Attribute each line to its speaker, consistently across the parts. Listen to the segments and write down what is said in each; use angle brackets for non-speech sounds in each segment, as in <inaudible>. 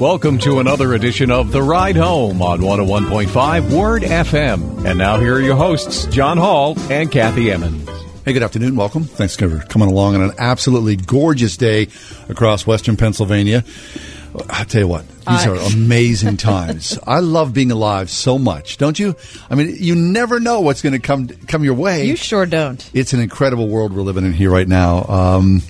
Speaker 1: Welcome to another edition of The Ride Home on 101.5 Word FM. And now here are your hosts, John Hall and Kathy Emmons.
Speaker 2: Hey, good afternoon. Welcome. Thanks for coming along on an absolutely gorgeous day across western Pennsylvania. I tell you what, these
Speaker 3: Uh,
Speaker 2: are amazing times. <laughs> I love being alive so much, don't you? I mean, you never know what's going to come come your way.
Speaker 3: You sure don't.
Speaker 2: It's an incredible world we're living in here right now. Um,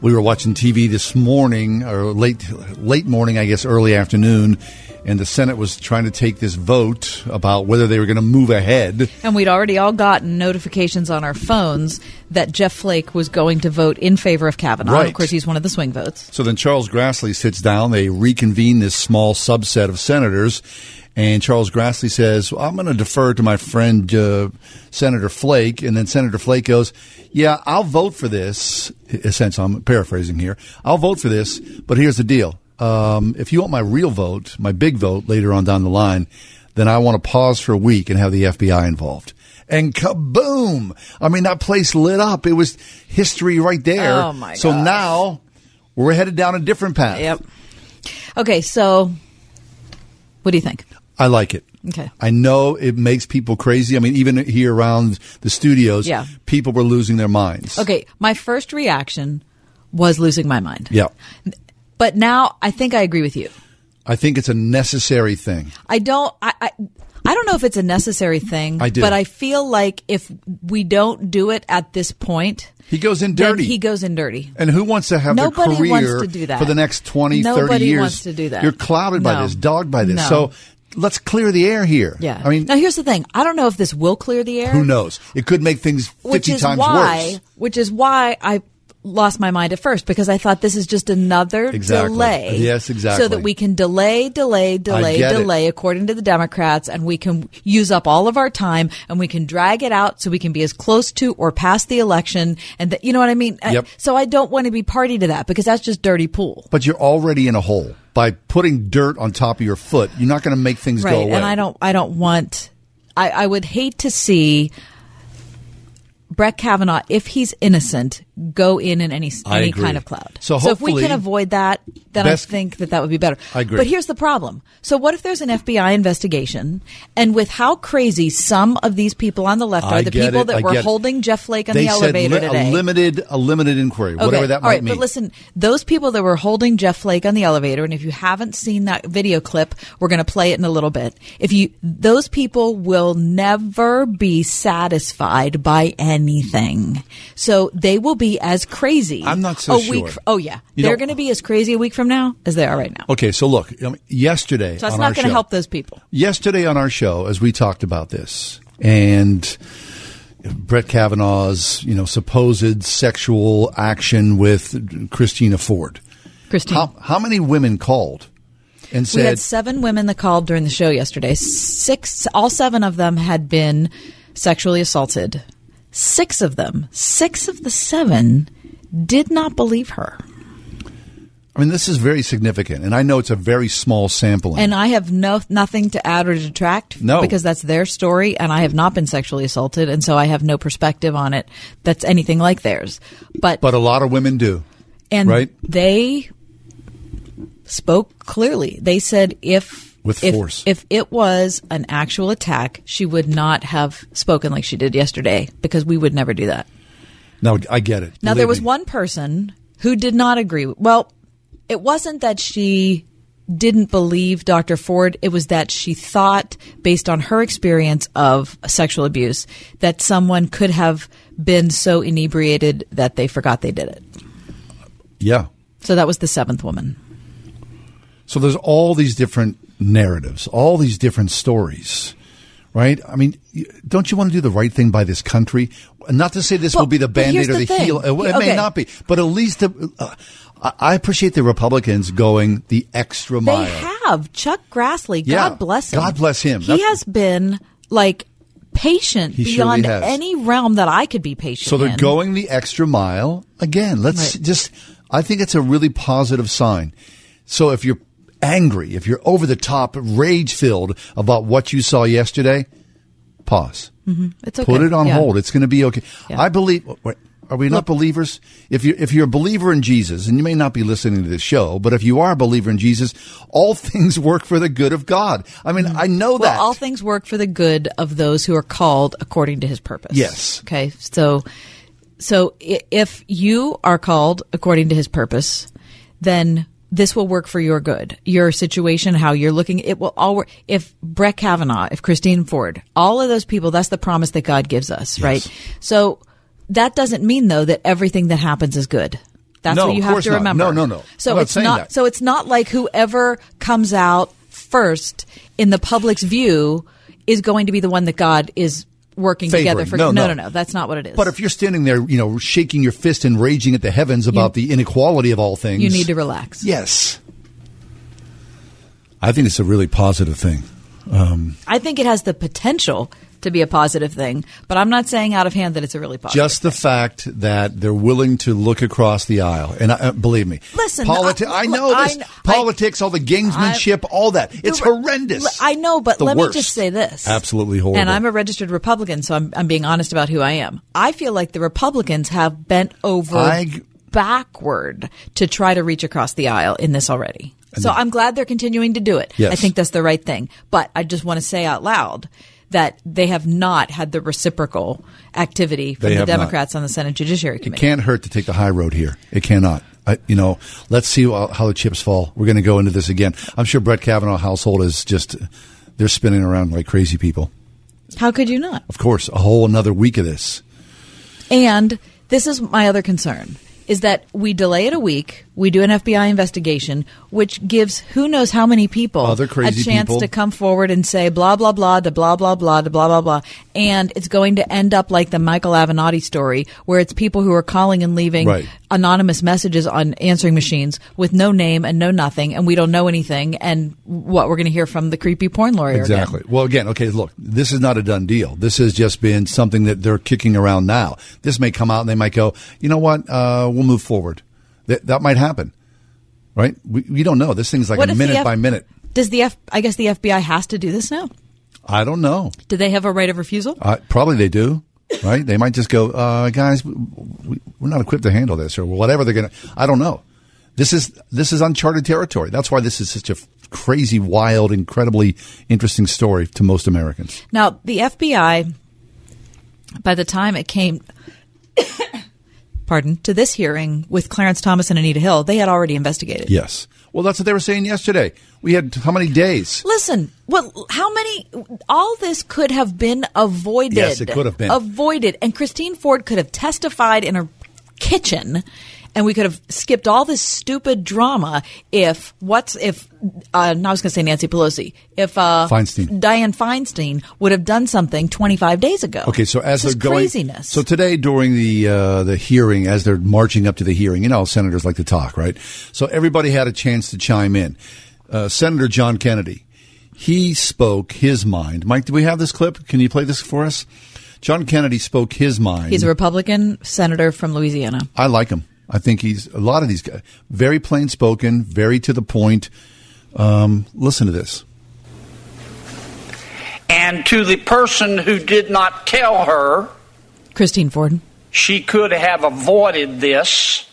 Speaker 2: we were watching TV this morning, or late late morning, I guess, early afternoon, and the Senate was trying to take this vote about whether they were going to move ahead.
Speaker 3: And we'd already all gotten notifications on our phones that Jeff Flake was going to vote in favor of Kavanaugh.
Speaker 2: Right.
Speaker 3: Of course, he's one of the swing votes.
Speaker 2: So then Charles Grassley sits down. They reconvene this small subset of senators. And Charles Grassley says, well, I'm going to defer to my friend uh, Senator Flake. And then Senator Flake goes, Yeah, I'll vote for this. Essentially, I'm paraphrasing here. I'll vote for this, but here's the deal. Um, if you want my real vote, my big vote later on down the line, then I want to pause for a week and have the FBI involved. And kaboom! I mean, that place lit up. It was history right there.
Speaker 3: Oh, my
Speaker 2: So
Speaker 3: gosh.
Speaker 2: now we're headed down a different path.
Speaker 3: Yep. Okay, so what do you think?
Speaker 2: I like it.
Speaker 3: Okay.
Speaker 2: I know it makes people crazy. I mean, even here around the studios,
Speaker 3: Yeah.
Speaker 2: people were losing their minds.
Speaker 3: Okay, my first reaction was losing my mind.
Speaker 2: Yeah.
Speaker 3: But now I think I agree with you.
Speaker 2: I think it's a necessary thing.
Speaker 3: I don't. I. I I don't know if it's a necessary thing,
Speaker 2: I do.
Speaker 3: but I feel like if we don't do it at this point,
Speaker 2: He goes in
Speaker 3: then
Speaker 2: dirty.
Speaker 3: he goes in dirty.
Speaker 2: and who wants to have
Speaker 3: Nobody
Speaker 2: their
Speaker 3: wants
Speaker 2: career
Speaker 3: to do that.
Speaker 2: for the next 20, 30
Speaker 3: Nobody
Speaker 2: years?
Speaker 3: wants to do that.
Speaker 2: You're clouded by this, dogged by this.
Speaker 3: No.
Speaker 2: So let's clear the air here.
Speaker 3: Yeah.
Speaker 2: I mean,
Speaker 3: now here's the thing. I don't know if this will clear the air.
Speaker 2: who knows? It could make things 50
Speaker 3: Which is
Speaker 2: times
Speaker 3: why,
Speaker 2: worse.
Speaker 3: which is why I lost my mind at first because I thought this is just another
Speaker 2: Exactly.
Speaker 3: delay.
Speaker 2: Yes, exactly.
Speaker 3: So that we can delay, delay, delay,
Speaker 2: get it.
Speaker 3: delay according to the Democrats and we can use up all of our time and we can drag it out so we can be as close to or past the election and that, you know what I mean? Uh,
Speaker 2: Yep.
Speaker 3: So I don't want to be party to that because that's just dirty pool.
Speaker 2: But you're already in a hole. By putting dirt on top of your foot, you're not going to make things
Speaker 3: right.
Speaker 2: go away.
Speaker 3: And I don't I don't want I, I would hate to see Brett Kavanaugh, if he's innocent, go in in any any kind of cloud.
Speaker 2: So
Speaker 3: if we can avoid that, then
Speaker 2: Best-
Speaker 3: I think that that would be better.
Speaker 2: I agree.
Speaker 3: But here's the problem. So what if there's an FBI investigation, and with how crazy some of these people on the left
Speaker 2: I
Speaker 3: are, the people
Speaker 2: it,
Speaker 3: that
Speaker 2: I
Speaker 3: were
Speaker 2: get it.
Speaker 3: holding Jeff Flake on
Speaker 2: they
Speaker 3: the elevator
Speaker 2: li-
Speaker 3: today,
Speaker 2: a limited, a limited inquiry,
Speaker 3: Okay,
Speaker 2: whatever that
Speaker 3: all
Speaker 2: might
Speaker 3: right,
Speaker 2: mean.
Speaker 3: But listen, those people that were holding Jeff Flake on the elevator, and if you haven't seen that video clip, we're going to play it in a little bit. If you, those people will never be satisfied by anything. So they will be as crazy.
Speaker 2: I'm not so
Speaker 3: a
Speaker 2: sure.
Speaker 3: Week, f- oh yeah,
Speaker 2: You
Speaker 3: they're going to be as crazy a week from now as they are right now.
Speaker 2: Okay, so look, um, yesterday
Speaker 3: So that's
Speaker 2: on
Speaker 3: not going to help those people.
Speaker 2: Yesterday on our show, as we talked about this, and Brett Kavanaugh's, you know, supposed sexual action with Christina Ford.
Speaker 3: Christine.
Speaker 2: How, how many women called and
Speaker 3: we
Speaker 2: said,
Speaker 3: had seven women that called during the show yesterday. Six, all seven of them had been sexually assaulted. Six of them, six of the seven, did not believe her.
Speaker 2: I mean, this is very significant, and I know it's a very small sampling.
Speaker 3: And I have no nothing to add or detract.
Speaker 2: No.
Speaker 3: because that's their story, and I have not been sexually assaulted, and so I have no perspective on it that's anything like theirs. But
Speaker 2: but a lot of women do.
Speaker 3: and
Speaker 2: right?
Speaker 3: they spoke clearly. They said if
Speaker 2: With
Speaker 3: if,
Speaker 2: force.
Speaker 3: if it was an actual attack, she would not have spoken like she did yesterday because we would never do that.
Speaker 2: Now I get it.
Speaker 3: Now
Speaker 2: Believe
Speaker 3: there was
Speaker 2: me.
Speaker 3: one person who did not agree. Well, it wasn't that she didn't believe Dr. Ford. It was that she thought, based on her experience of sexual abuse, that someone could have been so inebriated that they forgot they did it.
Speaker 2: Yeah.
Speaker 3: So that was the seventh woman.
Speaker 2: So there's all these different narratives, all these different stories, right? I mean, don't you want to do the right thing by this country? Not to say this
Speaker 3: Well,
Speaker 2: will be the band aid or
Speaker 3: the
Speaker 2: the heel. It, it may not be, but at least the, uh, I I appreciate the Republicans going the extra mile.
Speaker 3: They have Chuck Grassley.
Speaker 2: Yeah.
Speaker 3: God bless him.
Speaker 2: God bless him.
Speaker 3: He
Speaker 2: That's-
Speaker 3: has been like patient
Speaker 2: He
Speaker 3: beyond any realm that I could be patient.
Speaker 2: So they're
Speaker 3: in.
Speaker 2: going the extra mile again. Let's
Speaker 3: Right.
Speaker 2: just. I think it's a really positive sign. So if you're angry, if you're over the top, rage filled about what you saw yesterday, pause.
Speaker 3: It's okay.
Speaker 2: Put it on
Speaker 3: Yeah.
Speaker 2: hold. It's going to be okay.
Speaker 3: Yeah.
Speaker 2: I believe. Wait, are we not believers? If you if you're a believer in Jesus, and you may not be listening to this show, but if you are a believer in Jesus, all <laughs> things work for the good of God. I mean, I know
Speaker 3: Mm-hmm. Well,
Speaker 2: that.
Speaker 3: all things work for the good of those who are called according to His purpose.
Speaker 2: Yes.
Speaker 3: Okay. So, so if you are called according to His purpose, then this will work for your good. Your situation, how you're looking, it will all work. If Brett Kavanaugh, if Christine Ford, all of those people, that's the promise that God gives us, right? So that doesn't mean though that everything that happens is good. That's
Speaker 2: No,
Speaker 3: what you have to
Speaker 2: not.
Speaker 3: remember.
Speaker 2: No, no, no.
Speaker 3: So
Speaker 2: I'm
Speaker 3: it's
Speaker 2: saying
Speaker 3: not. So it's not like whoever comes out first in the public's view is going to be the one that God is working together for.
Speaker 2: No,
Speaker 3: no,
Speaker 2: no.
Speaker 3: no. That's not what it is.
Speaker 2: But if you're standing there, you know, shaking your fist and raging at the heavens about the inequality of all things,
Speaker 3: you need to relax.
Speaker 2: Yes. I think it's a really positive thing.
Speaker 3: Um, I think it has the potential to be a positive thing, but I'm not saying out of hand that it's a really positive.
Speaker 2: Just the fact that they're willing to look across the aisle, and uh, believe me,
Speaker 3: Listen,
Speaker 2: politi-
Speaker 3: I-
Speaker 2: I, know
Speaker 3: I
Speaker 2: this
Speaker 3: I-
Speaker 2: politics, all the gamesmanship, all that. It's horrendous.
Speaker 3: I know, but
Speaker 2: The
Speaker 3: let
Speaker 2: worst.
Speaker 3: me just say this.
Speaker 2: Absolutely horrible.
Speaker 3: And I'm a registered Republican, so I'm, I'm being honest about who I am. I feel like the Republicans have bent over
Speaker 2: I
Speaker 3: backward to try to reach across the aisle in this already. So I'm glad they're continuing to do it.
Speaker 2: Yes.
Speaker 3: I think that's the right thing. But I just want to say out loud that they have not had the reciprocal activity from
Speaker 2: They
Speaker 3: the
Speaker 2: have not.
Speaker 3: Democrats on the Senate Judiciary Committee.
Speaker 2: It can't hurt to take the high road here. It cannot. I, you know, let's see how, how the chips fall. We're going to go into this again. I'm sure Brett Kavanaugh household is just they're spinning around like crazy people.
Speaker 3: How could you not?
Speaker 2: Of course, a whole another week of this.
Speaker 3: And this is my other concern is that we delay it a week, we do an FBI investigation, which gives who knows how many people
Speaker 2: Other crazy
Speaker 3: a chance
Speaker 2: people.
Speaker 3: to come forward and say blah blah blah to blah blah blah to blah blah blah, and it's going to end up like the Michael Avenatti story, where it's people who are calling and leaving
Speaker 2: Right.
Speaker 3: anonymous messages on answering machines with no name and no nothing, and we don't know anything, and what we're going to hear from the creepy porn lawyer again.
Speaker 2: Exactly. Well, again, okay, look, this is not a done deal. This has just been something that they're kicking around now. This may come out and they might go, you know what, uh, we'll move forward. That, that might happen, right? We, we don't know. This thing's like
Speaker 3: What
Speaker 2: a minute
Speaker 3: F-
Speaker 2: by minute.
Speaker 3: Does the F? I guess the FBI has to do this now.
Speaker 2: I don't know.
Speaker 3: Do they have a right of refusal?
Speaker 2: Uh, probably they do, right? They might just go, uh, guys, we, we're not equipped to handle this or whatever they're going to. I don't know. This is this is uncharted territory. That's why this is such a crazy, wild, incredibly interesting story to most Americans.
Speaker 3: Now, the FBI, by the time it came, pardon, to this hearing with Clarence Thomas and Anita Hill, they had already investigated.
Speaker 2: Yes. Well, that's what they were saying yesterday. We had how many days?
Speaker 3: Listen, well, how many? All this could have been avoided.
Speaker 2: Yes, it could have been.
Speaker 3: avoided, and Christine Ford could have testified in her kitchen, and we could have skipped all this stupid drama if what's if uh, no, I was going to say Nancy Pelosi if uh,
Speaker 2: Feinstein.
Speaker 3: Dianne Feinstein would have done something 25 days ago.
Speaker 2: Okay, so as
Speaker 3: This
Speaker 2: they're going,
Speaker 3: craziness.
Speaker 2: so today during the uh, the hearing, as they're marching up to the hearing, you know, senators like to talk, right? So everybody had a chance to chime in. Uh, Senator John Kennedy, he spoke his mind. Mike, do we have this clip? Can you play this for us? John Kennedy spoke his mind.
Speaker 3: He's a Republican senator from Louisiana.
Speaker 2: I like him. I think he's a lot of these guys very plain spoken, very to the point. Um, listen to this.
Speaker 4: And to the person who did not tell her
Speaker 3: Christine Ford.
Speaker 4: she could have avoided this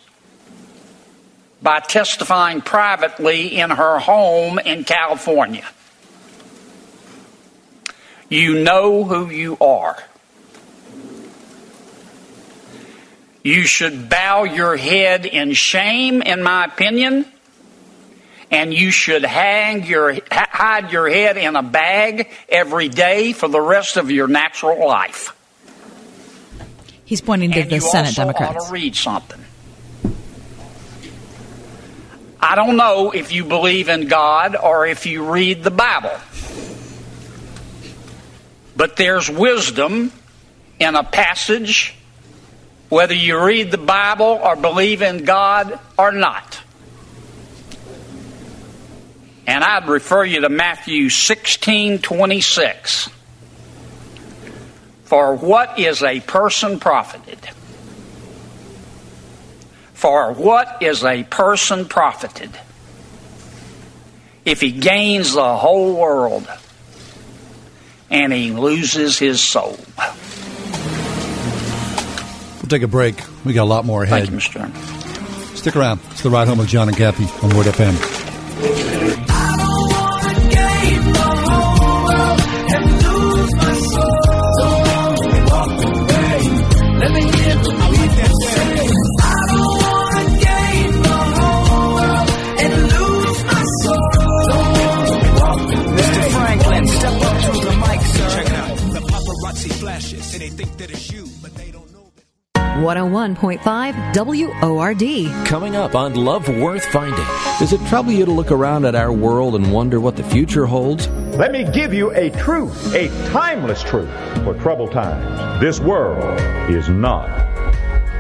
Speaker 4: by testifying privately in her home in California. You know who you are. You should bow your head in shame, in my opinion, and you should hang your hide your head in a bag every day for the rest of your natural life.
Speaker 3: He's pointing to
Speaker 4: and
Speaker 3: the Senate Democrats.
Speaker 4: ought to read something. I don't know if you believe in God or if you read the Bible.
Speaker 5: But there's wisdom in a passage, whether you read the Bible or believe in God or not. And I'd refer you to Matthew 16 26. For what is a person profited? For what is a person profited if he gains the whole world and he loses his soul?
Speaker 2: We'll take a break. We got a lot more ahead.
Speaker 5: Thank you, Mr. Chairman.
Speaker 2: Stick around. It's the ride home with John and Kathy on Word FM.
Speaker 6: 101.5 WORD.
Speaker 7: Coming up on Love Worth Finding. Does it trouble you to look around at our world and wonder what the future holds?
Speaker 8: Let me give you a truth, a timeless truth for troubled times. This world is not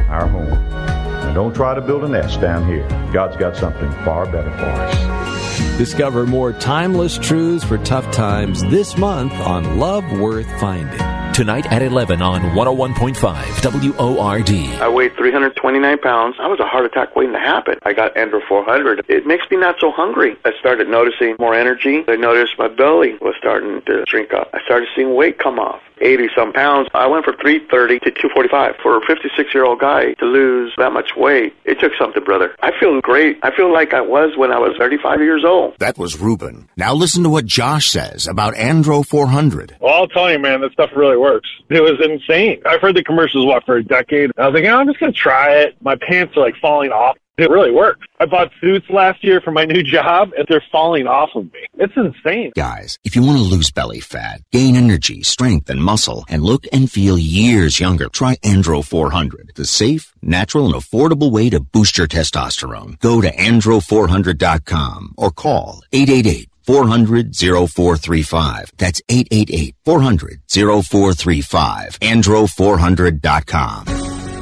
Speaker 8: our home. And don't try to build a nest down here. God's got something far better for us.
Speaker 7: Discover more timeless truths for tough times this month on Love Worth Finding. Tonight at 11 on 101.5 WORD.
Speaker 9: I weighed 329 pounds. I was a heart attack waiting to happen. I got Andro 400. It makes me not so hungry. I started noticing more energy. I noticed my belly was starting to shrink up. I started seeing weight come off. 80 some pounds. I went from 330 to 245. For a 56 year old guy to lose that much weight, it took something, brother. I feel great. I feel like I was when I was 35 years old.
Speaker 10: That was Ruben. Now listen to what Josh says about Andro 400.
Speaker 11: Well, I'll tell you, man, that stuff really works. It was insane. I've heard the commercials, what, for a decade. I was like, oh, I'm just to try it. My pants are like falling off. It really works. I bought suits last year for my new <laughs> job and they're falling off of me. It's insane.
Speaker 10: Guys, if you want to lose belly fat, gain energy, strength, and muscle, and look and feel years younger, try Andro 400. The safe, natural, and affordable way to boost your testosterone. Go to andro400.com or call 888 400 0435. That's 888 400 0435. Andro400.com.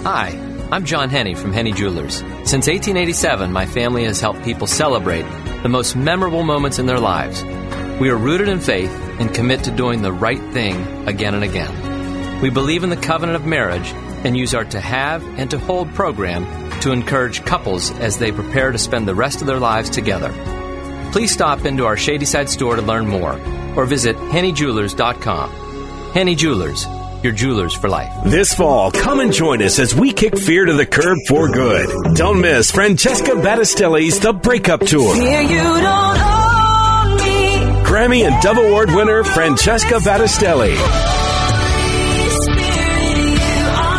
Speaker 12: Hi, I'm John Henne from Henne Jewelers. Since 1887, my family has helped people celebrate the most memorable moments in their lives. We are rooted in faith and commit to doing the right thing again and again. We believe in the covenant of marriage and use our To Have and To Hold program to encourage couples as they prepare to spend the rest of their lives together. Please stop into our Shadyside store to learn more or visit hennejewelers.com. Henne Jewelers, your jewelers for life.
Speaker 13: This fall, come and join us as we kick fear to the curb for good. Don't miss Francesca Battistelli's The Breakup Tour. Grammy and Dove Award winner Francesca Battistelli.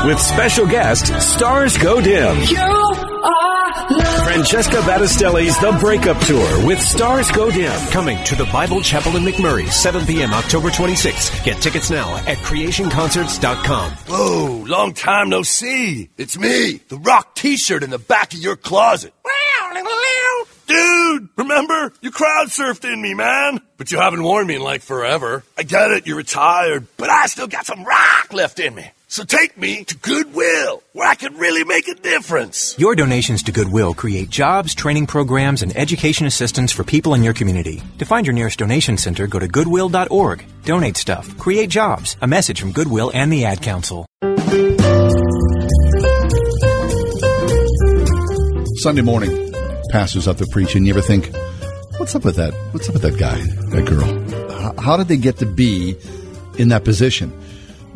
Speaker 13: With special guest, Stars Go Dim. Francesca Battistelli's The Breakup Tour with Stars Go Dim.
Speaker 14: Coming to the Bible Chapel in McMurray, 7 p.m. October 26th. Get tickets now at creationconcerts.com.
Speaker 15: Whoa, long time no see. It's me, the rock t-shirt in the back of your closet. Wow, dude, remember? You crowd surfed in me, man. But you haven't worn me in like forever. I get it, you're retired, but I still got some rock left in me. So take me to Goodwill, where I can really make a difference.
Speaker 16: Your donations to Goodwill create jobs, training programs, and education assistance for people in your community. To find your nearest donation center, go to goodwill.org. Donate stuff, create jobs. A message from Goodwill and the Ad Council.
Speaker 2: Sunday morning, pastors up there preaching. You ever think, what's up with that? What's up with that guy, that girl? How did they get to be in that position?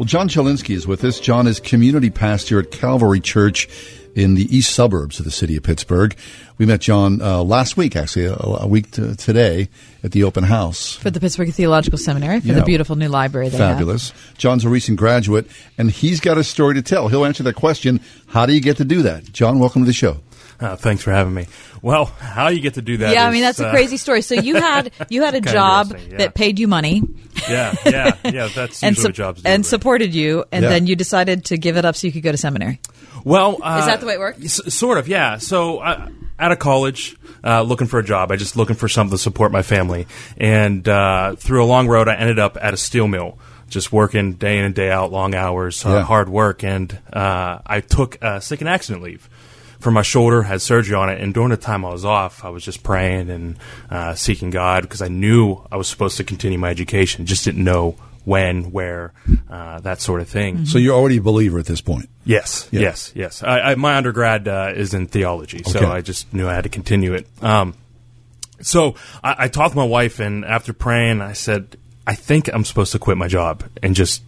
Speaker 2: Well, John Chillinsky is with us. John is community pastor at Calvary Church in the east suburbs of the city of Pittsburgh. We met John uh, last week, actually, a, a week to today at the open house.
Speaker 3: For the Pittsburgh Theological Seminary, for
Speaker 2: Yeah.
Speaker 3: the beautiful new library they have.
Speaker 2: Fabulous. John's a recent graduate, and he's got a story to tell. He'll answer that question. How do you get to do that? John, welcome to the show.
Speaker 17: Uh, thanks for having me. Well, how you get to do that?
Speaker 3: yeah, I mean that's a
Speaker 17: uh,
Speaker 3: crazy story. So you had <laughs> you had a job
Speaker 17: yeah.
Speaker 3: that paid you money.
Speaker 17: Yeah, yeah, <laughs> yeah. That's
Speaker 3: and
Speaker 17: usually
Speaker 3: sup-
Speaker 17: what jobs do.
Speaker 3: and supported you, and
Speaker 17: Yeah.
Speaker 3: then you decided to give it up so you could go to seminary.
Speaker 17: Well, uh,
Speaker 3: Is that the way it worked?
Speaker 17: s- sort of, yeah. So, uh, out of college, uh, looking for a job, I just looking for something to support my family, and uh, through a long road, I ended up at a steel mill just working day in and day out, long hours, uh,
Speaker 2: Yeah.
Speaker 17: hard work, and uh, I took uh, sick and accident leave for my shoulder, had surgery on it, and during the time I was off, I was just praying and uh, seeking God because I knew I was supposed to continue my education, just didn't know when, where, uh, that sort of thing.
Speaker 2: So you're already a believer at this point.
Speaker 17: Yes,
Speaker 2: Yeah.
Speaker 17: yes, yes. I, I, my undergrad uh, is in theology, so
Speaker 2: Okay.
Speaker 17: I just knew I had to continue it. Um, so I, I talked to my wife, and after praying, I said, I think I'm supposed to quit my job and just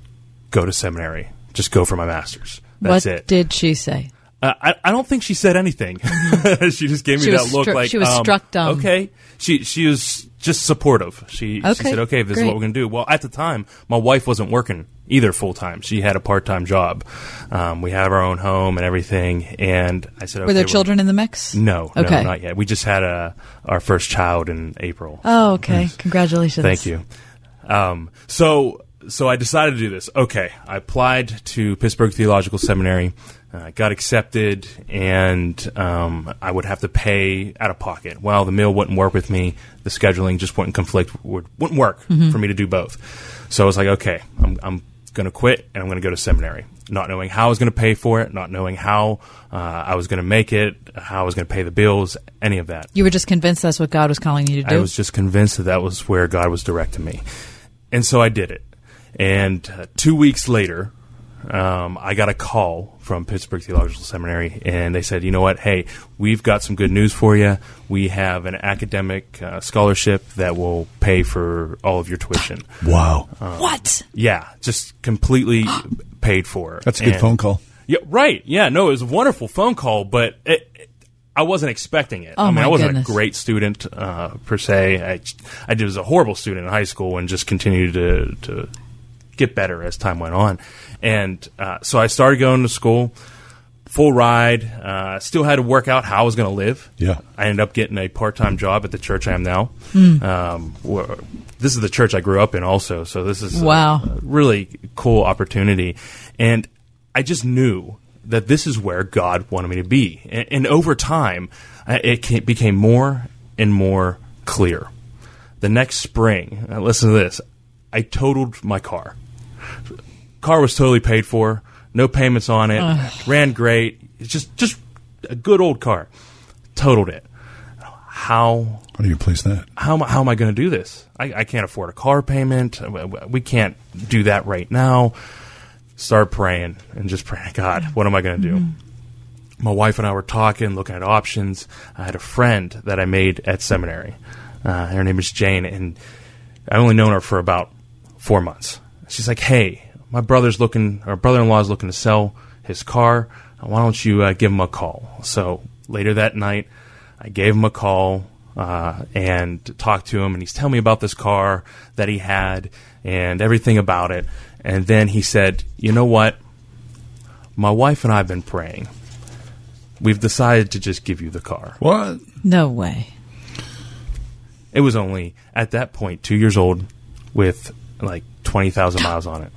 Speaker 17: go to seminary, just go for my master's. That's
Speaker 3: what
Speaker 17: it.
Speaker 3: did she say?
Speaker 17: Uh, I, I don't think she said anything. <laughs> she just gave me
Speaker 3: She
Speaker 17: that look
Speaker 3: stru-
Speaker 17: like
Speaker 3: she was
Speaker 17: um,
Speaker 3: struck dumb.
Speaker 17: Okay, she she was just supportive. She, she said, "Okay, this is what we're going to do." Well, at the time, my wife wasn't working either full time. She had a part time job. Um, we have our own home and everything, and I said,
Speaker 3: Were
Speaker 17: okay,
Speaker 3: there children in the mix?
Speaker 17: No,
Speaker 3: Okay.
Speaker 17: no, not yet. We just had a our first child in April.
Speaker 3: Oh, okay. Congratulations.
Speaker 17: Thank you. Um, so, so I decided to do this. Okay, I applied to Pittsburgh Theological Seminary, uh, got accepted, and um, I would have to pay out of pocket. Well, the meal wouldn't work with me. The scheduling just wouldn't conflict. Would, wouldn't work
Speaker 3: Mhm.
Speaker 17: for me to do both. So I was like, okay, I'm, I'm going to quit and I'm going to go to seminary, not knowing how I was going to pay for it, not knowing how uh, I was going to make it, how I was going to pay the bills, any of that.
Speaker 3: You were just convinced that's what God was calling you to do.
Speaker 17: I was just convinced that that was where God was directing me. And so I did it. And uh, two weeks later, um, I got a call from Pittsburgh Theological Seminary, and they said, you know what? Hey, we've got some good news for you. We have an academic uh, scholarship that will pay for all of your tuition.
Speaker 2: Wow.
Speaker 17: Um,
Speaker 3: what?
Speaker 17: Yeah, just completely <gasps> paid for.
Speaker 2: That's a good
Speaker 17: And-
Speaker 2: phone call.
Speaker 17: Yeah, right. Yeah, no, it was a wonderful phone call, but it, it- I wasn't expecting it.
Speaker 3: Oh,
Speaker 17: I mean,
Speaker 3: my
Speaker 17: I wasn't
Speaker 3: goodness.
Speaker 17: a great student uh, per se. I, I was a horrible student in high school and just continued to, to get better as time went on. And uh, so I started going to school, full ride. Uh, still had to work out how I was going to live.
Speaker 2: Yeah.
Speaker 17: I ended up getting a part time job at the church I am now.
Speaker 3: Hmm.
Speaker 17: Um, where- this is the church I grew up in, also. So this is a-
Speaker 3: Wow.
Speaker 17: a really cool opportunity. And I just knew that this is where God wanted me to be. And, and over time, uh, it became more and more clear. The next spring, uh, listen to this, I totaled my car. Car was totally paid for, no payments on it,
Speaker 3: Ugh.
Speaker 17: ran great. It's just just a good old car. Totaled it. How
Speaker 2: How do you place that?
Speaker 17: how am I, how am I going to do this? I, I can't afford a car payment. We can't do that right now. Start praying and just praying, <laughs> God, what am I going to do? My wife and I were talking, looking at options. I had a friend that I made at seminary. Uh, her name is Jane, and I only known her for about four months. She's like, "Hey, my brother's looking, or brother-in-law is looking to sell his car. Why don't you uh, give him a call?" So later that night, I gave him a call uh, and talked to him, and he's telling me about this car that he had and everything about it. And then he said, "You know what? My wife and I have been praying. We've decided to just give you the car."
Speaker 2: What?
Speaker 3: No way.
Speaker 17: It was only at that point two years old, with like twenty thousand miles on it,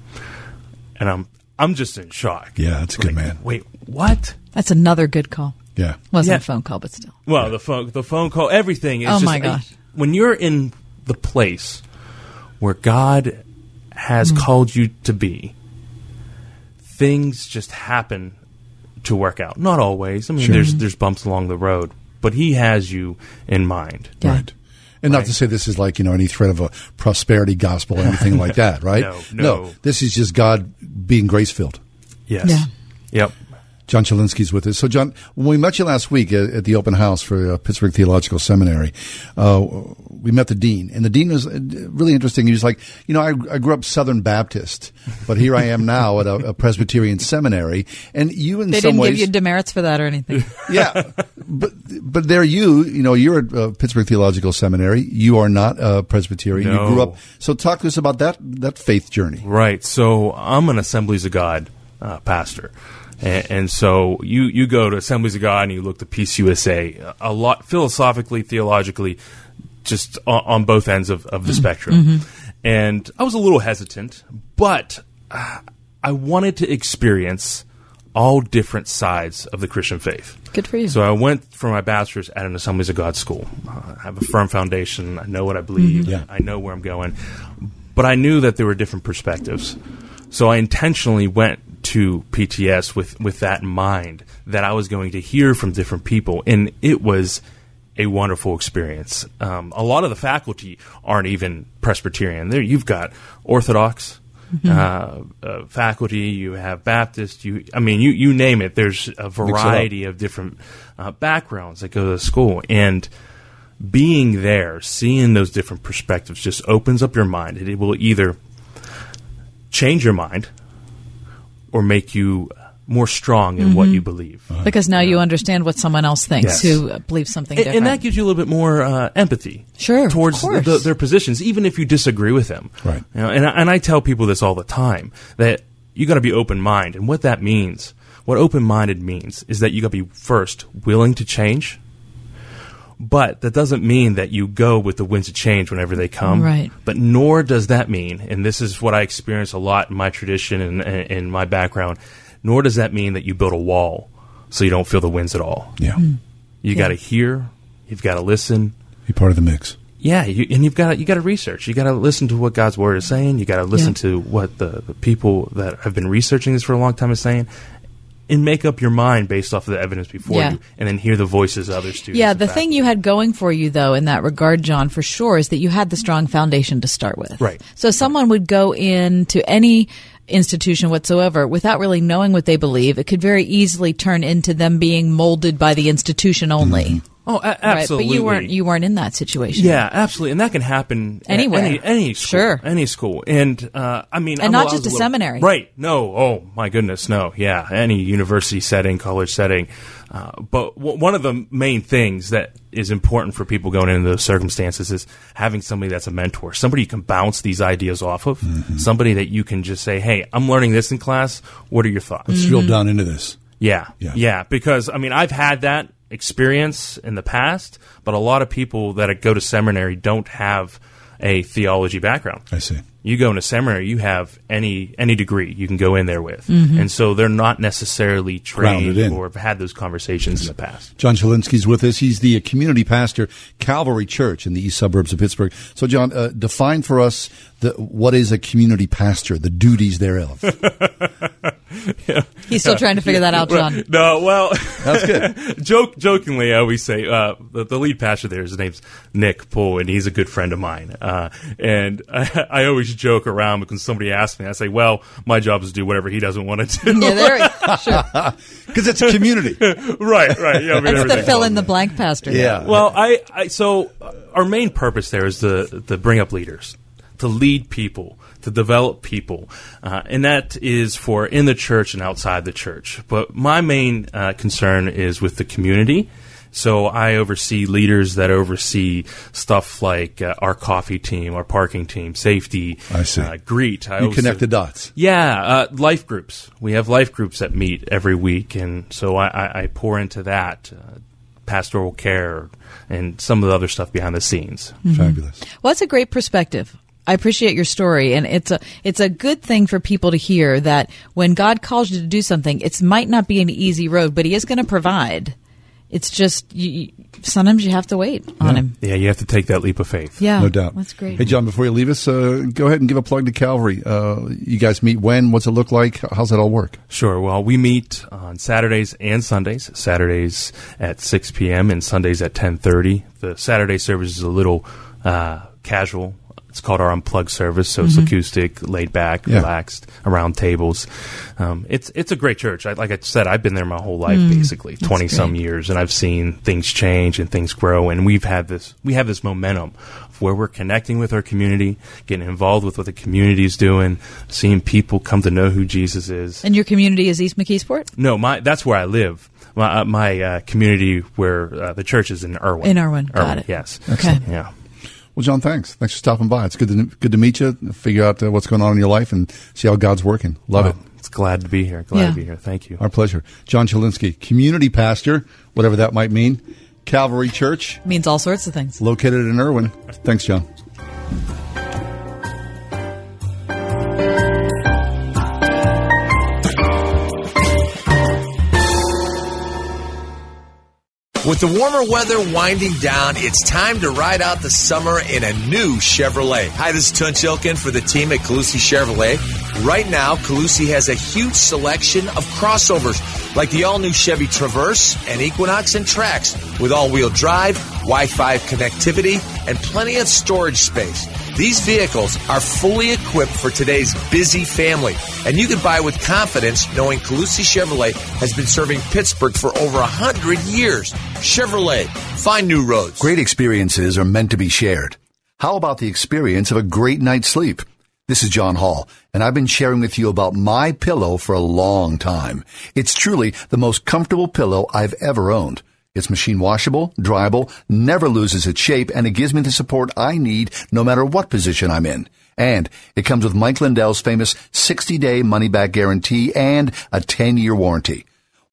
Speaker 17: and I'm I'm just in shock.
Speaker 2: Yeah, that's a good man.
Speaker 17: Wait, what?
Speaker 3: That's another good call.
Speaker 2: Yeah.
Speaker 3: Wasn't
Speaker 17: Yeah.
Speaker 3: a phone call, but still.
Speaker 17: Well, the phone, the phone call, everything. Is
Speaker 3: Oh,
Speaker 17: just,
Speaker 3: my gosh.
Speaker 17: When you're in the place where God has
Speaker 3: Mm.
Speaker 17: called you to be, things just happen to work out. Not always. I mean,
Speaker 2: Sure.
Speaker 17: there's there's bumps along the road, but He has you in mind.
Speaker 2: Right. And not to say this is like, you know, any threat of a prosperity gospel or anything like <laughs> that, right?
Speaker 17: No, no.
Speaker 2: This is just God being grace filled.
Speaker 17: Yes.
Speaker 3: Yeah.
Speaker 17: Yep.
Speaker 2: John Chillinsky's with us. So, John, when we met you last week at, at the open house for uh, Pittsburgh Theological Seminary, uh, we met the dean, and the dean was uh, really interesting. He was like, you know, I, I grew up Southern Baptist, but here I am now at a, a Presbyterian seminary, and you, in
Speaker 3: They
Speaker 2: some
Speaker 3: didn't
Speaker 2: ways,
Speaker 3: give you demerits for that or anything. <laughs>
Speaker 2: yeah, but but there you, you know, you're at uh, Pittsburgh Theological Seminary. You are not a Presbyterian.
Speaker 17: No.
Speaker 2: You grew up. So, talk to us about that that faith journey.
Speaker 17: Right. So I'm an Assemblies of God uh, pastor. And, and so you, you go to Assemblies of God and you look to PC USA a lot philosophically, theologically, just on, on both ends of, of the spectrum.
Speaker 3: Mhm.
Speaker 17: And I was a little hesitant, but uh, I wanted to experience all different sides of the Christian faith.
Speaker 3: Good for you.
Speaker 17: So I went for my bachelor's at an Assemblies of God school. Uh, I have a firm foundation. I know what I believe.
Speaker 2: Mhm. Yeah.
Speaker 17: I know where I'm going. but I knew that there were different perspectives. So I intentionally went to PTS with, with that in mind that I was going to hear from different people. And it was a wonderful experience. Um, a lot of the faculty aren't even Presbyterian. There, you've got Orthodox
Speaker 3: Mm-hmm.
Speaker 17: uh, uh, faculty, you have Baptist. You, I mean, you you name it. There's a variety of different uh, backgrounds that go to the school, and being there, seeing those different perspectives, just opens up your mind. It will either change your mind or make you more strong in what
Speaker 3: Mhm.
Speaker 17: you believe.
Speaker 3: Because now you understand what someone else thinks
Speaker 17: Yes.
Speaker 3: who believes something
Speaker 17: And,
Speaker 3: different.
Speaker 17: and that gives you a little bit more uh, empathy,
Speaker 3: sure,
Speaker 17: towards
Speaker 3: of
Speaker 17: the, their positions, even if you disagree with them.
Speaker 2: Right.
Speaker 17: You know, and I, and I tell people this all the time that you got to be open minded, and what that means, what open minded means, is that you got to be first willing to change. But that doesn't mean that you go with the winds of change whenever they come.
Speaker 3: Right.
Speaker 17: But nor does that mean, and this is what I experience a lot in my tradition and and in my background, nor does that mean that you build a wall so you don't feel the winds at all.
Speaker 2: Yeah.
Speaker 3: Mm.
Speaker 17: You
Speaker 2: Yeah.
Speaker 17: got to hear, you've got to listen.
Speaker 2: Be part of the mix.
Speaker 17: Yeah, you, and you've got to, you got to research. You got to listen to what God's word is saying. You got to listen
Speaker 3: Yeah.
Speaker 17: to what the, the people that have been researching this for a long time is saying, and make up your mind based off of the evidence before
Speaker 3: Yeah.
Speaker 17: you, and then hear the voices of other students.
Speaker 3: Yeah, the
Speaker 17: faculty.
Speaker 3: thing you had going for you, though, in that regard, John, for sure, is that you had the strong foundation to start with.
Speaker 17: Right.
Speaker 3: So someone would go into any institution whatsoever without really knowing what they believe. It could very easily turn into them being molded by the institution only. Mm-hmm.
Speaker 17: Oh, a-
Speaker 3: Right,
Speaker 17: absolutely.
Speaker 3: but you weren't you weren't in that situation.
Speaker 17: Yeah, absolutely, and that can happen
Speaker 3: Anywhere.
Speaker 17: any, any school,
Speaker 3: Sure.
Speaker 17: any school, and uh, I mean,
Speaker 3: And
Speaker 17: I'm
Speaker 3: not
Speaker 17: I
Speaker 3: just a
Speaker 17: little-
Speaker 3: seminary.
Speaker 17: right? No, oh my goodness, no, yeah, any university setting, college setting. Uh, but w- one of the main things that is important for people going into those circumstances is having somebody that's a mentor, somebody you can bounce these ideas off of,
Speaker 2: Mm-hmm.
Speaker 17: somebody that you can just say, "Hey, I'm learning this in class. What are your thoughts?"
Speaker 2: Let's drill down into this.
Speaker 17: Yeah,
Speaker 2: Yeah.
Speaker 17: yeah, Because I mean, I've had that experience in the past, but a lot of people that go to seminary don't have a theology background.
Speaker 2: I see.
Speaker 17: You go into seminary, you have any any degree you can go in there with,
Speaker 2: Mhm.
Speaker 17: and so they're not necessarily trained or have had those conversations in the past.
Speaker 2: John Chillinsky's with us. He's the community pastor, Calvary Church in the east suburbs of Pittsburgh. So, John, uh, define for us the, what is a community pastor, the duties thereof. <laughs>
Speaker 3: He's still trying to figure that out, John.
Speaker 17: No, well,
Speaker 2: That's good. <laughs>
Speaker 17: Joke, jokingly, I always say uh, the, the lead pastor there, his name's Nick Poole, and he's a good friend of mine. Uh, and I, <laughs> I always joke around because somebody asks me, I say, "Well, my job is to do whatever he doesn't want to do."
Speaker 3: Yeah, there we sure.
Speaker 2: Because it's a community.
Speaker 17: right, right. Yeah, I mean,
Speaker 3: That's the fill in the blank pastor. Yeah.
Speaker 17: Well, I, I so uh, our main purpose there is to to bring up leaders, to lead people, to develop people, uh, and that is for in the church and outside the church. But my main uh, concern is with the community. So I oversee leaders that oversee stuff like uh, our coffee team, our parking team, safety.
Speaker 2: I see.
Speaker 17: Uh, greet. I
Speaker 2: You
Speaker 17: also-
Speaker 2: connect the dots.
Speaker 17: yeah, uh, life groups. We have life groups that meet every week, and so I, I, I pour into that uh, pastoral care and some of the other stuff behind the scenes.
Speaker 3: Mhm.
Speaker 2: Fabulous.
Speaker 3: Well, that's a great perspective. I appreciate your story, and it's a it's a good thing for people to hear that when God calls you to do something, it might not be an easy road, but He is going to provide. It's just you, you- sometimes you have to wait on Him.
Speaker 17: Yeah, you have to take that leap of faith.
Speaker 3: Yeah,
Speaker 2: no doubt.
Speaker 3: That's great.
Speaker 2: Hey, John, before you leave us, uh, go ahead and give a plug to Calvary. Uh, you guys meet when? What's it look like? How's that all work?
Speaker 17: Sure. Well, we meet on Saturdays and Sundays. Saturdays at 6 p.m. and Sundays at 10:30. The Saturday service is a little uh, casual. It's called our unplugged service, so it's
Speaker 2: Mhm.
Speaker 17: acoustic, laid back,
Speaker 2: Yeah.
Speaker 17: relaxed, around tables. Um, it's it's a great church. I, like I said, I've been there my whole life,
Speaker 2: Mm,
Speaker 17: basically twenty some years, and I've seen things change and things grow. And we've had this we have this momentum of where we're connecting with our community, getting involved with what the community is doing, seeing people come to know who Jesus is.
Speaker 3: And your community is East McKeesport.
Speaker 17: No, my that's where I live. My uh, my uh, community where uh, the church is in Irwin.
Speaker 3: In Irwin, got it.
Speaker 17: Yes.
Speaker 3: Okay.
Speaker 17: Yeah.
Speaker 2: Well, John, thanks. Thanks for stopping by. It's good to good to meet you. Figure out uh, what's going on in your life and see how God's working. Love
Speaker 17: Wow.
Speaker 2: it.
Speaker 17: It's glad to be here. Glad
Speaker 3: Yeah.
Speaker 17: to be here. Thank you.
Speaker 2: Our pleasure. John Chillinsky, community pastor, whatever that might mean. Calvary Church,
Speaker 3: means all sorts of things.
Speaker 2: located in Irwin. Thanks, John.
Speaker 13: With the warmer weather winding down, it's time to ride out the summer in a new Chevrolet. Hi, this is Tunch Ilkin for the team at Calusi Chevrolet. Right now, Calusi has a huge selection of crossovers like the all new Chevy Traverse and Equinox and Trax with all wheel drive, Wi Fi connectivity, and plenty of storage space. These vehicles are fully equipped for today's busy family, and you can buy with confidence knowing Calusi Chevrolet has been serving Pittsburgh for over 100 years. Chevrolet, find new roads.
Speaker 2: Great experiences are meant to be shared. How about the experience of a great night's sleep? This is John Hall, and I've been sharing with you about my pillow for a long time. It's truly the most comfortable pillow I've ever owned. It's machine washable, dryable, never loses its shape, and it gives me the support I need no matter what position I'm in. And it comes with Mike Lindell's famous 60 day money back guarantee and a 10 year warranty.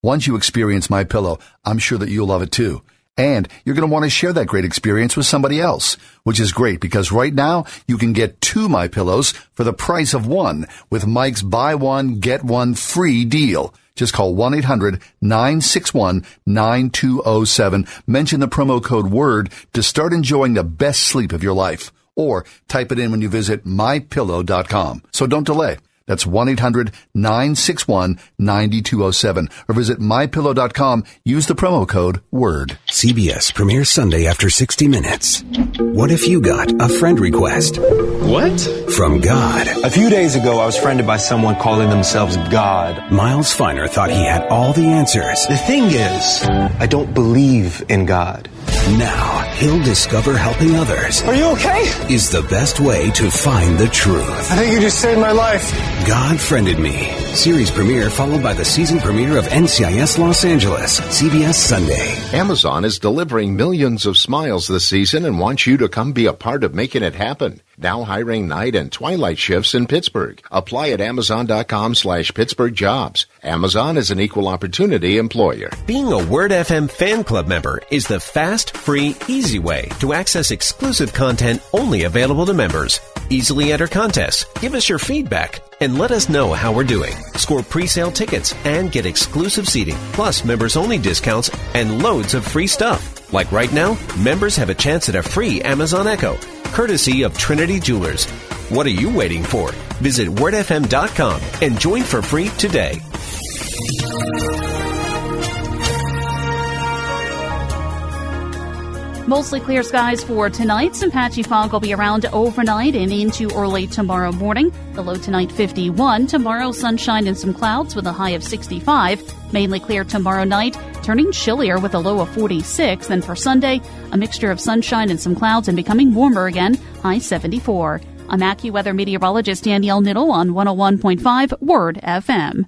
Speaker 2: Once you experience my pillow, I'm sure that you'll love it too. And you're going to want to share that great experience with somebody else, which is great because right now you can get two My Pillows for the price of one with Mike's buy one, get one free deal. Just call 1-800-961-9207. Mention the promo code WORD to start enjoying the best sleep of your life. Or type it in when you visit mypillow.com. So don't delay. That's 1-800-961-9207 or visit mypillow.com. Use the promo code WORD.
Speaker 18: CBS premieres Sunday after 60 Minutes. What if you got a friend request?
Speaker 19: What?
Speaker 18: From God.
Speaker 19: A few days ago, I was friended by someone calling themselves God.
Speaker 18: Miles Finer thought he had all the answers.
Speaker 19: The thing is, I don't believe in God.
Speaker 18: Now, he'll discover helping others.
Speaker 19: Are you okay?
Speaker 18: Is the best way to find the truth.
Speaker 19: I think you just saved my life.
Speaker 18: God Friended Me. Series premiere followed by the season premiere of NCIS Los Angeles. CBS Sunday.
Speaker 20: Amazon is delivering millions of smiles this season and wants you to come be a part of making it happen. Now hiring night and twilight shifts in Pittsburgh. Apply at amazon.com slash Pittsburgh jobs. Amazon is an equal opportunity employer.
Speaker 14: Being a Word FM fan club member is the fast, free, easy way to access exclusive content only available to members. Easily enter contests, give us your feedback, and let us know how we're doing. Score pre-sale tickets and get exclusive seating, plus members only discounts and loads of free stuff. Like right now, members have a chance at a free Amazon Echo, courtesy of Trinity Jewelers. What are you waiting for? Visit wordfm.com and join for free today.
Speaker 21: Mostly clear skies for tonight. Some patchy fog will be around overnight and into early tomorrow morning. The low tonight 51. Tomorrow sunshine and some clouds with a high of 65. Mainly clear tomorrow night, turning chillier with a low of 46. Then for Sunday, a mixture of sunshine and some clouds and becoming warmer again, high 74. I'm AccuWeather meteorologist Danielle Niddle on 101.5 Word FM.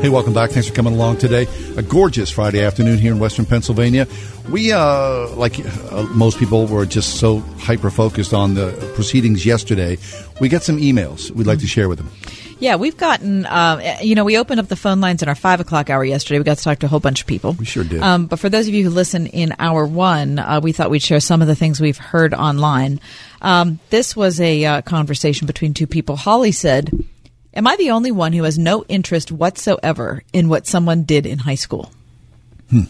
Speaker 22: Hey, welcome back. Thanks for coming along today. A gorgeous Friday afternoon here in Western Pennsylvania. We, uh, like uh, most people, were just so hyper focused on the proceedings yesterday. We got some emails we'd like to share with them.
Speaker 3: Yeah, we've gotten, uh, you know, we opened up the phone lines in our five o'clock hour yesterday. We got to talk to a whole bunch of people.
Speaker 22: We sure did.
Speaker 3: Um, but for those of you who listen in hour one, uh, we thought we'd share some of the things we've heard online. Um, this was a uh, conversation between two people. Holly said, Am I the only one who has no interest whatsoever in what someone did in high school?
Speaker 22: Hmm.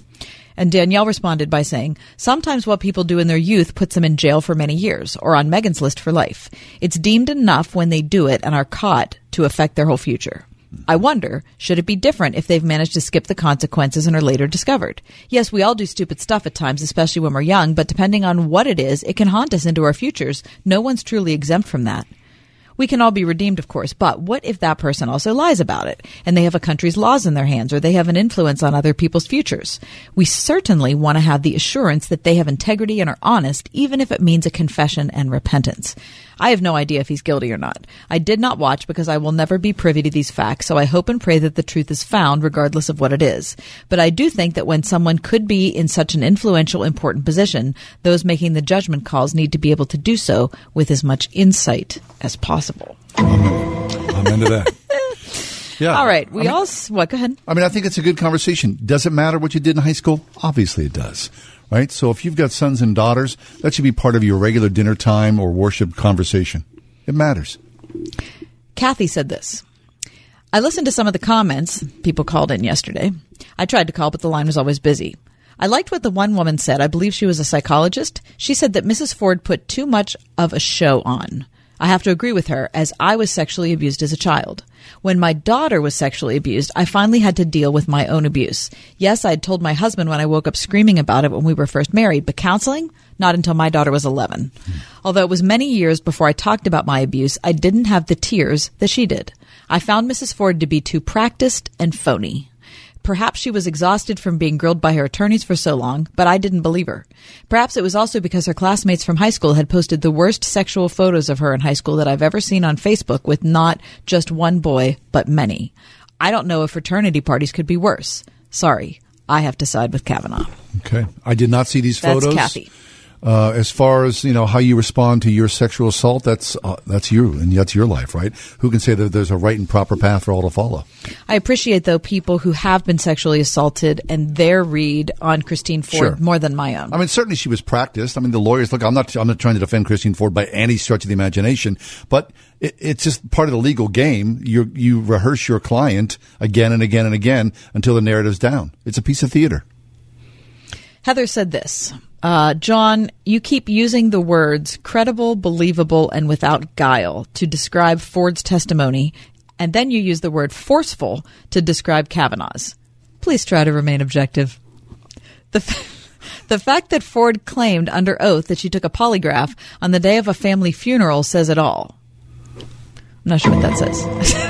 Speaker 3: And Danielle responded by saying, Sometimes what people do in their youth puts them in jail for many years, or on Megan's list for life. It's deemed enough when they do it and are caught to affect their whole future. I wonder, should it be different if they've managed to skip the consequences and are later discovered? Yes, we all do stupid stuff at times, especially when we're young, but depending on what it is, it can haunt us into our futures. No one's truly exempt from that. We can all be redeemed, of course, but what if that person also lies about it and they have a country's laws in their hands or they have an influence on other people's futures? We certainly want to have the assurance that they have integrity and are honest, even if it means a confession and repentance. I have no idea if he's guilty or not. I did not watch because I will never be privy to these facts, so I hope and pray that the truth is found regardless of what it is. But I do think that when someone could be in such an influential, important position, those making the judgment calls need to be able to do so with as much insight as possible. Uh-huh.
Speaker 22: I'm into that. <laughs> Yeah.
Speaker 3: All right. We
Speaker 22: I mean-
Speaker 3: all, what, go ahead.
Speaker 22: I mean, I think it's a good conversation. Does it matter what you did in high school? Obviously it does. Right? So if you've got sons and daughters, that should be part of your regular dinner time or worship conversation. It matters.
Speaker 3: Kathy said this. I listened to some of the comments people called in yesterday. I tried to call, but the line was always busy. I liked what the one woman said. I believe she was a psychologist. She said that Mrs. Ford put too much of a show on. I have to agree with her, as I was sexually abused as a child. When my daughter was sexually abused, I finally had to deal with my own abuse. Yes, I had told my husband when I woke up screaming about it when we were first married, but counseling? Not until my daughter was 11. Although it was many years before I talked about my abuse, I didn't have the tears that she did. I found Mrs. Ford to be too practiced and phony. Perhaps she was exhausted from being grilled by her attorneys for so long, but I didn't believe her. Perhaps it was also because her classmates from high school had posted the worst sexual photos of her in high school that I've ever seen on Facebook with not just one boy, but many. I don't know if fraternity parties could be worse. Sorry, I have to side with Kavanaugh.
Speaker 2: Okay. I did not see these
Speaker 3: That's
Speaker 2: photos.
Speaker 3: Kathy.
Speaker 2: Uh, as far as you know, how you respond to your sexual assault, that's uh, that's you and that's your life, right? Who can say that there's a right and proper path for all to follow?
Speaker 3: I appreciate though people who have been sexually assaulted and their read on Christine Ford
Speaker 2: Sure.
Speaker 3: more than my own.
Speaker 2: I mean, certainly she was practiced. I mean, the lawyers look. I'm not. I'm not trying to defend Christine Ford by any stretch of the imagination, but it, it's just part of the legal game. You you rehearse your client again and again and again until the narrative's down. It's a piece of theater.
Speaker 3: Heather said this uh, John, you keep using the words credible, believable, and without guile to describe Ford's testimony, and then you use the word forceful to describe Kavanaugh's. Please try to remain objective. The, f- <laughs> the fact that Ford claimed under oath that she took a polygraph on the day of a family funeral says it all. I'm not sure what that says. <laughs>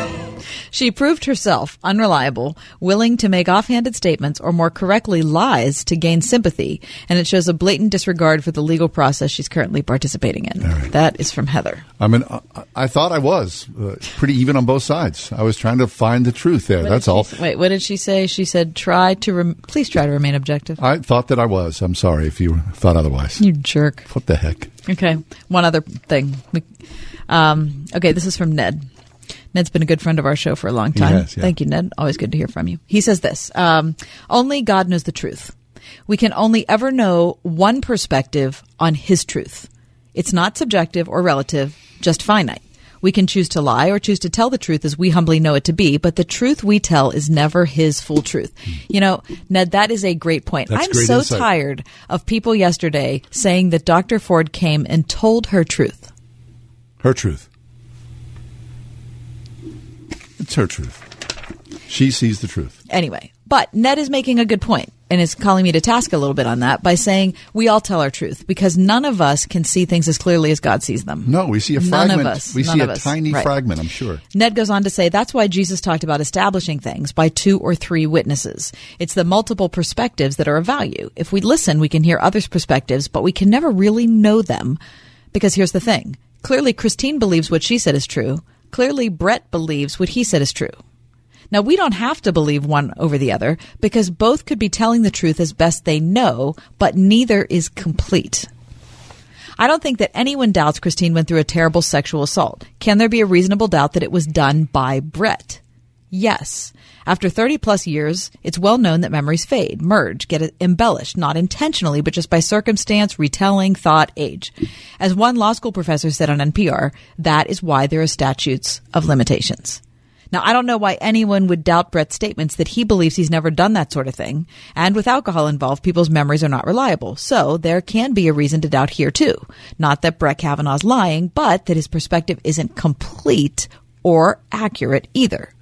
Speaker 3: She proved herself unreliable, willing to make offhanded statements, or more correctly, lies to gain sympathy, and it shows a blatant disregard for the legal process she's currently participating in. That is from Heather.
Speaker 2: I mean, I, I thought I was uh, pretty even on both sides. I was trying to find the truth there.
Speaker 3: What
Speaker 2: That's all.
Speaker 3: wait, what did she say? She said, "Try to rem- please try to remain objective."
Speaker 2: I thought that I was. I'm sorry if you thought otherwise.
Speaker 3: You jerk.
Speaker 2: What the heck?
Speaker 3: Okay, one other thing. Um, okay, this is from Ned. Ned's been a good friend of our show for a long time.
Speaker 2: has, yeah.
Speaker 3: Thank you, Ned. Always good to hear from you. He says this um, Only God knows the truth. We can only ever know one perspective on His truth. It's not subjective or relative, just finite. We can choose to lie or choose to tell the truth as we humbly know it to be, but the truth we tell is never His full truth. You know, Ned, that is a great point.
Speaker 2: That's
Speaker 3: I'm
Speaker 2: great
Speaker 3: so
Speaker 2: insight.
Speaker 3: tired of people yesterday saying that Dr. Ford came and told her truth.
Speaker 2: Her truth. It's her truth. She sees the truth.
Speaker 3: Anyway, but Ned is making a good point and is calling me to task a little bit on that by saying we all tell our truth because none of us can see things as clearly as God sees them.
Speaker 2: No, we see a fragment.
Speaker 3: None of us.
Speaker 2: We
Speaker 3: None
Speaker 2: see a
Speaker 3: us.
Speaker 2: tiny
Speaker 3: Right.
Speaker 2: fragment, I'm sure.
Speaker 3: Ned goes on to say that's why Jesus talked about establishing things by two or three witnesses. It's the multiple perspectives that are of value. If we listen, we can hear others' perspectives, but we can never really know them. Because here's the thing. Clearly Christine believes what she said is true. Clearly Brett believes what he said is true. Now, we don't have to believe one over the other because both could be telling the truth as best they know, but neither is complete. I don't think that anyone doubts Christine went through a terrible sexual assault. Can there be a reasonable doubt that it was done by Brett? Yes. After 30 plus years, it's well known that memories fade, merge, get embellished, not intentionally, but just by circumstance, retelling, thought, age. As one law school professor said on NPR, that is why there are statutes of limitations. Now, I don't know why anyone would doubt Brett's statements that he believes he's never done that sort of thing. And with alcohol involved, people's memories are not reliable. So there can be a reason to doubt here too. Not that Brett Kavanaugh's lying, but that his perspective isn't complete or accurate either.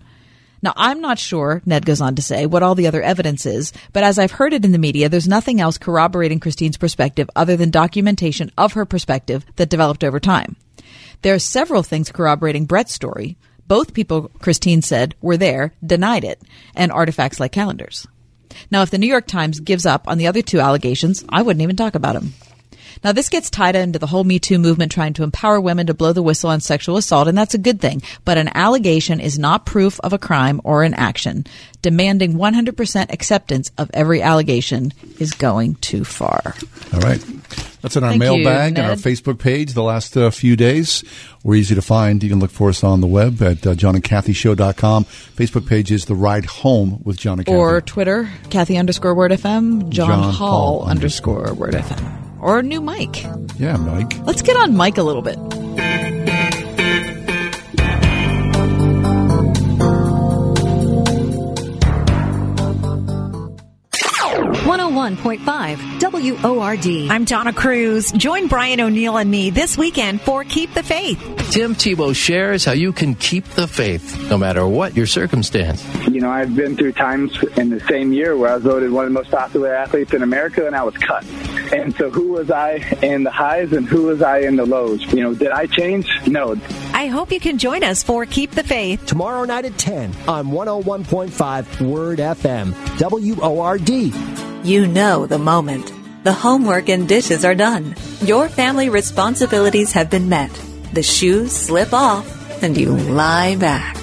Speaker 3: Now, I'm not sure, Ned goes on to say, what all the other evidence is, but as I've heard it in the media, there's nothing else corroborating Christine's perspective other than documentation of her perspective that developed over time. There are several things corroborating Brett's story. Both people Christine said were there denied it, and artifacts like calendars. Now, if the New York Times gives up on the other two allegations, I wouldn't even talk about them. Now, this gets tied into the whole Me Too movement trying to empower women to blow the whistle on sexual assault, and that's a good thing. But an allegation is not proof of a crime or an action. Demanding 100% acceptance of every allegation is going too far.
Speaker 2: All right. That's in our
Speaker 3: Thank you,
Speaker 2: mailbag and our Facebook page the last uh, few days. We're easy to find. You can look for us on the web at uh, johnandkathyshow.com. Facebook page is The Ride Home with John and Kathy.
Speaker 3: Or Twitter, Kathy underscore Word FM, John,
Speaker 2: John
Speaker 3: Hall,
Speaker 2: Hall
Speaker 3: underscore Word FM. Or a new mic.
Speaker 2: yeah, Mike.
Speaker 3: Let's get on Mike a little bit.
Speaker 23: 101.5 WORD.
Speaker 24: I'm Donna Cruz. Join Brian O'Neill and me this weekend for Keep the Faith.
Speaker 25: Tim Tebow shares how you can keep the faith no matter what your circumstance.
Speaker 26: You know, I've been through times in the same year where I was voted one of the most popular athletes in America and I was cut. And so who was I in the highs and who was I in the lows? You know, did I change? No.
Speaker 24: I hope you can join us for Keep the Faith.
Speaker 27: Tomorrow night at 10 on 101.5 Word FM. W-O-R-D.
Speaker 6: You know the moment. The homework and dishes are done. Your family responsibilities have been met. The shoes slip off and you lie back.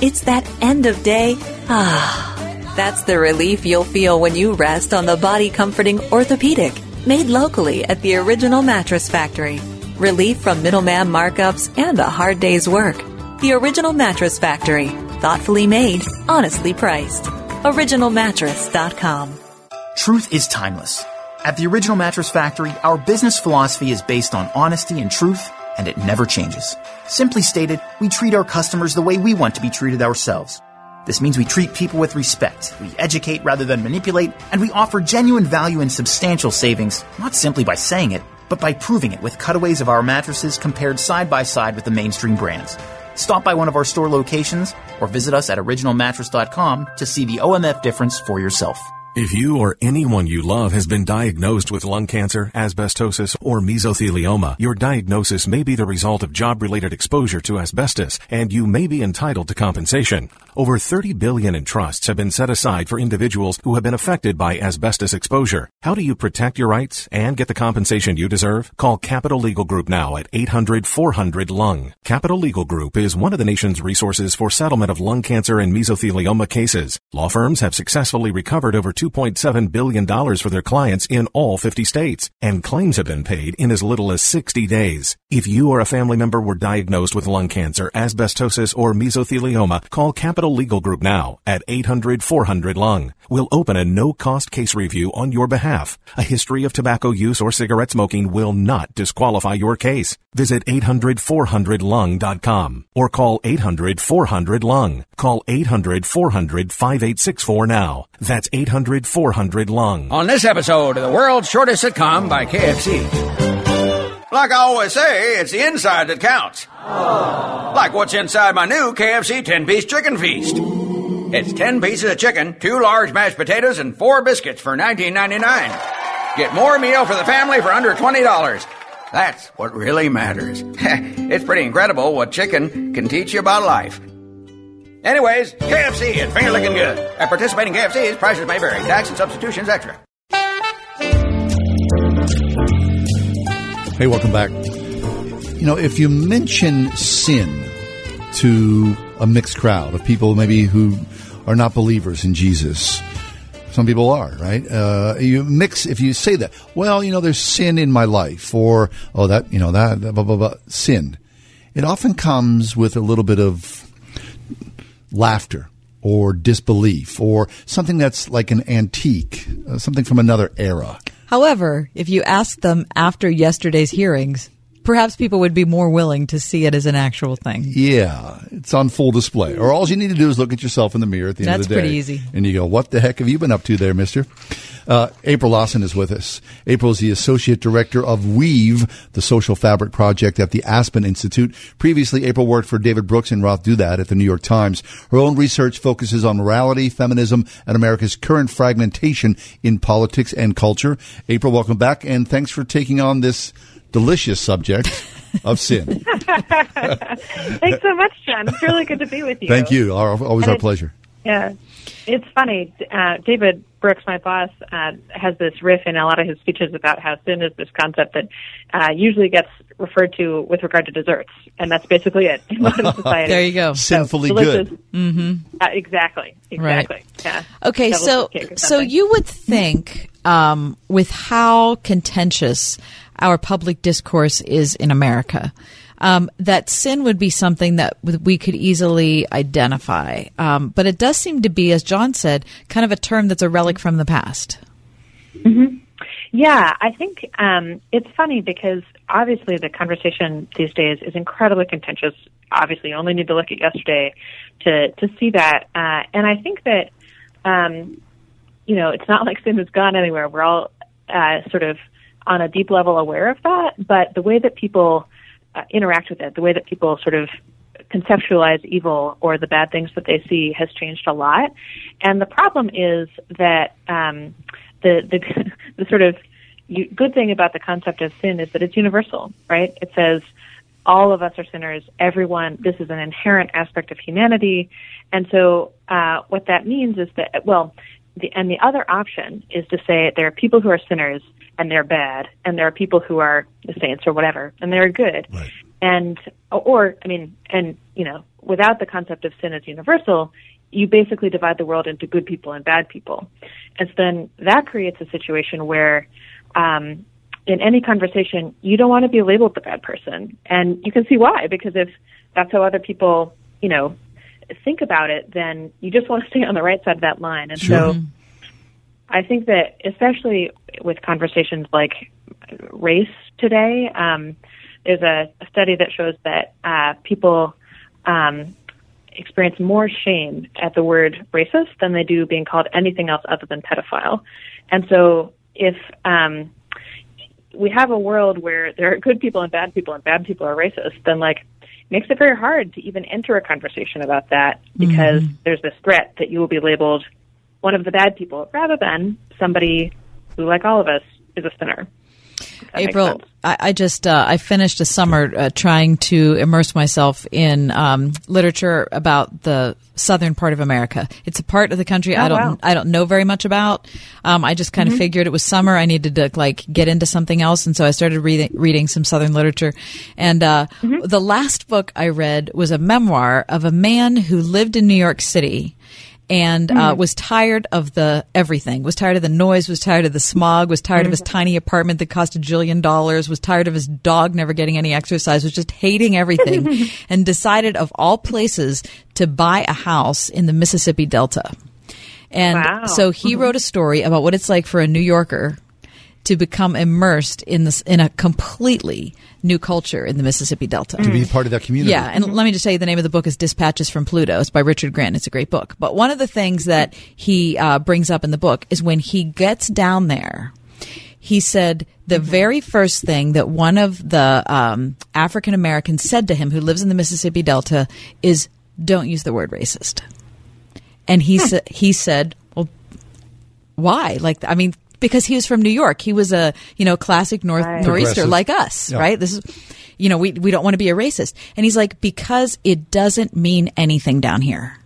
Speaker 6: It's that end of day. Ah. That's the relief you'll feel when you rest on the body comforting orthopedic made locally at the original mattress factory. Relief from middleman markups and a hard day's work. The original mattress factory. Thoughtfully made, honestly priced. OriginalMattress.com.
Speaker 28: Truth is timeless. At the Original Mattress Factory, our business philosophy is based on honesty and truth, and it never changes. Simply stated, we treat our customers the way we want to be treated ourselves. This means we treat people with respect, we educate rather than manipulate, and we offer genuine value and substantial savings, not simply by saying it, but by proving it with cutaways of our mattresses compared side by side with the mainstream brands. Stop by one of our store locations or visit us at originalmattress.com to see the OMF difference for yourself.
Speaker 29: If you or anyone you love has been diagnosed with lung cancer, asbestosis, or mesothelioma, your diagnosis may be the result of job-related exposure to asbestos, and you may be entitled to compensation. Over 30 billion in trusts have been set aside for individuals who have been affected by asbestos exposure. How do you protect your rights and get the compensation you deserve? Call Capital Legal Group now at 800-400-LUNG. Capital Legal Group is one of the nation's resources for settlement of lung cancer and mesothelioma cases. Law firms have successfully recovered over $2.7 billion for their clients in all 50 states, and claims have been paid in as little as 60 days. If you or a family member were diagnosed with lung cancer, asbestosis, or mesothelioma, call Capital Legal Group now at 800-400-LUNG. We'll open a no-cost case review on your behalf. A history of tobacco use or cigarette smoking will not disqualify your case. Visit 800-400-LUNG.com or call 800-400-LUNG. Call 800-400-5864 now. That's 800-400-LUNG.
Speaker 30: On this episode of the world's shortest sitcom by KFC. Like I always say, it's the inside that counts. Like what's inside my new KFC 10 piece chicken feast. It's 10 pieces of chicken, two large mashed potatoes, and four biscuits for $19.99. Get more meal for the family for under $20. That's what really matters. <laughs> it's pretty incredible what chicken can teach you about life. Anyways, KFC, it's finger licking good. At participating KFCs, prices may vary. Tax and substitutions extra.
Speaker 2: Hey, welcome back. You know, if you mention sin to a mixed crowd of people maybe who are not believers in Jesus, some people are, right? Uh, you mix, if you say that, well, you know, there's sin in my life, or, oh, that, you know, that, blah, blah, blah, sin. It often comes with a little bit of laughter or disbelief or something that's like an antique, uh, something from another era.
Speaker 3: However, if you ask them after yesterday's hearings, perhaps people would be more willing to see it as an actual thing.
Speaker 2: Yeah, it's on full display. Or all you need to do is look at yourself in the mirror at the end
Speaker 3: That's
Speaker 2: of the day.
Speaker 3: That's pretty easy.
Speaker 2: And you go, what the heck have you been up to there, mister? Uh, April Lawson is with us. April is the Associate Director of Weave, the social fabric project at the Aspen Institute. Previously, April worked for David Brooks and Ross Douthat at the New York Times. Her own research focuses on morality, feminism, and America's current fragmentation in politics and culture. April, welcome back, and thanks for taking on this delicious subject of sin. <laughs>
Speaker 31: Thanks so much, John. It's really good to be with you.
Speaker 2: Thank you. Our, always
Speaker 31: And
Speaker 2: our pleasure.
Speaker 31: Yeah, it's funny. Uh, David Brooks, my boss, uh, has this riff in a lot of his speeches about how sin is this concept that uh, usually gets referred to with regard to desserts, and that's basically it in modern <laughs> society.
Speaker 3: There you go.
Speaker 2: Sinfully
Speaker 31: delicious.
Speaker 2: good.
Speaker 3: Mm-hmm.
Speaker 31: Uh, exactly.
Speaker 3: Right.
Speaker 31: Exactly. Yeah.
Speaker 3: Okay,
Speaker 31: Devil's
Speaker 3: so so you would think um, with how contentious our public discourse is in America. Um, that sin would be something that we could easily identify. Um, but it does seem to be, as John said, kind of a term that's a relic from the past.
Speaker 31: hmm Yeah, I think um, it's funny because obviously the conversation these days is incredibly contentious. Obviously, you only need to look at yesterday to to see that. Uh, and I think that um, you know, it's not like sin has gone anywhere. We're all uh, sort of on a deep level aware of that, but the way that people uh, interact with it, the way that people sort of conceptualize evil or the bad things that they see has changed a lot. And the problem is that um, the the <laughs> the sort of good thing about the concept of sin is that it's universal, right? It says all of us are sinners. Everyone, this is an inherent aspect of humanity, and so uh, what that means is that well, the, and the other option is to say there are people who are sinners and they're bad, and there are people who are the saints or whatever, and they're good.
Speaker 2: Right.
Speaker 31: And or I mean, and you know, without the concept of sin as universal, you basically divide the world into good people and bad people, and so then that creates a situation where. Um, in any conversation, you don't want to be labeled the bad person. And you can see why, because if that's how other people, you know, think about it, then you just want to stay on the right side of that line. And
Speaker 2: Sure.
Speaker 31: so I think that especially with conversations like race today, um, there's a, a study that shows that uh, people um, experience more shame at the word racist than they do being called anything else other than pedophile. And so if um, we have a world where there are good people and bad people and bad people are racist, then like it makes it very hard to even enter a conversation about that because there's this threat that you will be labeled one of the bad people rather than somebody who, like all of us, is a sinner. If that makes
Speaker 3: April. I, I just uh, I finished a summer uh, trying to immerse myself in um, literature about the southern part of America. It's a part of the country I
Speaker 31: Oh,
Speaker 3: don't
Speaker 31: wow.
Speaker 3: I don't know very much about. Um, I just kind of
Speaker 31: Mhm.
Speaker 3: figured it was summer. I needed to like get into something else, and so I started reading reading some southern literature. And uh,
Speaker 31: Mm-hmm.
Speaker 3: the last book I read was a memoir of a man who lived in New York City and uh,
Speaker 31: Mhm.
Speaker 3: was tired of the everything. Was tired of the noise. Was tired of the smog. Was tired of his tiny apartment that cost a jillion dollars. Was tired of his dog never getting any exercise. Was just hating everything, <laughs> and decided of all places to buy a house in the Mississippi Delta. And
Speaker 31: Wow.
Speaker 3: so he wrote a story about what it's like for a New Yorker to become immersed in this in a completely new culture in the Mississippi Delta.
Speaker 2: to be part of that community.
Speaker 3: Yeah, and let me just tell you, the name of the book is Dispatches from Pluto. It's by Richard Grant. It's a great book. But one of the things that he uh, brings up in the book is when he gets down there, he said the very first thing that one of the um, African Americans said to him, who lives in the Mississippi Delta, is "Don't use the word racist." And he sa- he said, "Well, why? Like, I mean, because he was from New York. He was a, you know, classic North,
Speaker 31: Right.
Speaker 3: nor'easter like us,
Speaker 31: Yeah.
Speaker 3: right? This is, you know, we, we don't want to be a racist. And he's like, because it doesn't mean anything down here.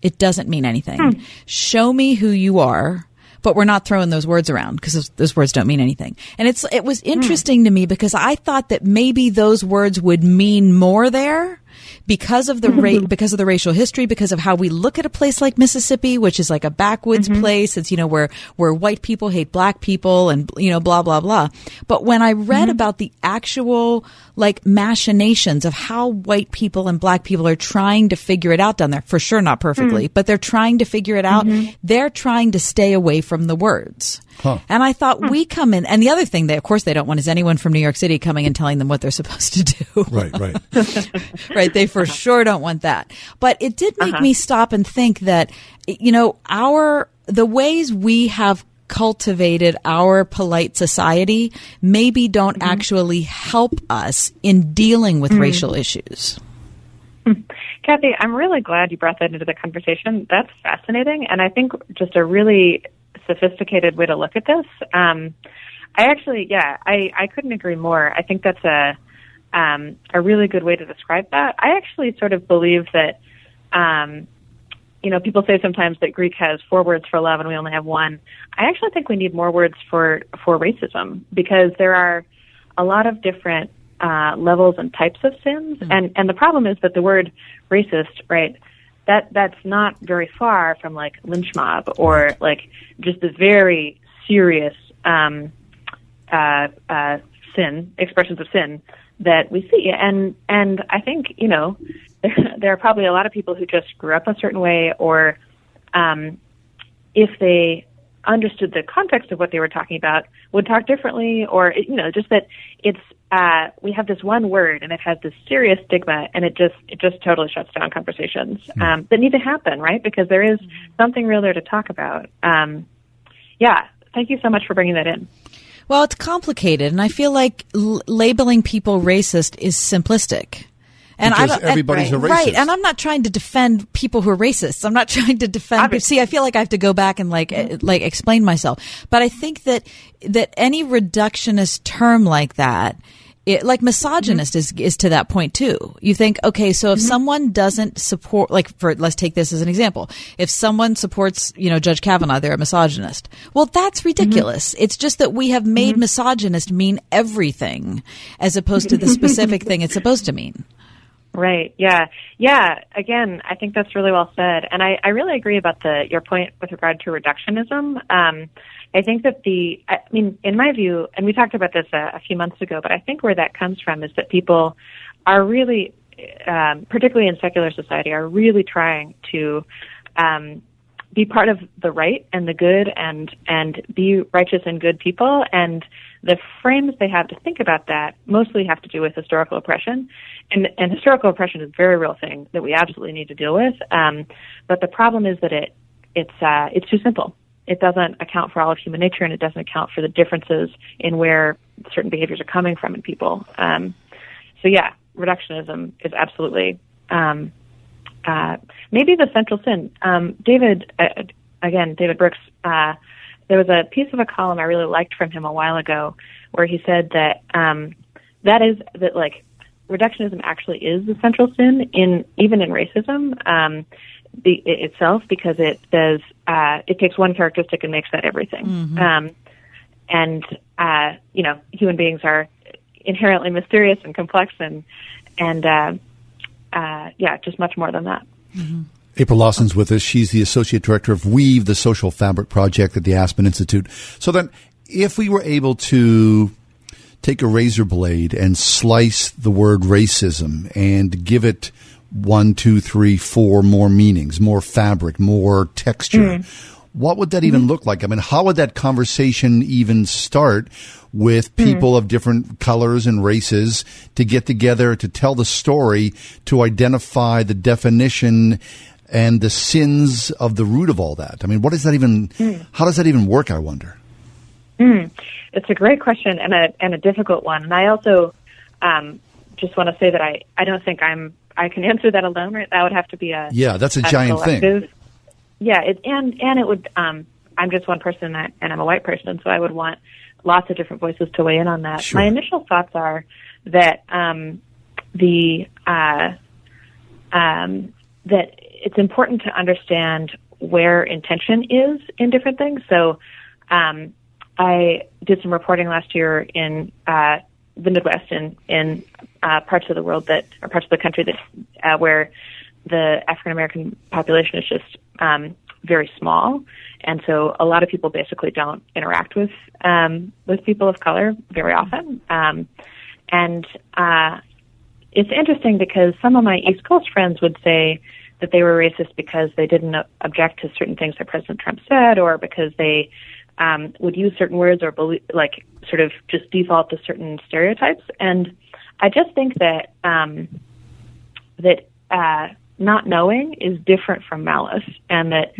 Speaker 3: It doesn't mean anything.
Speaker 31: Hmm.
Speaker 3: Show me who you are. But we're not throwing those words around because those, those words don't mean anything. And it's it was interesting to me because I thought that maybe those words would mean more there because of the ra- mm-hmm. because of the racial history, because of how we look at a place like Mississippi, which is like a backwoods mm-hmm. place. It's you know where where white people hate black people and you know blah blah blah. But when I read mm-hmm. about the actual like machinations of how white people and black people are trying to figure it out down there, for sure not perfectly, mm. but they're trying to figure it out. They're trying to stay away from the words.
Speaker 2: Huh.
Speaker 3: And I thought hmm. we come in, and the other thing they, of course, they don't want is anyone from New York City coming and telling them what they're <laughs> supposed to do.
Speaker 2: Right, right. <laughs>
Speaker 3: right. They for sure don't want that. But it did make uh-huh. me stop and think that, you know, our, the ways we have cultivated our polite society maybe don't mm-hmm. actually help us in dealing with
Speaker 31: Mhm.
Speaker 3: racial issues. Hmm.
Speaker 31: Kathy, I'm really glad you brought that into the conversation. That's fascinating, and I think just a really sophisticated way to look at this. Um, I actually, yeah, I, I couldn't agree more. I think that's a um, a really good way to describe that. I actually sort of believe that, um, you know, people say sometimes that Greek has four words for love and we only have one. I actually think we need more words for for racism because there are a lot of different uh, levels and types of sins, and and the problem is that the word racist, right? That that's not very far from like lynch mob or like just the very serious um, uh, uh, sin expressions of sin that we see, and and I think you know there, <laughs> there are probably a lot of people who just grew up a certain way, or um, if they understood the context of what they were talking about, would talk differently, or you know, just that it's uh, we have this one word and it has this serious stigma, and it just it just totally shuts down conversations um, that need to happen, right? Because there is something real there to talk about. Um, yeah, thank you so much for bringing that in.
Speaker 3: Well, it's complicated, and I feel like l- labeling people racist is simplistic. And
Speaker 2: Because
Speaker 3: I don't,
Speaker 2: everybody's
Speaker 3: and,
Speaker 2: a racist.
Speaker 3: right? And I'm not trying to defend people who are racists. I'm not <laughs> trying to defend. See, I feel like I have to go back and like eh, like explain myself. But I think that that any reductionist term like that. It, like misogynist mm-hmm. is is to that point too. You think, okay, so if mm-hmm. someone doesn't support, like for let's take this as an example, if someone supports, you know, Judge Kavanaugh, they're a misogynist. Well, that's mm-hmm. ridiculous. It's just that we have made misogynist mean everything, as opposed to the <laughs> specific thing it's supposed to mean.
Speaker 31: Right. Yeah. Yeah. Again, I think that's really well said, and I, I really agree about the your point with regard to reductionism. Um, I think that the, I mean, in my view, and we talked about this a, a few months ago, but I think where that comes from is that people are really, um, particularly in secular society, are really trying to um, be part of the right and the good and and be righteous and good people. And the frames they have to think about that mostly have to do with historical oppression. And and historical oppression is a very real thing that we absolutely need to deal with. Um, but the problem is that it it's uh, it's too simple it doesn't account for all of human nature and it doesn't account for the differences in where certain behaviors are coming from in people um, so yeah reductionism is absolutely um, uh, maybe the central sin. Um, David, uh, again, David Brooks, uh, there was a piece of a column I really liked from him a while ago where he said that um, that is that like reductionism actually is the central sin in even in racism the, itself because it says uh, it takes one characteristic and makes that everything.
Speaker 32: Mhm.
Speaker 31: Um, and uh, you know, human beings are inherently mysterious and complex and and uh, uh, yeah, just much more than that.
Speaker 2: April Lawson's with us. She's the associate director of Weave, the social fabric project at the Aspen Institute. So then, if we were able to take a razor blade and slice the word racism and give it one, two, three, four more meanings, more fabric, more texture, what would that even look like? I mean, how would that conversation even start with people of different colors and races to get together to tell the story, to identify the definition and the sins of the root of all that? I mean, what is that even, how does that even work, I wonder?
Speaker 31: Mm. It's a great question and a and a difficult one. And I also um, just want to say that I, I don't think I'm I can answer that alone. Right? That would have to be a
Speaker 2: Yeah, that's a giant thing.
Speaker 31: Yeah, it, and and it would. Um, I'm just one person, and and I'm a white person, so I would want lots of different voices to weigh in on that.
Speaker 32: Sure.
Speaker 31: My initial thoughts are that um, the uh, um, that it's important to understand where intention is in different things. So, um, I did some reporting last year in uh, the Midwest in in uh, parts of the world that or parts of the country that uh, where the African American population is just um, very small, and so a lot of people basically don't interact with um, with people of color very often. Um, and uh, it's interesting because some of my East Coast friends would say that they were racist because they didn't object to certain things that President Trump said, or because they um, would use certain words or believe, like sort of just default to certain stereotypes. And I just think that um, that uh, not knowing is different from malice, and that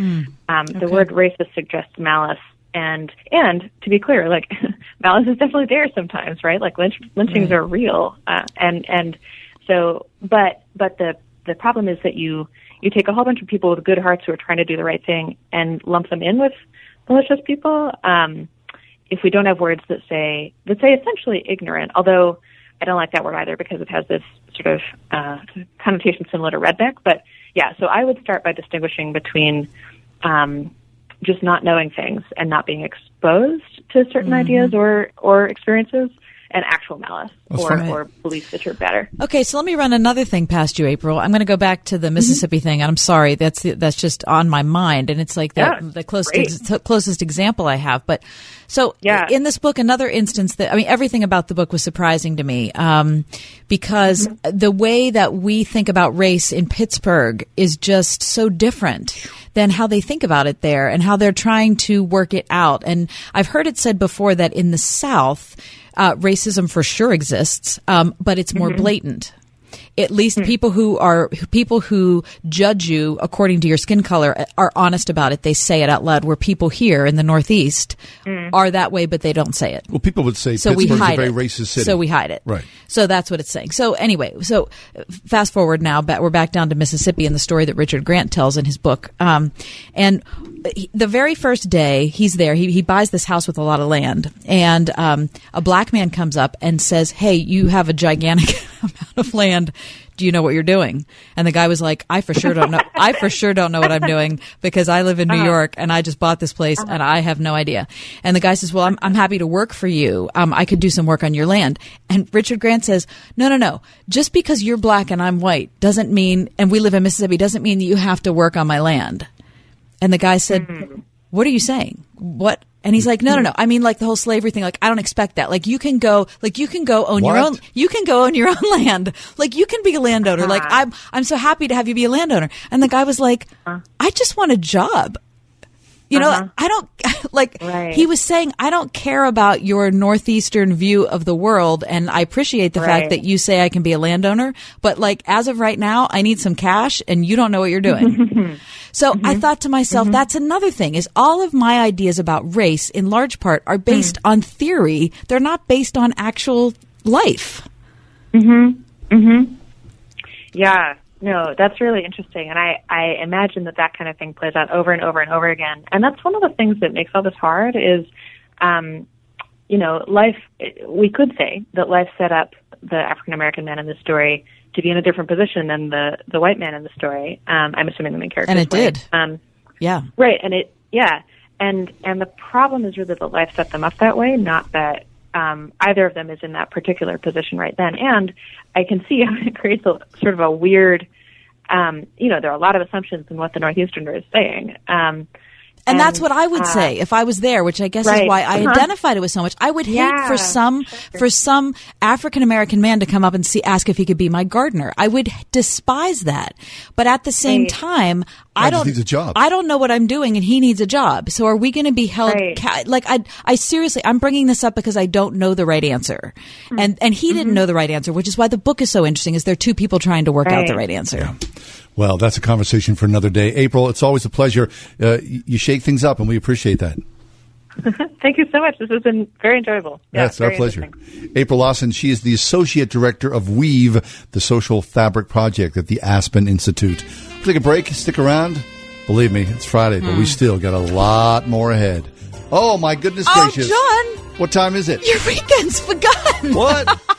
Speaker 31: um, the word racist suggests malice. And and to be clear, like <laughs> malice is definitely there sometimes, right? Like lynch, lynchings
Speaker 32: Right.
Speaker 31: are real, uh, and and so but but the the problem is that you you take a whole bunch of people with good hearts who are trying to do the right thing and lump them in with malicious people. Um, if we don't have words that say that say essentially ignorant, although I don't like that word either because it has this sort of uh, connotation similar to redneck. But yeah, so I would start by distinguishing between um, just not knowing things and not being exposed to certain
Speaker 3: Mhm.
Speaker 31: ideas or or experiences, and actual malice
Speaker 3: That's
Speaker 31: or,
Speaker 3: right.
Speaker 31: or beliefs that you're better.
Speaker 3: Okay, so let me run another thing past you, April. I'm going to go back to the Mississippi thing, and I'm sorry that's the, that's just on my mind, and it's like the,
Speaker 31: Yeah,
Speaker 3: the closest ex- closest example I have. But so
Speaker 31: Yeah.
Speaker 3: in this book, another instance that I mean, everything about the book was surprising to me um, because the way that we think about race in Pittsburgh is just so different than how they think about it there, and how they're trying to work it out. And I've heard it said before that in the South. Uh, racism for sure exists, um, but it's more
Speaker 32: Mhm.
Speaker 3: blatant. At least people who are people who judge you according to your skin color are honest about it. They say it out loud. Where people here in the Northeast are that way, but they don't say it.
Speaker 2: Well, people would say
Speaker 3: So we
Speaker 2: Pittsburgh's
Speaker 3: hide
Speaker 2: a very
Speaker 3: it.
Speaker 2: racist city.
Speaker 3: So we hide it.
Speaker 2: Right.
Speaker 3: So that's what it's saying. So anyway, so fast forward now, ba- we're back down to Mississippi and the story that Richard Grant tells in his book. Um, and he- the very first day he's there, he, he buys this house with a lot of land, and um, a black man comes up and says, "Hey, you have a gigantic <laughs> amount of land." Do you know what you're doing? And the guy was like, I for sure don't know. I for sure don't know what I'm doing because I live in New
Speaker 32: Uh-huh.
Speaker 3: York and I just bought this place and I have no idea. And the guy says, well, I'm, I'm happy to work for you. Um, I could do some work on your land. And Richard Grant says, no, no, no. Just because you're black and I'm white doesn't mean, and we live in Mississippi, doesn't mean that you have to work on my land. And the guy said,
Speaker 32: Mm-hmm.
Speaker 3: what are you saying? What? And he's like, no, no, no. I mean, like the whole slavery thing. Like, I don't expect that. Like, you can go, like, you can go own your own, you can go own your <laughs> own land. Like, you can be a landowner. Like,
Speaker 32: Uh-huh.
Speaker 3: I'm, I'm so happy to have you be a landowner. And the guy was like, I just want a job. You know,
Speaker 32: Uh-huh.
Speaker 3: I don't <laughs> like. He was saying, I don't care about your northeastern view of the world, and I appreciate the
Speaker 32: Right.
Speaker 3: fact that you say I can be a landowner. But like, as of right now, I need some cash, and you don't know what you're doing. <laughs> so I thought to myself, that's another thing: is all of my ideas about race, in large part, are based on theory. They're not based on actual life.
Speaker 31: Mhm. Mhm. Yeah. No, that's really interesting, and I I imagine that that kind of thing plays out over and over and over again. And that's one of the things that makes all this hard is, um, you know, life. We could say that life set up the African American man in this story to be in a different position than the the white man in the story. Um, I'm assuming the main character.
Speaker 3: And it did.
Speaker 31: Um,
Speaker 3: Yeah.
Speaker 31: Right, and it yeah, and and the problem is really that life set them up that way, not that um, either of them is in that particular position right then. And I can see <laughs> how it creates a sort of a weird, um, you know, there are a lot of assumptions in what the Northeasterner is saying. Um,
Speaker 3: And, that's what I would
Speaker 31: uh,
Speaker 3: say if I was there, which I guess is why I
Speaker 31: Uh-huh.
Speaker 3: identified it with so much. I would hate
Speaker 31: Yeah,
Speaker 3: for some for some African American man to come up and see ask if he could be my gardener. I would despise that. But at the same
Speaker 31: Right.
Speaker 3: time,
Speaker 2: I
Speaker 3: I don't
Speaker 2: needs a job.
Speaker 3: I don't know what I'm doing and he needs a job. So are we going to be held
Speaker 31: Right.
Speaker 3: ca- like I I seriously I'm bringing this up because I don't know the right answer.
Speaker 31: Hmm.
Speaker 3: And and he didn't know the right answer, which is why the book is so interesting is there are two people trying to work out the
Speaker 31: Right.
Speaker 3: right answer.
Speaker 2: Well, that's a conversation for another day. April, it's always a pleasure. Uh, you shake things up, and we appreciate that. <laughs>
Speaker 31: Thank you so much. This has been very enjoyable. Yeah,
Speaker 2: That's our pleasure. April Lawson, she is the Associate Director of Weave, the Social Fabric Project at the Aspen Institute. We'll take a break. Stick around. Believe me, it's Friday, but we
Speaker 3: Hmm.
Speaker 2: still got a lot more ahead. Oh, my goodness
Speaker 3: Oh,
Speaker 2: gracious.
Speaker 3: John,
Speaker 2: What time is it?
Speaker 3: your weekend's forgotten.
Speaker 2: What? <laughs>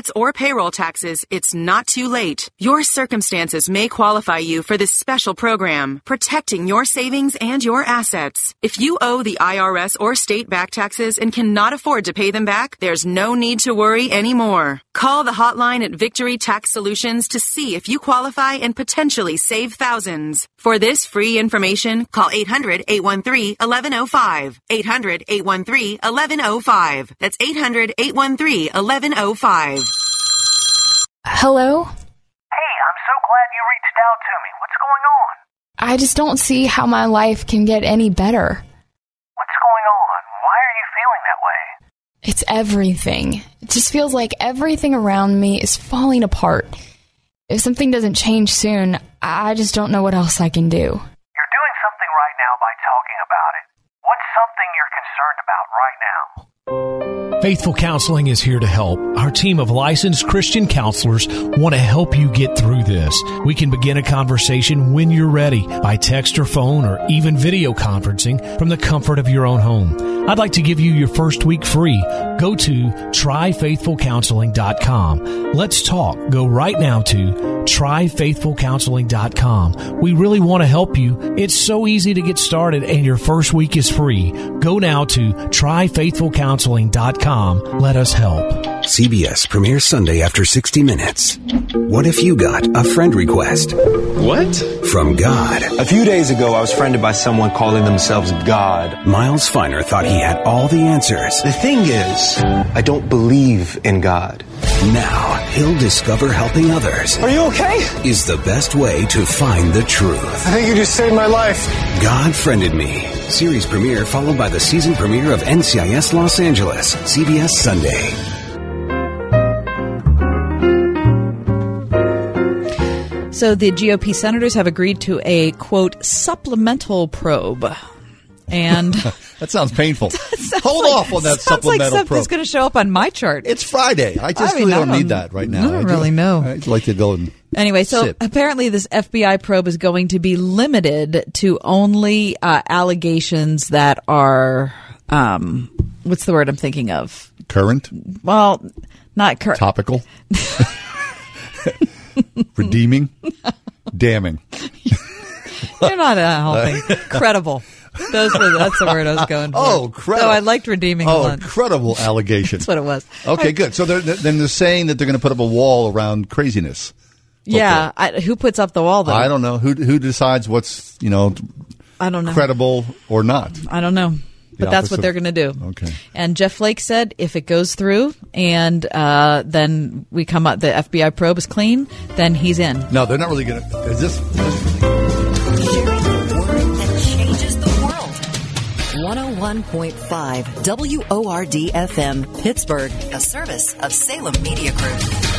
Speaker 23: or payroll taxes, it's not too late. Your circumstances may qualify you for this special program, protecting your savings and your assets. If you owe the IRS or state back taxes and cannot afford to pay them back, there's no need to worry anymore. Call the hotline at Victory Tax Solutions to see if you qualify and potentially save thousands. For this free information, call 800-813-1105. 800-813-1105. That's 800-813-1105.
Speaker 33: Hello?
Speaker 34: Hey, I'm so glad you reached out to me. What's going on?
Speaker 33: I just don't see how my life can get any better.
Speaker 34: What's going on? Why are you feeling that way?
Speaker 33: It's everything. It just feels like everything around me is falling apart. If something doesn't change soon, I just don't know what else I can do.
Speaker 34: You're doing something right now by talking about it. What's something you're concerned about right now?
Speaker 35: Faithful Counseling is here to help. Our team of licensed Christian counselors want to help you get through this. We can begin a conversation when you're ready by text or phone or even video conferencing from the comfort of your own home. I'd like to give you your first week free. Go to tryfaithfulcounseling.com. Let's talk. Go right now to tryfaithfulcounseling.com. We really want to help you. It's so easy to get started and your first week is free. Go now to tryfaithfulcounseling.com. Let us help.
Speaker 18: CBS premieres Sunday after 60 Minutes. What if you got a friend request?
Speaker 14: What?
Speaker 18: From God.
Speaker 14: A few days ago, I was friended by someone calling themselves God.
Speaker 18: Miles Finer thought he had all the answers.
Speaker 14: The thing is, I don't believe in God.
Speaker 18: Now, he'll discover helping others.
Speaker 14: Are you okay?
Speaker 18: Is the best way to find the truth.
Speaker 14: I think you just saved my life.
Speaker 18: God Friended Me. Series premiere followed by the season premiere of NCIS Los Angeles. CBS Sunday.
Speaker 3: So the GOP senators have agreed to a quote supplemental probe. And <laughs>
Speaker 36: that sounds painful. <laughs>
Speaker 3: sounds
Speaker 36: Hold
Speaker 3: like-
Speaker 36: off on that
Speaker 3: sounds like
Speaker 36: supplemental
Speaker 3: something's
Speaker 36: probe.
Speaker 3: going to show up on my chart.
Speaker 36: It's Friday. I just
Speaker 3: I mean,
Speaker 36: really
Speaker 3: I
Speaker 36: don't,
Speaker 3: don't-
Speaker 36: need that right now.
Speaker 3: I don't
Speaker 36: do-
Speaker 3: really know.
Speaker 36: I'd like to go and
Speaker 3: Anyway, so
Speaker 36: Sip.
Speaker 3: apparently this FBI probe is going to be limited to only uh, allegations that are, um, what's the word I'm thinking of?
Speaker 36: current,
Speaker 3: Well, not current.
Speaker 36: topical, <laughs> redeeming, <laughs> damning.
Speaker 3: You're not a whole thing. credible. Those were that's the word I was going for. <laughs>
Speaker 36: Oh, credible.
Speaker 3: So I liked redeeming
Speaker 36: Oh,
Speaker 3: one.
Speaker 36: incredible <laughs> allegation.
Speaker 3: That's what it was.
Speaker 36: Okay, good. So they're, then they're saying that they're going to put up a wall around craziness.
Speaker 3: Yeah, I, who puts up the wall though?
Speaker 36: I don't know who who decides what's you know
Speaker 3: I don't know.
Speaker 36: credible or not.
Speaker 3: I don't know. But that's what
Speaker 36: of-
Speaker 3: they're going to do.
Speaker 36: Okay.
Speaker 3: And Jeff Flake said if it goes through and uh, then we come up, the FBI probe is clean, then he's in.
Speaker 36: No, they're not really going to. Is this?
Speaker 6: 101.5 WORD FM, Pittsburgh, a service of Salem Media Group.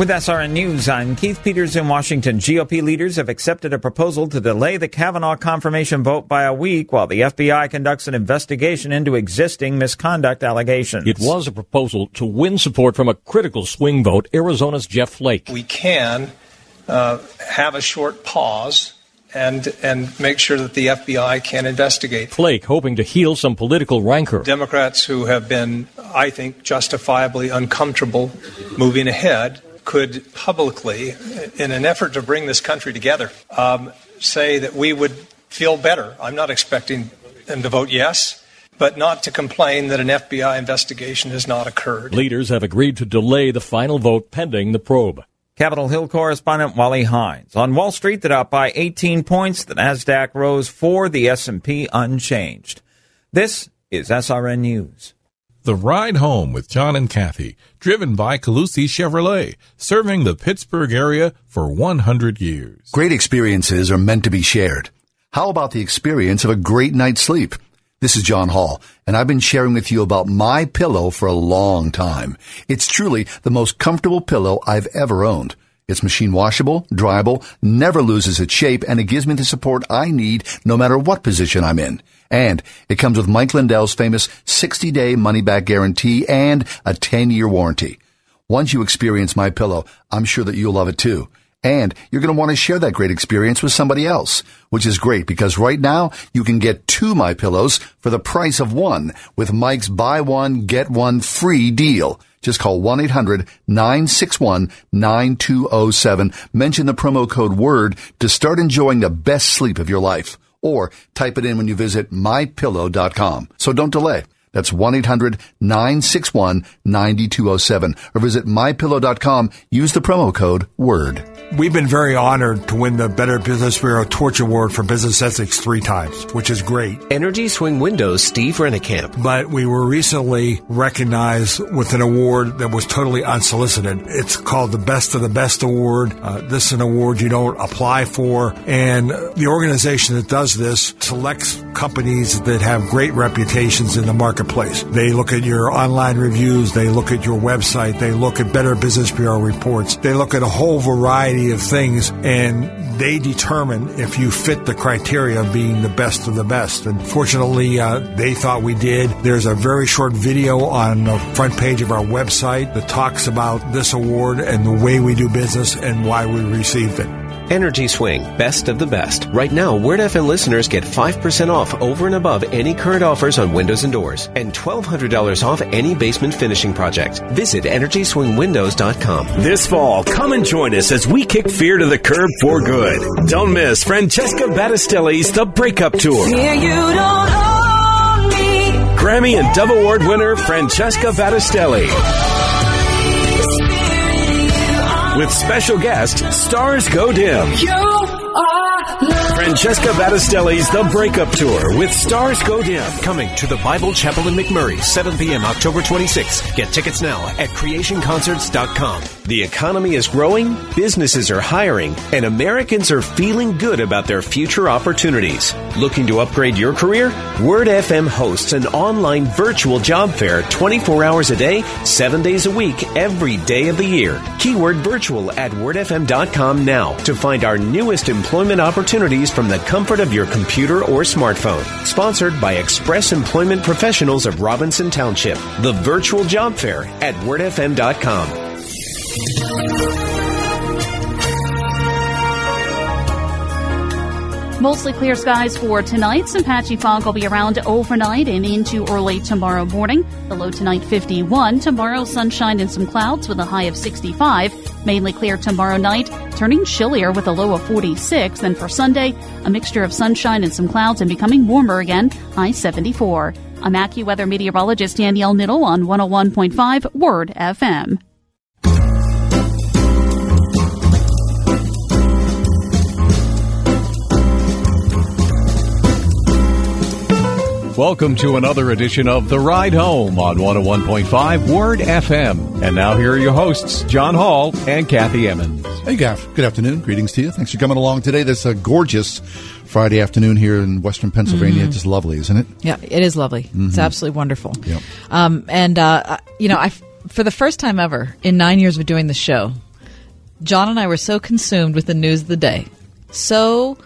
Speaker 37: With SRN News, I'm Keith Peters in Washington. GOP leaders have accepted a proposal to delay the Kavanaugh confirmation vote by a week while the FBI conducts an investigation into existing misconduct allegations.
Speaker 38: It was a proposal to win support from a critical swing vote, Arizona's Jeff Flake.
Speaker 39: we can uh, have a short pause and and make sure that the FBI can investigate.
Speaker 38: Flake hoping to heal some political rancor.
Speaker 39: Democrats who have been, I think, justifiably uncomfortable moving ahead could publicly, in an effort to bring this country together, um, say that we would feel better. I'm not expecting them to vote yes, but not to complain that an FBI investigation has not occurred.
Speaker 38: Leaders have agreed to delay the final vote pending the probe.
Speaker 37: Capitol Hill correspondent Wally Hines. On Wall Street, they're up by 18 points. The Nasdaq rose four. The S&P unchanged. This is SRN News.
Speaker 7: The Ride Home with John and Kathy, driven by Colussy Chevrolet, serving the Pittsburgh area for 100 years.
Speaker 2: Great experiences are meant to be shared. How about the experience of a great night's sleep? This is John Hall, and I've been sharing with you about my pillow for a long time. It's truly the most comfortable pillow I've ever owned. It's machine washable, dryable, never loses its shape, and it gives me the support I need no matter what position I'm in. And it comes with Mike Lindell's famous 60 day money back guarantee and a 10 year warranty. Once you experience my pillow, I'm sure that you'll love it too. And you're going to want to share that great experience with somebody else, which is great because right now you can get two My Pillows for the price of one with Mike's buy one, get one free deal. Just call 1-800-961-9207. Mention the promo code WORD to start enjoying the best sleep of your life. Or type it in when you visit mypillow.com. So don't delay. That's 1-800-961-9207 or visit mypillow.com. Use the promo code WORD.
Speaker 40: We've been very honored to win the Better Business Bureau Torch Award for Business Ethics three times, which is great.
Speaker 41: Energy Swing Windows Steve Renikamp.
Speaker 40: But we were recently recognized with an award that was totally unsolicited. It's called the Best of the Best Award. Uh, this is an award you don't apply for. And the organization that does this selects companies that have great reputations in the marketplace. They look at your online reviews, they look at your website, they look at Better Business Bureau reports, they look at a whole variety of things, and they determine if you fit the criteria of being the best of the best. And fortunately, uh, they thought we did. There's a very short video on the front page of our website that talks about this award and the way we do business and why we received it.
Speaker 14: Energy Swing, best of the best. Right now, Word FM listeners get 5% off over and above any current offers on windows and doors, and $1,200 off any basement finishing project. Visit EnergySwingWindows.com.
Speaker 42: This fall, come and join us as we kick fear to the curb for good. Don't miss Francesca Battistelli's The Breakup Tour. Grammy and Dove Award winner Francesca Battistelli. With special guest, Stars Go Dim. Francesca Battistelli's The Breakup Tour with Stars Go Dim.
Speaker 14: Coming to the Bible Chapel in McMurray, 7 p.m. October 26th. Get tickets now at creationconcerts.com. The economy is growing, businesses are hiring, and Americans are feeling good about their future opportunities. Looking to upgrade your career? Word FM hosts an online virtual job fair 24 hours a day, 7 days a week, every day of the year. Keyword virtual at wordfm.com now to find our newest employment opportunities from the comfort of your computer or smartphone. Sponsored by Express Employment Professionals of Robinson Township. The virtual job fair at wordfm.com.
Speaker 21: Mostly clear skies for tonight. Some patchy fog will be around overnight and into early tomorrow morning. The low tonight 51. Tomorrow sunshine and some clouds with a high of 65. Mainly clear tomorrow night, turning chillier with a low of 46. Then for Sunday, a mixture of sunshine and some clouds and becoming warmer again, high 74. I'm AccuWeather meteorologist Danielle Niddle on 101.5 Word FM.
Speaker 7: Welcome to another edition of The Ride Home on 101.5 Word FM. And now here are your hosts, John Hall and Kathy Emmons.
Speaker 2: Hey, Gaff. Good afternoon. Greetings to you. Thanks for coming along today. This is a gorgeous Friday afternoon here in Western Pennsylvania.
Speaker 3: Mhm.
Speaker 2: Just lovely, isn't it?
Speaker 3: Yeah, it is lovely. It's
Speaker 2: Mhm.
Speaker 3: absolutely wonderful.
Speaker 2: Yep.
Speaker 3: Um, and uh, you know, I for the first time ever in nine years of doing the show, John and I were so consumed with the news of the day, so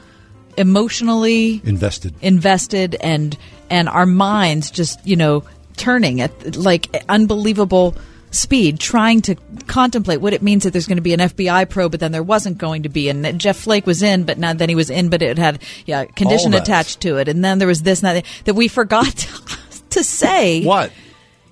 Speaker 3: emotionally
Speaker 2: Invested.
Speaker 3: invested, and and our minds just you know turning at like unbelievable speed trying to contemplate what it means that there's going to be an FBI probe but then there wasn't going to be and Jeff Flake was in but now then he was in but it had yeah condition attached to it and then there was this and that that we forgot <laughs> to say
Speaker 2: What?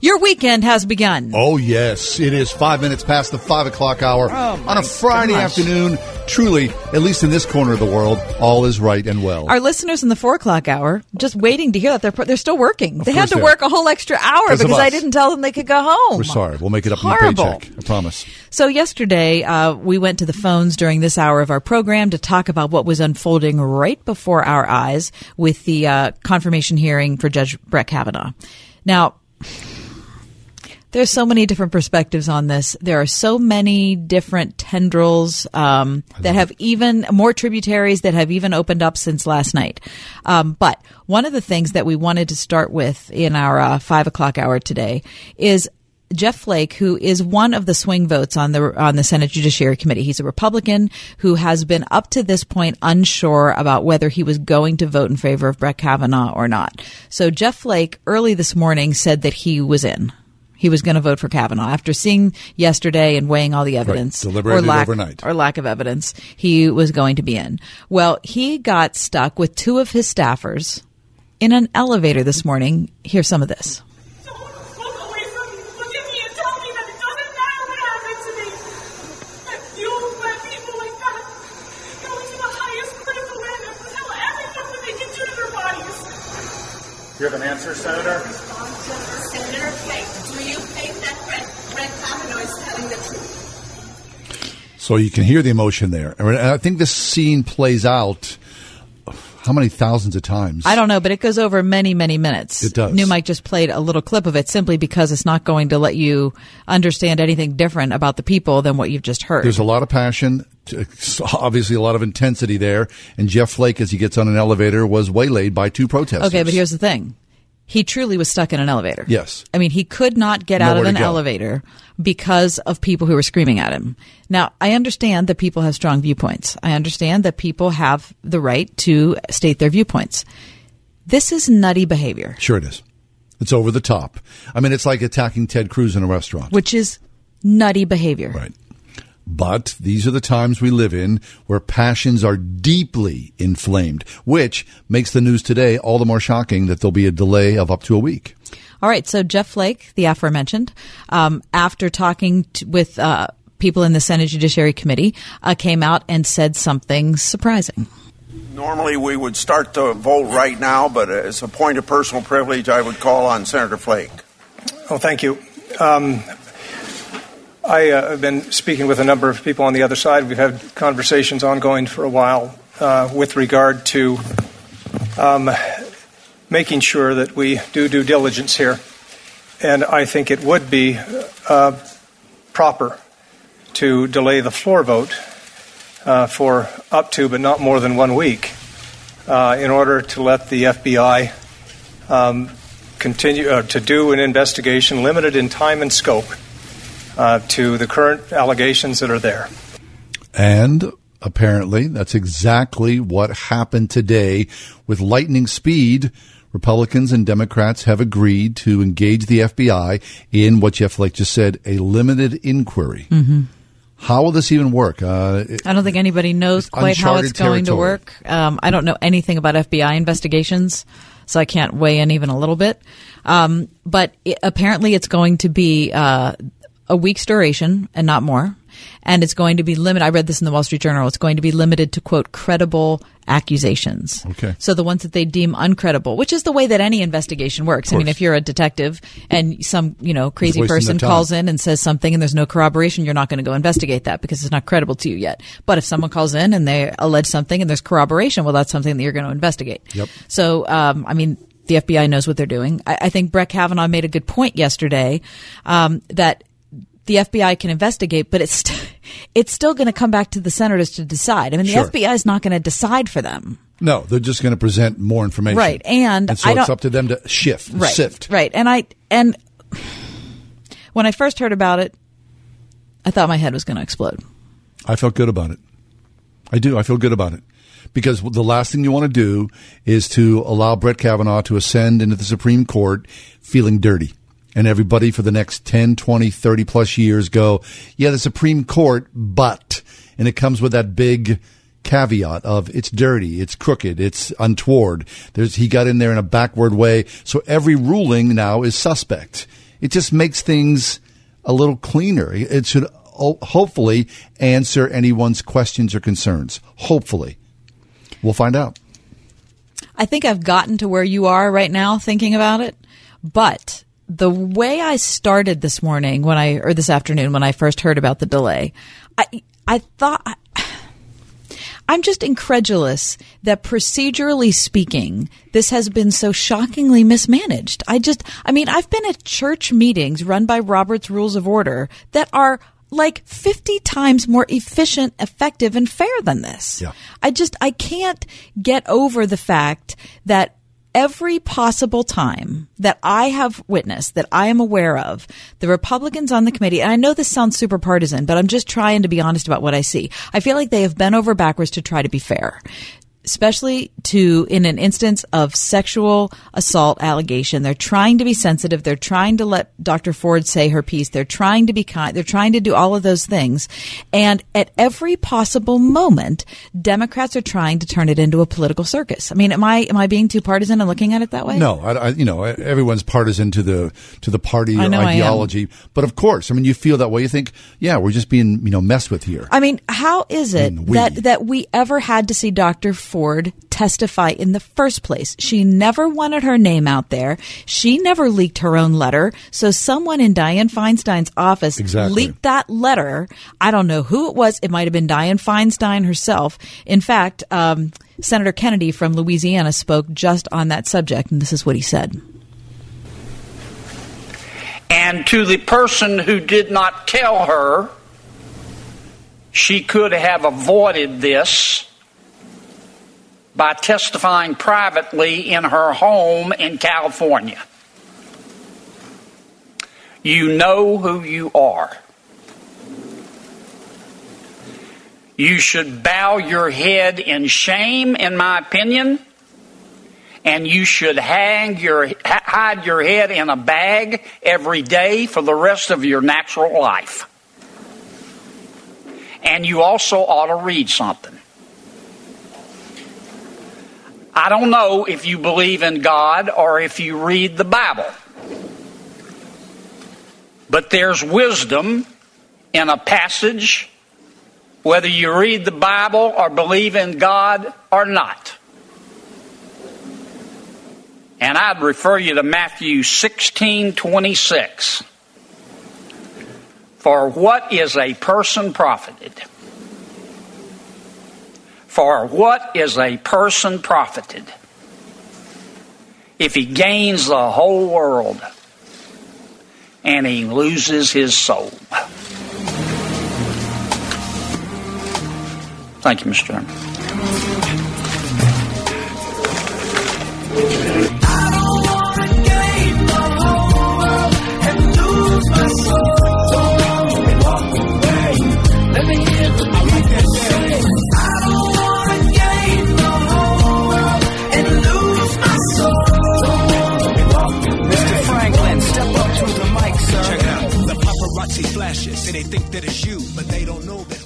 Speaker 3: Your weekend has begun
Speaker 2: Oh, yes. It is five minutes past the five o'clock hour
Speaker 3: Oh,
Speaker 2: on a Friday
Speaker 3: gosh.
Speaker 2: afternoon. Truly, at least in this corner of the world, all is right and well.
Speaker 3: our listeners in the four o'clock hour just waiting to hear that they're they're still working. they had to
Speaker 2: they
Speaker 3: work a whole extra hour
Speaker 2: 'Cause
Speaker 3: because I didn't tell them they could go home.
Speaker 2: We're sorry. We'll make it up in your paycheck. I promise.
Speaker 3: So yesterday, uh, we went to the phones during this hour of our program to talk about what was unfolding right before our eyes with the uh, confirmation hearing for Judge Brett Kavanaugh. Now, there's so many different perspectives on this. There are so many different tendrils um, that have even more tributaries that have even opened up since last night. Um, but one of the things that we wanted to start with in our uh, five o'clock hour today is Jeff Flake, who is one of the swing votes on the on the Senate Judiciary Committee. He's a Republican who has been up to this point unsure about whether he was going to vote in favor of Brett Kavanaugh or not. So Jeff Flake early this morning said that he was in. He was going to vote for Kavanaugh after seeing yesterday and weighing all the evidence
Speaker 2: deliberated
Speaker 3: or lack
Speaker 2: overnight.
Speaker 3: or lack of evidence. He was going to be in. Well, he got stuck with two of his staffers in an elevator this morning. Here's some of this.
Speaker 43: Do you have an answer, Senator?
Speaker 44: Senator Flake, do you think that Brett, Brett Kavanaugh is telling the truth?
Speaker 2: So you can hear the emotion there. And I think this scene plays out uh, how many thousands of times?
Speaker 3: I don't know, but it goes over many, many minutes.
Speaker 2: It does.
Speaker 3: New Mike just played a little clip of it simply because it's not going to let you understand anything different about the people than what you've just heard.
Speaker 2: There's a lot of passion, obviously a lot of intensity there. And Jeff Flake, as he gets on an elevator, was waylaid by two protesters.
Speaker 3: okay, but here's the thing. He truly was stuck in an elevator.
Speaker 2: Yes.
Speaker 3: I mean, he could not get out of an
Speaker 2: go.
Speaker 3: elevator because of people who were screaming at him. Now, I understand that people have strong viewpoints. I understand that people have the right to state their viewpoints. This is nutty behavior,
Speaker 2: Sure it is. It's over the top. I mean, it's like attacking Ted Cruz in a restaurant.
Speaker 3: which is nutty behavior.
Speaker 2: Right. But these are the times we live in where passions are deeply inflamed, which makes the news today all the more shocking that there'll be a delay of up to a week.
Speaker 3: All right. So Jeff Flake, the aforementioned, um, after talking to, with uh, people in the Senate Judiciary Committee, uh, came out and said something surprising.
Speaker 45: Normally, we would start the vote right now, but as a point of personal privilege, I would call on Senator Flake.
Speaker 39: Oh, thank you. Um, I uh, have been speaking with a number of people on the other side. We've had conversations ongoing for a while uh, with regard to um, making sure that we do due diligence here. And I think it would be uh, proper to delay the floor vote uh, for up to, but not more than one week, uh, in order to let the FBI um, continue uh, to do an investigation limited in time and scope uh, to the current allegations that are there.
Speaker 2: And apparently, that's exactly what happened today with lightning speed. Republicans and Democrats have agreed to engage the FBI in what Jeff Flake just said, a limited inquiry.
Speaker 3: Mm-hmm.
Speaker 2: How will this even work? Uh,
Speaker 3: I don't think anybody knows quite how it's going to work. Um, I don't know anything about FBI investigations, so I can't weigh in even a little bit. Um, but it, apparently, it's going to be uh, a week's duration and not more. And it's going to be limited. I read this in the Wall Street Journal. It's going to be limited to quote credible accusations.
Speaker 2: Okay.
Speaker 3: So the ones that they deem uncredible, which is the way that any investigation works. I mean, if you're a detective and some, you know, crazy person calls in and says something and there's no corroboration, you're not going to go investigate that because it's not credible to you yet. But if someone calls in and they allege something and there's corroboration, well, that's something that you're going to investigate.
Speaker 2: Yep.
Speaker 3: So, um, I mean, the FBI knows what they're doing. I, I think Brett Kavanaugh made a good point yesterday um, that the FBI can investigate, but it's st- <laughs> it's still going to come back to the senators to decide. I mean, the
Speaker 2: Sure.
Speaker 3: FBI is not going to decide for them,
Speaker 2: no, they're just going to present more information.
Speaker 3: right? And,
Speaker 2: And so
Speaker 3: I
Speaker 2: it's up to them to shift,
Speaker 3: right,
Speaker 2: sift.
Speaker 3: right. And I and when I first heard about it, I thought my head was going to explode.
Speaker 2: I felt good about it. I do. I feel good about it. Because the last thing you want to do is to allow Brett Kavanaugh to ascend into the Supreme Court feeling dirty. And everybody for the next 10, 20, 30 plus years go, yeah, the Supreme Court, but, and it comes with that big caveat of it's dirty, it's crooked, it's untoward. There's, he got in there in a backward way. So every ruling now is suspect. It just makes things a little cleaner. It should hopefully answer anyone's questions or concerns. Hopefully. We'll find out.
Speaker 3: I think I've gotten to where you are right now thinking about it, but the way I started this morning when I or this afternoon when I first heard about the delay, I I thought I, I'm just incredulous that procedurally speaking, this has been so shockingly mismanaged. I just, I mean, I've been at church meetings run by Robert's Rules of Order that are like 50 times more efficient, effective, and fair than this.
Speaker 2: Yeah.
Speaker 3: I just, I can't get over the fact that every possible time that I have witnessed, that I am aware of, the Republicans on the committee, and I know this sounds super partisan, but I'm just trying to be honest about what I see. I feel like they have bent over backwards to try to be fair. Especially to in an instance of sexual assault allegation, they're trying to be sensitive. They're trying to let Dr. Ford say her piece. They're trying to be kind. They're trying to do all of those things. And at every possible moment, Democrats are trying to turn it into a political circus. I mean, am I am I being too partisan and looking at it that way?
Speaker 2: No, I, I, you know, everyone's partisan to the to the party or
Speaker 3: I
Speaker 2: ideology, but of course, I mean, you feel that way. You think, yeah, we're just being, you know, messed with here.
Speaker 3: I mean, how is it
Speaker 2: we.
Speaker 3: that that we ever had to see Dr. Ford testify in the first place? She never wanted her name out there. She never leaked her own letter. So someone in Dianne Feinstein's office
Speaker 2: Exactly.
Speaker 3: leaked that letter. I don't know who it was. It might have been Dianne Feinstein herself. In fact, um, Senator Kennedy from Louisiana spoke just on that subject, and this is what he said.
Speaker 5: And to the person who did not tell her, she could have avoided this by testifying privately in her home in California. You know who you are. You should bow your head in shame, in my opinion, and you should hang your hide your head in a bag every day for the rest of your natural life. And you also ought to read something. I don't know if you believe in God or if you read the Bible. But there's wisdom in a passage, whether you read the Bible or believe in God or not. And I'd refer you to Matthew 16 26. For what is a person profited? For what is a person profited if he gains the whole world and he loses his soul? Thank you, Mr. Chairman.
Speaker 46: Paparazzi flashes, and they think that it's you, but they don't know that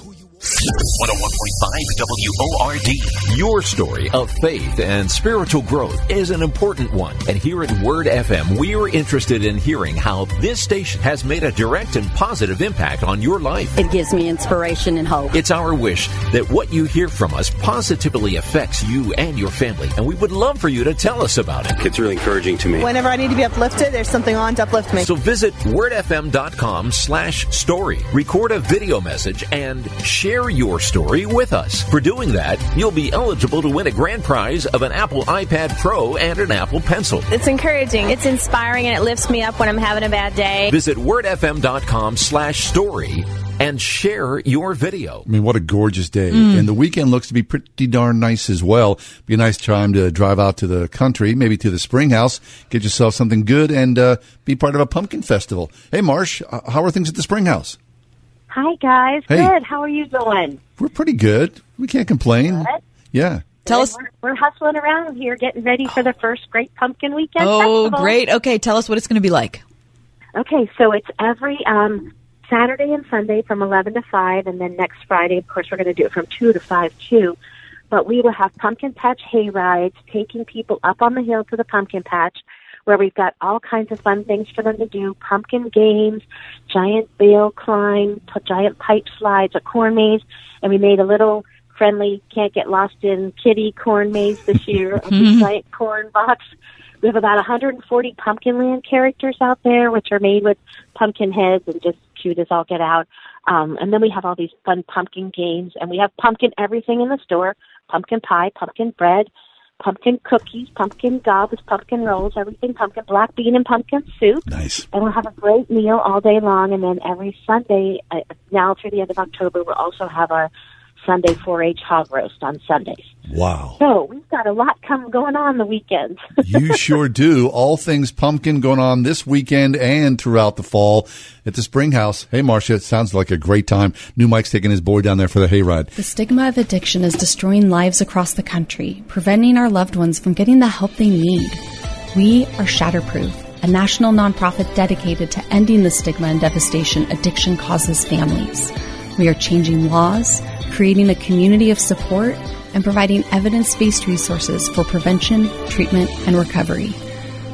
Speaker 47: 101.5 WORD. Your story of faith and spiritual growth is an important one. And here at Word FM, we are interested in hearing how this station has made a direct and positive impact on your life.
Speaker 48: It gives me inspiration and hope.
Speaker 47: It's our wish that what you hear from us positively affects you and your family. And we would love for you to tell us about it.
Speaker 49: It's really encouraging to me.
Speaker 50: Whenever I need to be uplifted, there's something on to uplift me.
Speaker 47: So visit wordfm.com slash story, record a video message, and share your story with us. For doing that, you'll be eligible to win a grand prize of an Apple iPad Pro and an Apple Pencil.
Speaker 51: It's encouraging. It's inspiring and it lifts me up when I'm having a bad day.
Speaker 47: Visit wordfm.com slash story and share your video.
Speaker 2: I mean, what a gorgeous day.
Speaker 47: Mm.
Speaker 2: And the weekend looks to be pretty darn nice as well. Be a nice time to drive out to the country, maybe to the spring house, get yourself something good, and uh, be part of a pumpkin festival. Hey, Marsh, how are things at the spring house?
Speaker 52: Hi, guys.
Speaker 2: Hey.
Speaker 52: Good. How are you doing?
Speaker 2: We're pretty good. We can't complain.
Speaker 52: Good.
Speaker 2: Yeah.
Speaker 3: Tell us.
Speaker 52: We're, we're hustling around here, getting ready for the first Great Pumpkin Weekend.
Speaker 3: Oh,
Speaker 52: Festival.
Speaker 3: great. Okay, tell us what it's going to be like.
Speaker 52: Okay, so it's every um, Saturday and Sunday from 11 to 5, and then next Friday, of course, we're going to do it from 2 to 5 too. But we will have pumpkin patch hay rides, taking people up on the hill to the pumpkin patch, where we've got all kinds of fun things for them to do: pumpkin games, giant bale climb, p- giant pipe slides, a corn maze, and we made a little friendly can't get lost in kitty corn maze this year of the <laughs> giant corn box. We have about 140 pumpkin land characters out there, which are made with pumpkin heads and just cute as all get out. Um, and then we have all these fun pumpkin games, and we have pumpkin everything in the store: pumpkin pie, pumpkin bread, pumpkin cookies, pumpkin gobs, pumpkin rolls, everything pumpkin, black bean and pumpkin soup.
Speaker 2: Nice.
Speaker 52: And we'll have a great meal all day long. And then every Sunday, uh, now through the end of October, we'll also have our Sunday 4-H hog roast on Sundays.
Speaker 2: Wow.
Speaker 52: So we've got a lot come going on the weekend. <laughs>
Speaker 2: You sure do. All things pumpkin going on this weekend and throughout the fall at the Spring House. Hey, Marcia, it sounds like a great time. New Mike's taking his boy down there for the hayride.
Speaker 53: The stigma of addiction is destroying lives across the country, preventing our loved ones from getting the help they need. We are Shatterproof, a national nonprofit dedicated to ending the stigma and devastation addiction causes families. We are changing laws, creating a community of support, and providing evidence based resources for prevention, treatment, and recovery.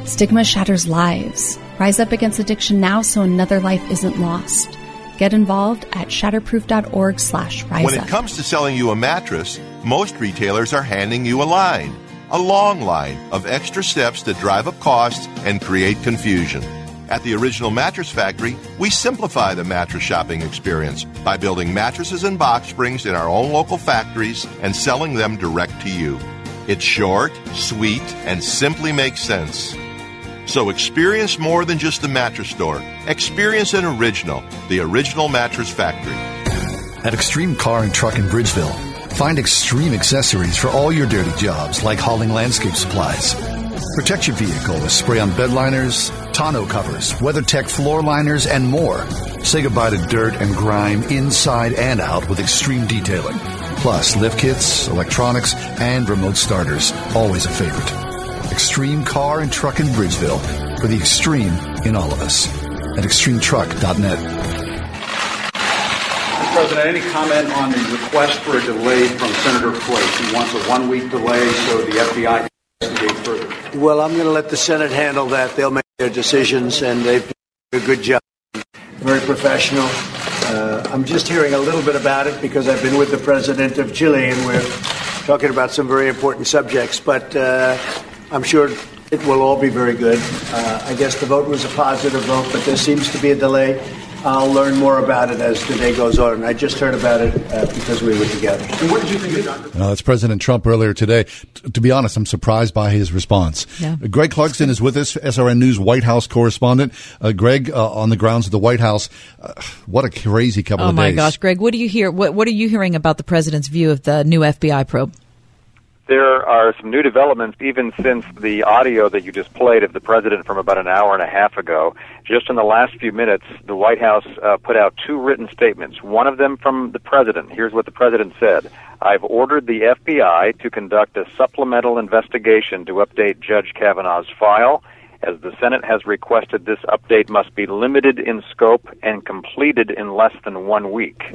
Speaker 53: Stigma shatters lives. Rise up against addiction now so another life isn't lost. Get involved at shatterproof.org slash rise
Speaker 54: When it comes to selling you a mattress, most retailers are handing you a line. A long line of extra steps that drive up costs and create confusion. At the Original Mattress Factory, we simplify the mattress shopping experience by building mattresses and box springs in our own local factories and selling them direct to you. It's short, sweet, and simply makes sense. So experience more than just the mattress store. Experience an original, the Original Mattress Factory.
Speaker 55: At Extreme Car and Truck in Bridgeville, find extreme accessories for all your dirty jobs like hauling landscape supplies. Protect your vehicle with spray on bed liners, tonneau covers, WeatherTech floor liners, and more. Say goodbye to dirt and grime inside and out with extreme detailing. Plus, lift kits, electronics, and remote starters. Always a favorite. Extreme Car and Truck in Bridgeville for the extreme in all of us. At extremetruck.net.
Speaker 56: President, any comment on the request for a delay from Senator Flake? He wants a one week delay so the FBI.
Speaker 57: Well, I'm going to let the Senate handle that. They'll make their decisions, and they've done a good job. Very professional. Uh, I'm just hearing a little bit about it because I've been with the president of Chile, and we're talking about some very important subjects. But uh, I'm sure it will all be very good. Uh, I guess the vote was a positive vote, but there seems to be a delay. I'll learn more about it as the day goes on. And I just heard about it uh, because we were together.
Speaker 56: And what did you think of Dr.
Speaker 2: That's President Trump earlier today. T- to be honest, I'm surprised by his response.
Speaker 3: Yeah.
Speaker 2: Greg Clugston is with us, SRN News White House correspondent. Uh, Greg, uh, on the grounds of the White House, uh, what a crazy couple
Speaker 3: Oh
Speaker 2: of
Speaker 3: my gosh, Greg, what do you hear? What What are you hearing about the president's view of the new FBI probe?
Speaker 58: There are some new developments even since the audio that you just played of the president from about an hour and a half ago. Just in the last few minutes, the White House uh, put out two written statements. One of them from the president. Here's what the president said. I've ordered the FBI to conduct a supplemental investigation to update Judge Kavanaugh's file. As the Senate has requested, this update must be limited in scope and completed in less than one week.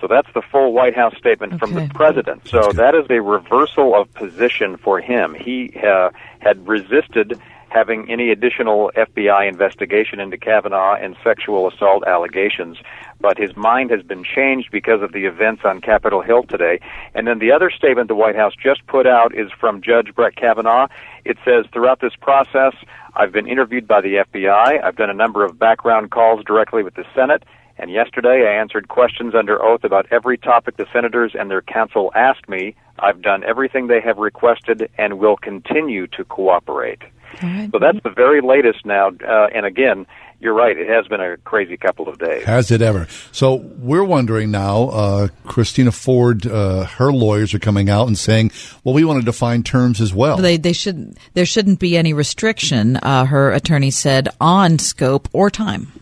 Speaker 58: So that's the full White House statement from the president. So that is a reversal of position for him. He uh, had resisted having any additional FBI investigation into Kavanaugh and sexual assault allegations, but his mind has been changed because of the events on Capitol Hill today. And then the other statement the White House just put out is from Judge Brett Kavanaugh. It says, throughout this process, I've been interviewed by the FBI. I've done a number of background calls directly with the Senate. And yesterday I answered questions under oath about every topic the senators and their counsel asked me. I've done everything they have requested and will continue to cooperate. So that's the very latest now. Uh, and again, you're right. It has been a crazy couple of days.
Speaker 2: Has it ever? So we're wondering now. Uh, Christina Ford, uh, her lawyers are coming out and saying, "Well, we want to define terms as well."
Speaker 3: They they should there shouldn't be any restriction. Uh, her attorney said on scope or time.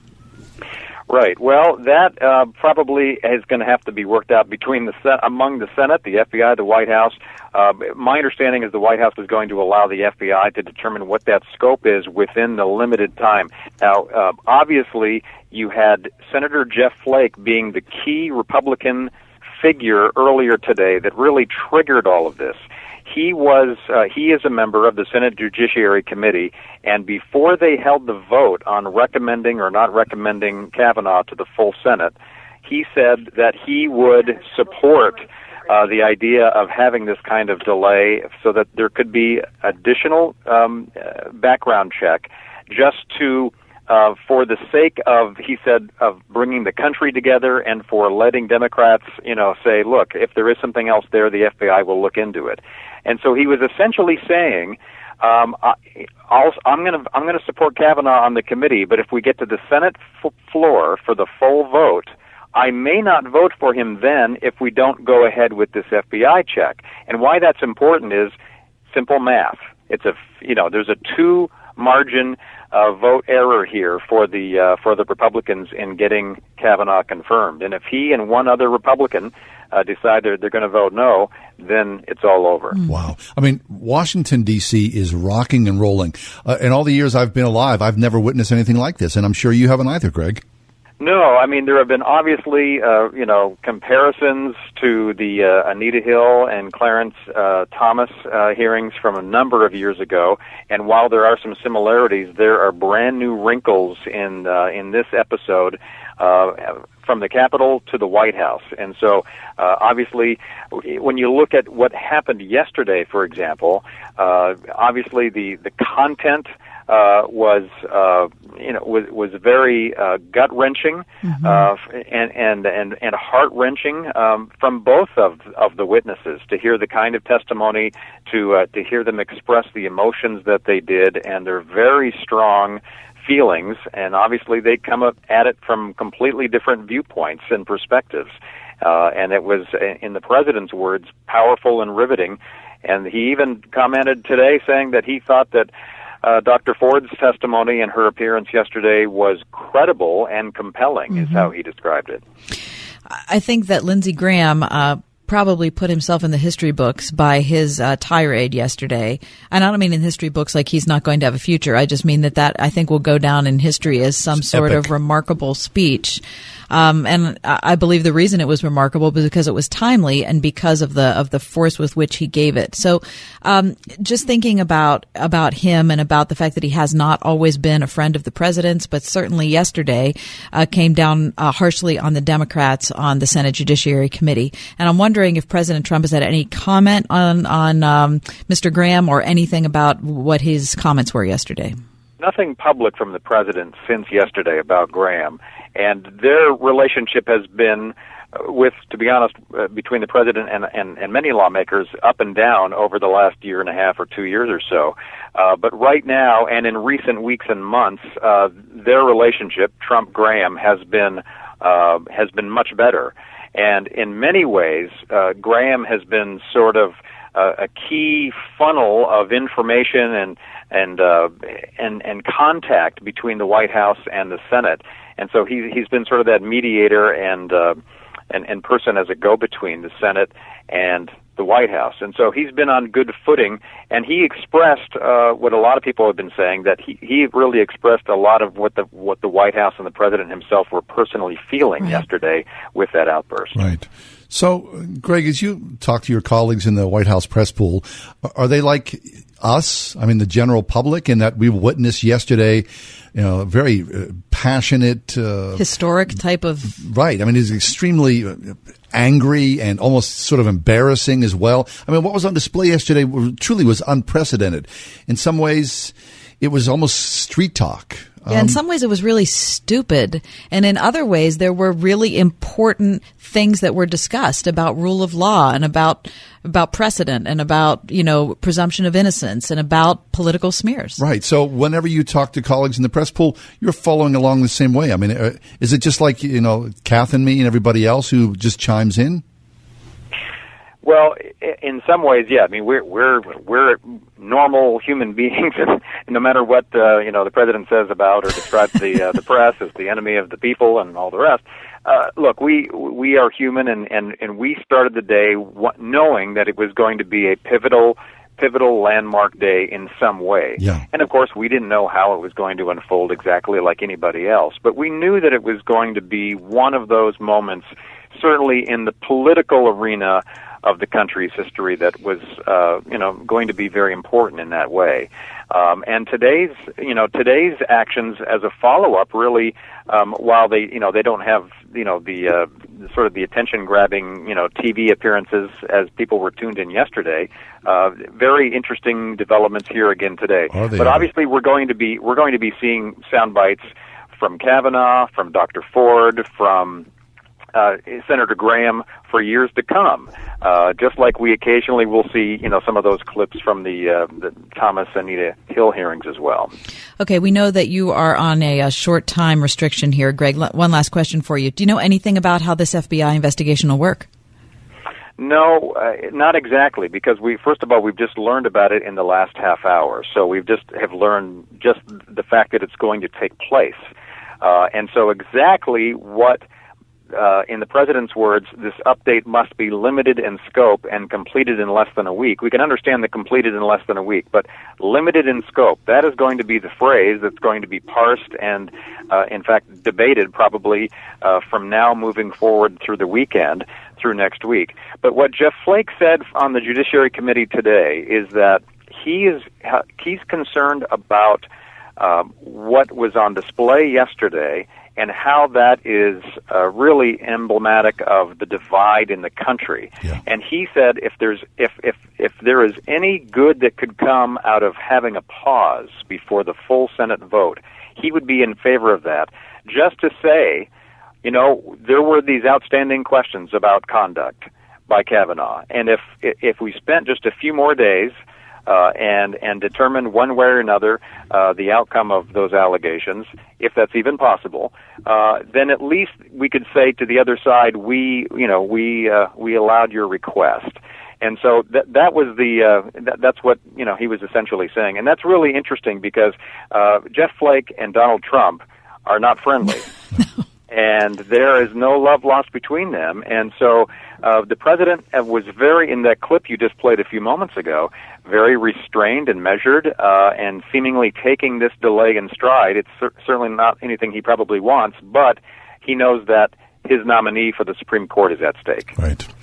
Speaker 58: Right. Well, that uh, probably is going to have to be worked out between the Sen- among the Senate, the FBI, the White House. Uh, my understanding is the White House is going to allow the FBI to determine what that scope is within the limited time. Now, uh, obviously, you had Senator Jeff Flake being the key Republican figure earlier today that really triggered all of this. He was uh, he is a member of the Senate Judiciary Committee, and before they held the vote on recommending or not recommending Kavanaugh to the full Senate, he said that he would support uh, the idea of having this kind of delay so that there could be additional um, uh, background check just to uh, for the sake of, he said, of bringing the country together and for letting Democrats, you know, say, look, if there is something else there, the FBI will look into it. And so he was essentially saying, um, I, I'll, I'm going to I'm going to support Kavanaugh on the committee, but if we get to the Senate f- floor for the full vote, I may not vote for him then if we don't go ahead with this FBI check. And why that's important is simple math. It's a you know there's a two margin uh, vote error here for the uh, for the Republicans in getting Kavanaugh confirmed. And if he and one other Republican uh, decide they're, they're going to vote no, then it's all over.
Speaker 2: Wow. I mean, Washington, D.C. is rocking and rolling. Uh, in all the years I've been alive, I've never witnessed anything like this, and I'm sure you haven't either, Greg.
Speaker 58: No, I mean there have been obviously uh, you know comparisons to the uh, Anita Hill and Clarence uh, Thomas uh, hearings from a number of years ago, and while there are some similarities, there are brand new wrinkles in uh, in this episode. Uh, from the Capitol to the White House. And so, uh, obviously, when you look at what happened yesterday, for example, uh, obviously the, the content uh, was uh, you know was was very uh, gut wrenching uh, and and and and heart wrenching um, from both of of the witnesses to hear the kind of testimony to uh, to hear them express the emotions that they did and their very strong feelings. And obviously they come up at it from completely different viewpoints and perspectives. Uh, and it was in the president's words powerful and riveting. And he even commented today saying that he thought that uh, Dr. Ford's testimony and her appearance yesterday was credible and compelling, is how he described it.
Speaker 3: I think that Lindsey Graham uh, probably put himself in the history books by his uh, tirade yesterday. And I don't mean in history books like he's not going to have a future. I just mean that that I think will go down in history as some sort
Speaker 2: epic.
Speaker 3: of remarkable speech. Um, and I believe the reason it was remarkable was because it was timely and because of the of the force with which he gave it. So, um, just thinking about about him and about the fact that he has not always been a friend of the president's, but certainly yesterday uh, came down uh, harshly on the Democrats on the Senate Judiciary Committee. And I'm wondering if President Trump has had any comment on on um, Mr. Graham or anything about what his comments were yesterday.
Speaker 58: Nothing public from the president since yesterday about Graham, and their relationship has been, uh, with, to be honest, uh, between the president and, and and many lawmakers, up and down over the last year and a half or two years or so. Uh, but right now, and in recent weeks and months, uh, their relationship, Trump Graham, has been uh, has been much better. And in many ways, uh, Graham has been sort of uh, a key funnel of information and and uh, and and contact between the White House and the Senate. And so he he's been sort of that mediator and uh, and and person as a go between the Senate and the White House. And so he's been on good footing, and he expressed uh, what a lot of people have been saying that he he really expressed a lot of what the what the White House and the president himself were personally feeling yesterday with that outburst.
Speaker 2: Right. So, Greg, as you talk to your colleagues in the White House press pool, are they like us? I mean, the general public, in that we witnessed yesterday, you know, a very uh, passionate, uh,
Speaker 3: Historic type of
Speaker 2: right. I mean, he's extremely uh, angry and almost sort of embarrassing as well. I mean, what was on display yesterday truly was unprecedented. In some ways, it was almost street talk.
Speaker 3: Yeah, in some ways it was really stupid. And in other ways, there were really important things that were discussed about rule of law and about, about precedent and about, you know, presumption of innocence and about political smears.
Speaker 2: Right. So whenever you talk to colleagues in the press pool, you're following along the same way. I mean, uh, is it just like, you know, Kath and me and everybody else who just chimes in?
Speaker 58: Well, in some ways, yeah. I mean, we're we're we're normal human <laughs> beings, and <laughs> no matter what uh, you know the president says about or describes the uh, the <laughs> press as the enemy of the people and all the rest. Uh, look, we we are human, and and and we started the day knowing that it was going to be a pivotal pivotal landmark day in some way.
Speaker 2: Yeah.
Speaker 58: And of course, we didn't know how it was going to unfold exactly like anybody else, but we knew that it was going to be one of those moments, certainly in the political arena of the country's history, that was, uh, you know, going to be very important in that way. Um, and today's, you know, today's actions as a follow-up really, um, while they, you know, they don't have, you know, the uh, sort of the attention-grabbing, you know, TV appearances as people were tuned in yesterday. Uh, very interesting developments here again today. But obviously, we're going to be we're going to be seeing sound bites from Kavanaugh, from Dr. Ford, from uh, Senator Graham for years to come. Uh, just like we occasionally will see, you know, some of those clips from the, uh, the Thomas Anita Hill hearings as well.
Speaker 3: Okay, we know that you are on a, a short time restriction here, Greg. L- one last question for you. Do you know anything about how this FBI investigation will work?
Speaker 58: No, uh, not exactly, because we first of all we've just learned about it in the last half hour. So we've just have learned just the fact that it's going to take place, uh, and so exactly what. Uh, in the president's words, this update must be limited in scope and completed in less than a week. We can understand the completed in less than a week, but limited in scope, that is going to be the phrase that's going to be parsed and, uh, in fact, debated probably uh, from now moving forward through the weekend, through next week. But what Jeff Flake said on the Judiciary Committee today is that he is he's concerned about um, what was on display yesterday and how that is uh, really emblematic of the divide in the country. And he said if there's if if if there is any good that could come out of having a pause before the full Senate vote, he would be in favor of that. Just to say, you know, there were these outstanding questions about conduct by Kavanaugh, and if if we spent just a few more days uh, and and determine one way or another uh, the outcome of those allegations, if that's even possible, uh, then at least we could say to the other side, we you know we uh, we allowed your request. And so that that was the uh, that, that's what you know he was essentially saying, and that's really interesting because uh, Jeff Flake and Donald Trump are not friendly <laughs> and there is no love lost between them. And so uh, the president was very, in that clip you just played a few moments ago, very restrained and measured, uh, and seemingly taking this delay in stride. It's cer- certainly not anything he probably wants, but he knows that his nominee for the Supreme Court is at stake.
Speaker 2: Right. <laughs>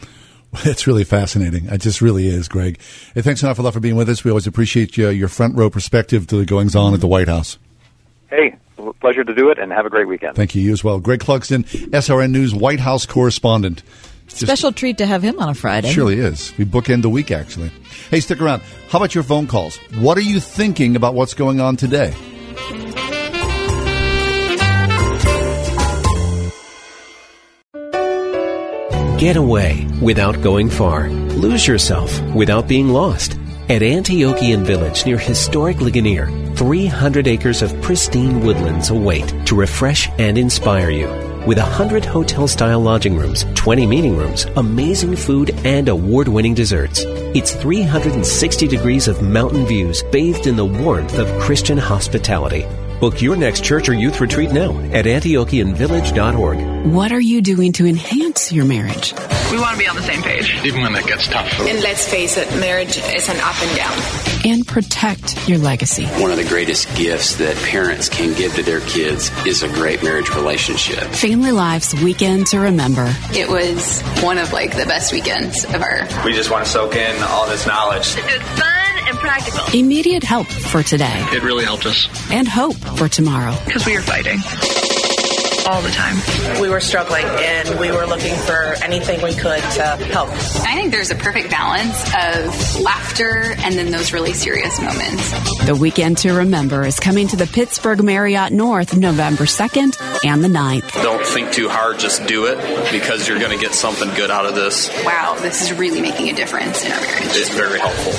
Speaker 2: It's really fascinating. It just really is, Greg. Hey, thanks an awful lot for being with us. We always appreciate uh, your front row perspective to the goings on at the White House.
Speaker 58: Hey, pleasure to do it, and have a great weekend.
Speaker 2: Thank you. You as well. Greg Clugston, SRN News White House correspondent. Just-
Speaker 3: Special treat to have him on a Friday.
Speaker 2: Surely is. We bookend the week, actually. Hey, stick around. How about your phone calls? What are you thinking about what's going on today?
Speaker 14: Get away without going far. Lose yourself without being lost. At Antiochian Village near historic Ligonier, 300 acres of pristine woodlands await to refresh and inspire you. With 100 hotel style lodging rooms, 20 meeting rooms, amazing food, and award winning desserts. It's 360 degrees of mountain views bathed in the warmth of Christian hospitality. Book your next church or youth retreat now at AntiochianVillage.org.
Speaker 59: What are you doing to enhance your marriage?
Speaker 60: We want to be on the same page.
Speaker 59: Even when it gets tough.
Speaker 60: And let's face it, marriage is an up and down.
Speaker 59: And protect your legacy.
Speaker 61: One of the greatest gifts that parents can give to their kids is a great marriage relationship.
Speaker 59: Family Life's Weekend to Remember.
Speaker 52: It was one of like the best weekends of our.
Speaker 62: We just want to soak in all this knowledge.
Speaker 52: It was fun and practical.
Speaker 59: Immediate help for today.
Speaker 62: It really helped us.
Speaker 59: And hope for tomorrow.
Speaker 60: Because we are fighting all the time.
Speaker 63: We were struggling and we were looking for anything we could to help.
Speaker 52: I think there's a perfect balance of laughter and then those really serious moments.
Speaker 59: The Weekend to Remember is coming to the Pittsburgh Marriott North November 2nd and the 9th.
Speaker 62: Don't think too hard, just do it because you're going to get something good out of this.
Speaker 52: Wow, this is really making a difference in our marriage.
Speaker 62: It's very helpful.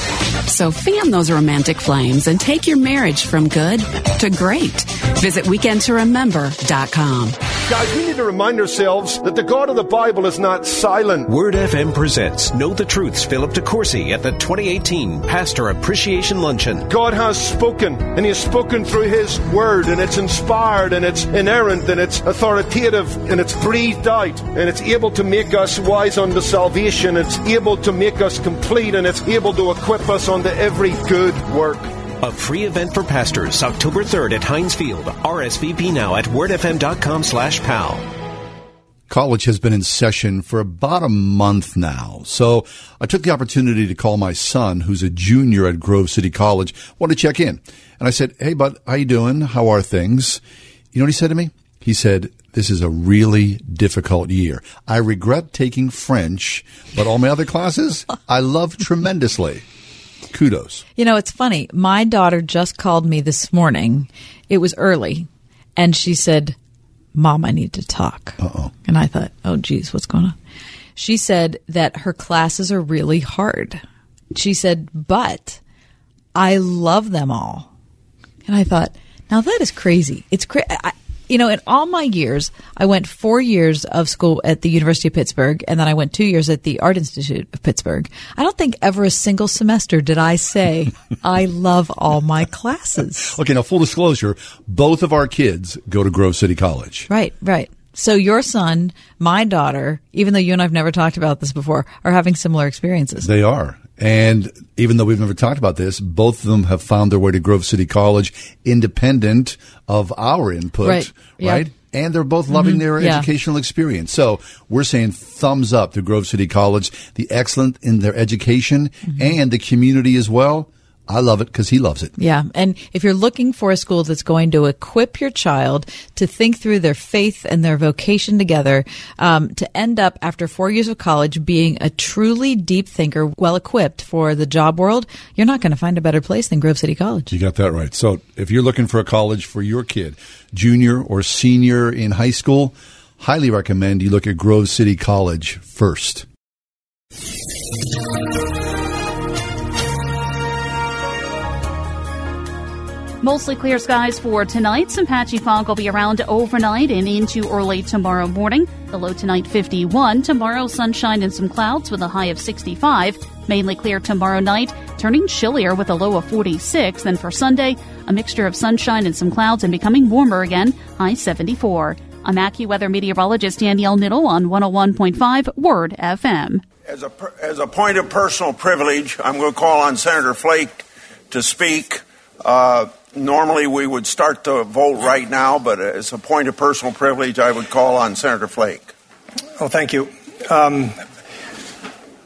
Speaker 59: So fan those romantic flames and take your marriage from good to great. Visit weekendtoremember.com.
Speaker 54: Guys, we need to remind ourselves that the God of the Bible is not silent.
Speaker 64: Word FM presents Know the Truth's Philip DeCourcy at the 2018 Pastor Appreciation Luncheon.
Speaker 54: God has spoken, and He has spoken through His Word, and it's inspired, and it's inerrant, and it's authoritative, and it's breathed out, and it's able to make us wise unto salvation, it's able to make us complete, and it's able to equip us unto every good work.
Speaker 64: A free event for pastors, October 3rd at Heinz Field. RSVP now at wordfm.com slash pal.
Speaker 2: College has been in session for about a month now. So I took the opportunity to call my son, who's a junior at Grove City College, wanted to check in. And I said, Hey, bud, how you doing? How are things? You know what he said to me? He said, this is a really difficult year. I regret taking French, but all my other classes I love tremendously. Kudos.
Speaker 3: You know, it's funny. My daughter just called me this morning. It was early, and she said, Mom, I need to talk.
Speaker 2: Uh-oh.
Speaker 3: And I thought, oh, geez, what's going on? She said that her classes are really hard. She said, but I love them all. And I thought, now that is crazy. It's crazy. You know, in all my years, I went four years of school at the University of Pittsburgh, and then I went two years at the Art Institute of Pittsburgh. I don't think ever a single semester did I say, <laughs> I love all my classes.
Speaker 2: Okay, now full disclosure, both of our kids go to Grove City College.
Speaker 3: Right, right. So your son, my daughter, even though you and I've never talked about this before, are having similar experiences.
Speaker 2: They are. And even though we've never talked about this, both of them have found their way to Grove City College independent of our input,
Speaker 3: right?
Speaker 2: right?
Speaker 3: Yeah.
Speaker 2: And they're both loving
Speaker 3: Mhm.
Speaker 2: their
Speaker 3: Yeah.
Speaker 2: educational experience. So we're saying thumbs up to Grove City College, the excellent in their education
Speaker 3: Mm-hmm.
Speaker 2: and the community as well. I love it because he loves it.
Speaker 3: Yeah. And if you're looking for a school that's going to equip your child to think through their faith and their vocation together, um, to end up after four years of college being a truly deep thinker, well equipped for the job world, you're not going to find a better place than Grove City College.
Speaker 2: You got that right. So if you're looking for a college for your kid, junior or senior in high school, highly recommend you look at Grove City College first.
Speaker 21: Mostly clear skies for tonight. Some patchy fog will be around overnight and into early tomorrow morning. The low tonight 51. Tomorrow sunshine and some clouds with a high of 65. Mainly clear tomorrow night, turning chillier with a low of 46. Then for Sunday, a mixture of sunshine and some clouds and becoming warmer again, high 74. I'm AccuWeather meteorologist Danielle Niddle on 101.5 Word FM.
Speaker 65: As a, as a point of personal privilege, I'm going to call on Senator Flake to speak.
Speaker 45: Uh, normally, we would start the vote right now, but as a point of personal privilege, I would call on Senator Flake.
Speaker 66: Oh, thank you. Um,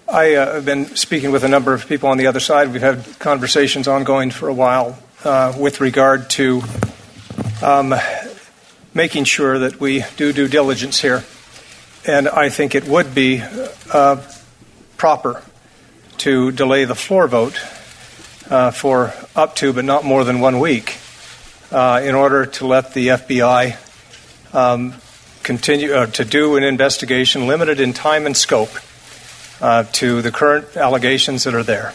Speaker 66: I uh, have been speaking with a number of people on the other side. We've had conversations ongoing for a while uh, with regard to um, making sure that we do due diligence here. And I think it would be uh, proper to delay the floor vote uh, for up to, but not more than one week, uh, in order to let the FBI um, continue uh, to do an investigation limited in time and scope uh, to the current allegations that are there.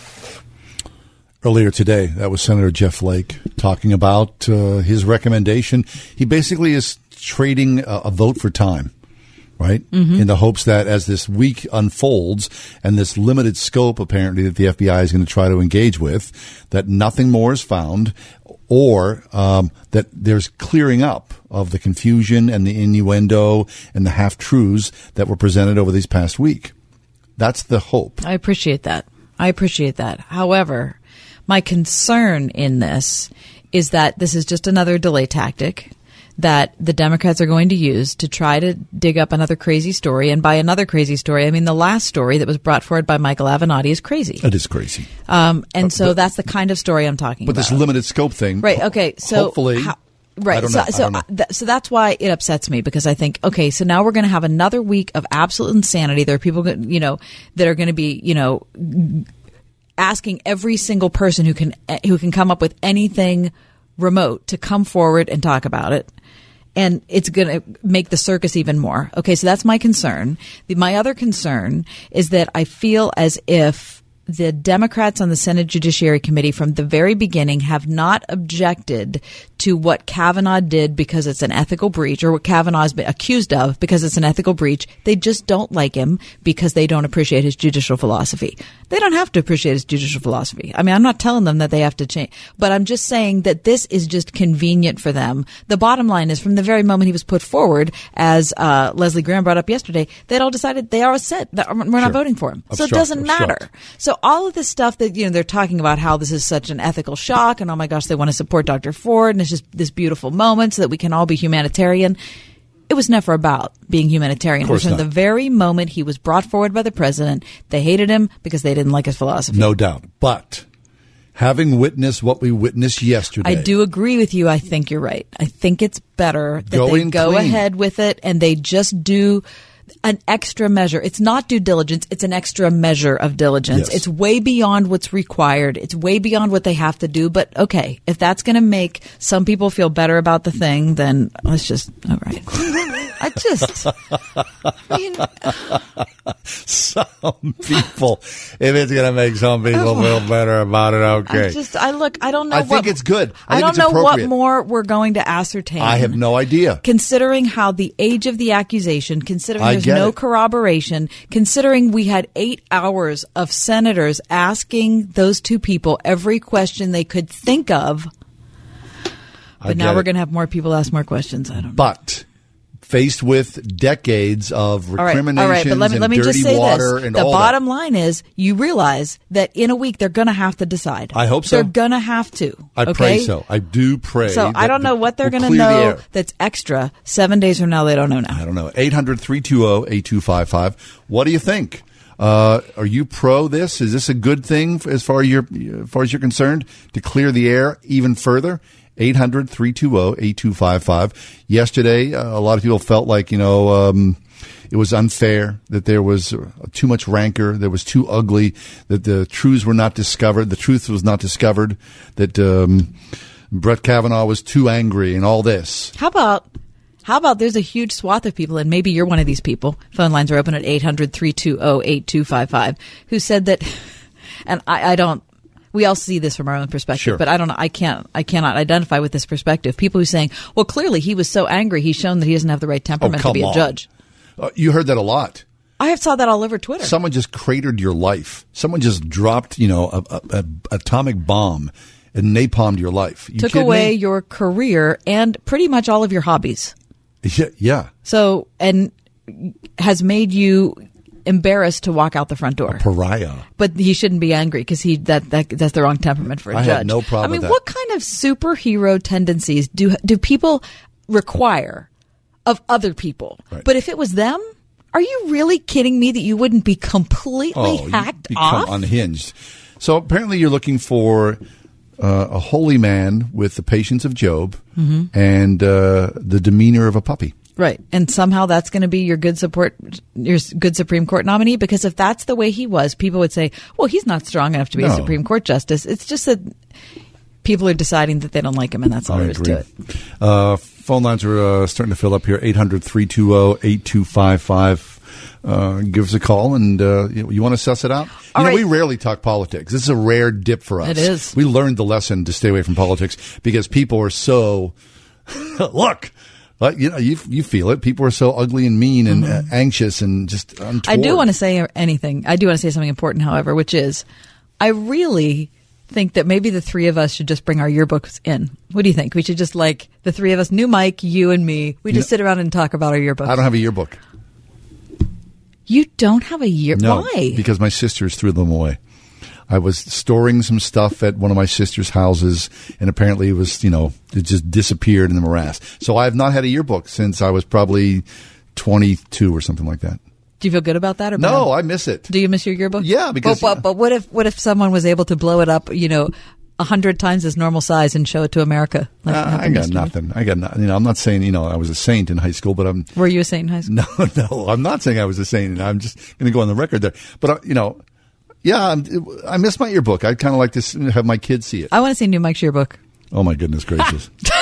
Speaker 2: Earlier today, that was Senator Jeff Flake talking about uh, his recommendation. He basically is trading a, a vote for time, right?
Speaker 3: Mm-hmm.
Speaker 2: In the hopes that as this week unfolds and this limited scope apparently that the FBI is going to try to engage with, that nothing more is found or um, that there's clearing up of the confusion and the innuendo and the half truths that were presented over these past week. That's the hope.
Speaker 3: I appreciate that. I appreciate that. However, my concern in this is that this is just another delay tactic that the Democrats are going to use to try to dig up another crazy story. And by another crazy story, I mean the last story that was brought forward by Michael Avenatti is crazy.
Speaker 2: It is crazy.
Speaker 3: Um, and
Speaker 2: But-
Speaker 3: so
Speaker 2: but-
Speaker 3: that's the kind of story I'm talking
Speaker 2: But
Speaker 3: about.
Speaker 2: But this limited scope thing,
Speaker 3: Right. Okay. So
Speaker 2: hopefully,
Speaker 3: how- right. So so uh, th- so that's why it upsets me because I think okay, so now we're going to have another week of absolute insanity. There are people, you know, that are going to be, you know, asking every single person who can who can come up with anything remote to come forward and talk about it. And it's going to make the circus even more. Okay, so that's my concern. The, my other concern is that I feel as if the Democrats on the Senate Judiciary Committee from the very beginning have not objected to what Kavanaugh did because it's an ethical breach or what Kavanaugh has been accused of because it's an ethical breach. They just don't like him because they don't appreciate his judicial philosophy. They don't have to appreciate his judicial philosophy. I mean, I'm not telling them that they have to change, but I'm just saying that this is just convenient for them. The bottom line is from the very moment he was put forward, as uh, Lindsey Graham brought up yesterday, they'd all decided they are set. that We're not
Speaker 67: Sure.
Speaker 3: voting for him. So it doesn't
Speaker 67: obstruct.
Speaker 3: matter. So all of this stuff that you know they're talking about how this is such an ethical shock and oh my gosh they want to support Dr. Ford and it's just this beautiful moment so that we can all be humanitarian. It was never about being humanitarian.
Speaker 2: Of
Speaker 3: It was
Speaker 2: course
Speaker 3: from the very moment he was brought forward by the president, they hated him because they didn't like his philosophy.
Speaker 2: No doubt. But having witnessed what we witnessed yesterday,
Speaker 3: I do agree with you. I think you're right. I think it's better that they go
Speaker 2: clean.
Speaker 3: ahead with it and they just do an extra measure. It's not due diligence, it's an extra measure of diligence.
Speaker 67: Yes.
Speaker 3: It's way beyond what's required. It's way beyond what they have to do. But okay, if that's going to make some people feel better about the thing, then let's just, all right. I just, I mean,
Speaker 2: some people, if it's going to make some people oh. feel better about it, okay.
Speaker 3: I just, I look, I don't know
Speaker 2: I
Speaker 3: what.
Speaker 2: think it's good. I
Speaker 3: I, don't know what more we're going to ascertain.
Speaker 2: I have no idea.
Speaker 3: considering how the age of the accusation, considering there's no
Speaker 2: it.
Speaker 3: corroboration, considering we had eight hours of senators asking those two people every question they could think of. But now
Speaker 2: get
Speaker 3: we're going to have more people ask more questions. I don't know.
Speaker 2: But faced with decades of
Speaker 3: All right,
Speaker 2: recriminations
Speaker 3: all right, but let me
Speaker 2: and
Speaker 3: let me just say
Speaker 2: water
Speaker 3: this: the bottom line is, you realize that in a week they're going to have to decide.
Speaker 2: I hope so.
Speaker 3: They're going to have to.
Speaker 2: I
Speaker 3: okay?
Speaker 2: pray so. I do pray.
Speaker 3: So I don't know what they're
Speaker 2: we'll
Speaker 3: going to know that's extra. Seven days from now, they don't know now.
Speaker 2: I don't know. 800 320 8255. What do you think? Uh, are you pro this? Is this a good thing as far as you're, as far as you're concerned to clear the air even further? 800 320 8255. Yesterday, uh, a lot of people felt like, you know, um, it was unfair that there was uh, too much rancor, there was too ugly, that the truths were not discovered, the truth was not discovered, that um, Brett Kavanaugh was too angry, and all this.
Speaker 3: How about how about there's a huge swath of people, and maybe you're one of these people. Phone lines are open at 800 320 8255, who said that, <laughs> and I, I don't. We all see this from our own perspective,
Speaker 2: Sure.
Speaker 3: but I don't know. I can't. I cannot identify with this perspective. People who are saying, "Well, clearly he was so angry, he's shown that he doesn't have the right temperament to
Speaker 2: Oh, come
Speaker 3: be a
Speaker 2: on.
Speaker 3: judge."
Speaker 2: Uh, you heard that a lot.
Speaker 3: I have saw that all over Twitter.
Speaker 2: Someone just cratered your life. Someone just dropped, you know, a, a, a atomic bomb and napalmed your life. You
Speaker 3: Took away
Speaker 2: me?
Speaker 3: your career and pretty much all of your hobbies.
Speaker 2: Yeah, <laughs> yeah.
Speaker 3: So, and has made you embarrassed to walk out the front door.
Speaker 2: Pariah.
Speaker 3: But he shouldn't be angry because he that, that that's the wrong temperament for a
Speaker 2: I
Speaker 3: judge.
Speaker 2: no problem
Speaker 3: I mean, what kind of superhero tendencies do do people require of other people? But if it was them, are you really kidding me that you wouldn't be completely
Speaker 2: Oh,
Speaker 3: hacked
Speaker 2: become
Speaker 3: off?
Speaker 2: unhinged. So apparently, you're looking for uh, a holy man with the patience of Job
Speaker 3: Mhm.
Speaker 2: and uh, the demeanor of a puppy.
Speaker 3: Right. And somehow that's going to be your good support, your good Supreme Court nominee. Because if that's the way he was, people would say, well, he's not strong enough to be a Supreme Court justice. It's just that people are deciding that they don't like him, and that's all
Speaker 2: I
Speaker 3: there is to it.
Speaker 2: Uh, phone lines are uh, starting to fill up here 800 320 8255. Uh, give us a call and uh, you, you want to suss it out? You
Speaker 3: All
Speaker 2: know,
Speaker 3: right.
Speaker 2: we rarely talk politics. This is a rare dip for us.
Speaker 3: It is.
Speaker 2: We learned the lesson to stay away from politics because people are so. <laughs> look, uh, you know, you, you feel it. People are so ugly and mean and uh, anxious and just untoward.
Speaker 3: Mm-hmm. I do want to say anything. I do want to say something important, however, which is I really think that maybe the three of us should just bring our yearbooks in. What do you think? We should just like the three of us, new Mike, you and me. We just
Speaker 2: No.
Speaker 3: sit around and talk about our yearbooks.
Speaker 2: I don't have a yearbook.
Speaker 3: You don't have a year.
Speaker 2: No,
Speaker 3: Why?
Speaker 2: because my sisters threw them away. I was storing some stuff at one of my sister's houses, and apparently it was, you know, it just disappeared in the morass. So I have not had a yearbook since I was probably 22 or something like that.
Speaker 3: Do you feel good about that or
Speaker 2: No,
Speaker 3: bad?
Speaker 2: I miss it.
Speaker 3: Do you miss your yearbook?
Speaker 2: Yeah, because-
Speaker 3: But, but, but what if what if someone was able to blow it up? You know. A hundred times its normal size and show it to America. like
Speaker 2: Uh, I got nothing. I got nothing. You know, I'm not saying, you know, I was a saint in high school, but I'm,
Speaker 3: Were you a saint in high school? <laughs>
Speaker 2: no, no, I'm not saying I was a saint. I'm just going to go on the record there. But, uh, you know, yeah, I'm, miss my yearbook. I'd kind of like to have my kids see it.
Speaker 3: I want to see new Mike's yearbook.
Speaker 2: Oh my goodness gracious! <laughs>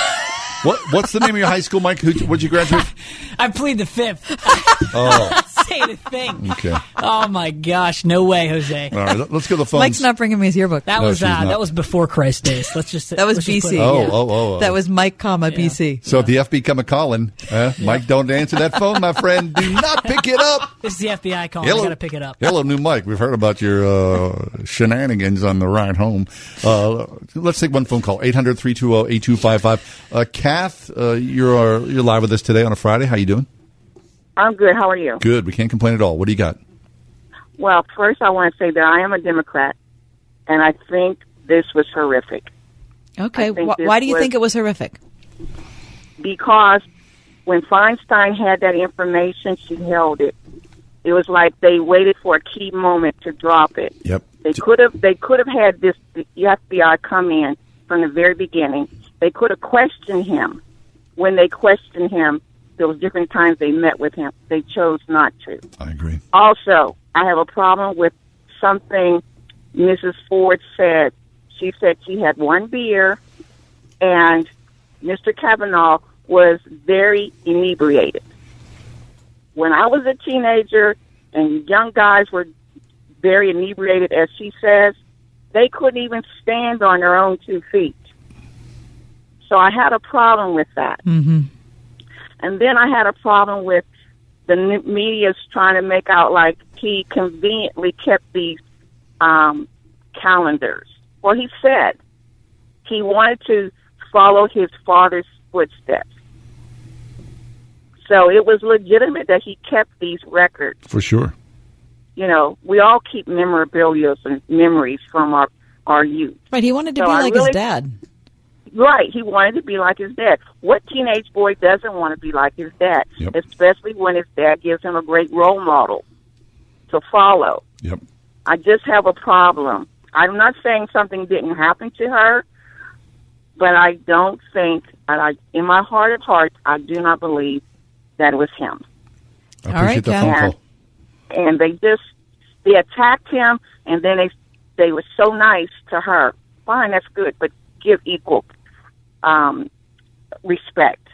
Speaker 2: what What's the name of your high school, Mike? Who, what'd you graduate? <laughs>
Speaker 67: I plead the fifth. <laughs>
Speaker 2: Oh, <laughs>
Speaker 67: Say the thing.
Speaker 2: okay.
Speaker 67: Oh my gosh, no way, Jose.
Speaker 2: All right, let- let's go to the phones.
Speaker 3: Mike's not bringing me his yearbook.
Speaker 67: That
Speaker 2: No,
Speaker 67: was uh, that was before Christ days. Let's just
Speaker 3: That was
Speaker 67: let's just put
Speaker 3: BC.
Speaker 2: Oh,
Speaker 3: yeah.
Speaker 2: oh, oh, oh.
Speaker 3: That was Mike, comma BC.
Speaker 2: So if the FB come a calling, uh, Mike, don't answer that phone, my friend. Do not pick it up.
Speaker 67: This is the FBI calling. I gotta pick it up.
Speaker 2: Hello, new Mike. We've heard about your uh, shenanigans on the ride home. Uh, let's take one phone call. 800-320-8255. Uh, Kath, uh, you're, uh, you're live with us today on a Friday. How you doing?
Speaker 68: I'm good. How are you?
Speaker 2: Good. We can't complain at all. What do you got?
Speaker 68: Well, first, I want to say that I am a Democrat, and I think this was horrific
Speaker 3: Okay. Wh- why do you
Speaker 68: was-
Speaker 3: think it was horrific?
Speaker 68: because when Feinstein had that information, she held it. It was like they waited for a key moment to drop it.
Speaker 2: Yep.
Speaker 68: They could have they could have had this the FBI come in from the very beginning. They could have questioned him. When they questioned him, there was different times they met with him. They chose not to.
Speaker 2: I agree.
Speaker 68: Also, I have a problem with something Mrs. Ford said. She said she had one beer and Mr. Kavanaugh was very inebriated. When I was a teenager and young guys were very inebriated, as she says, they couldn't even stand on their own two feet. So I had a problem with that.
Speaker 3: Mm-hmm.
Speaker 68: And then I had a problem with the n- media's trying to make out like he conveniently kept these um, calendars. Well, he said he wanted to follow his father's footsteps. So it was legitimate that he kept these records.
Speaker 2: For sure.
Speaker 68: You know, we all keep memorabilia and memories from our our youth.
Speaker 3: Right. He wanted to
Speaker 68: So
Speaker 3: be
Speaker 68: I
Speaker 3: like
Speaker 68: really-
Speaker 3: his dad.
Speaker 68: Right, he wanted to be like his dad. What teenage boy doesn't want to be like his dad?
Speaker 2: Yep.
Speaker 68: Especially when his dad gives him a great role model to follow.
Speaker 2: Yep.
Speaker 68: I just have a problem. I'm not saying something didn't happen to her, but I don't think, and I, in my heart of hearts, I do not believe that it was him.
Speaker 2: I appreciate the phone
Speaker 68: and,
Speaker 2: call.
Speaker 68: and they just they attacked him, and then they they were so nice to her. Fine, that's good, but give equal um, respect.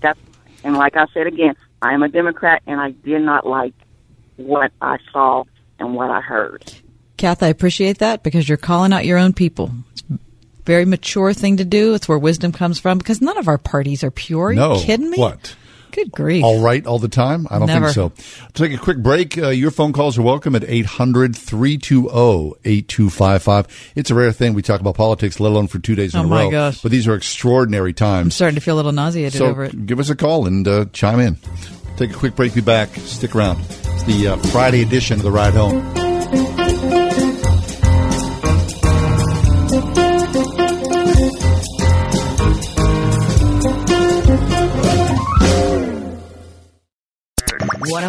Speaker 68: That's and like I said again, I am a Democrat, and I did not like what I saw and what I heard.
Speaker 3: Kath, I appreciate that because you're calling out your own people. It's a very mature thing to do. It's where wisdom comes from because none of our parties are pure. Are
Speaker 2: no.
Speaker 3: you kidding me?
Speaker 2: What?
Speaker 3: Good grief.
Speaker 2: All right all the time? I don't
Speaker 3: Never.
Speaker 2: think so. Take a quick break. Uh, your phone calls are welcome at 800 320 8255. It's a rare thing we talk about politics, let alone for two days in
Speaker 3: Oh,
Speaker 2: a
Speaker 3: my
Speaker 2: row.
Speaker 3: gosh.
Speaker 2: But these are extraordinary
Speaker 3: I'm
Speaker 2: times.
Speaker 3: starting to feel a little nauseated
Speaker 2: So
Speaker 3: over it.
Speaker 2: give us a call and uh, chime in. Take a quick break. Be back. Stick around. It's the uh, Friday edition of the Ride Home.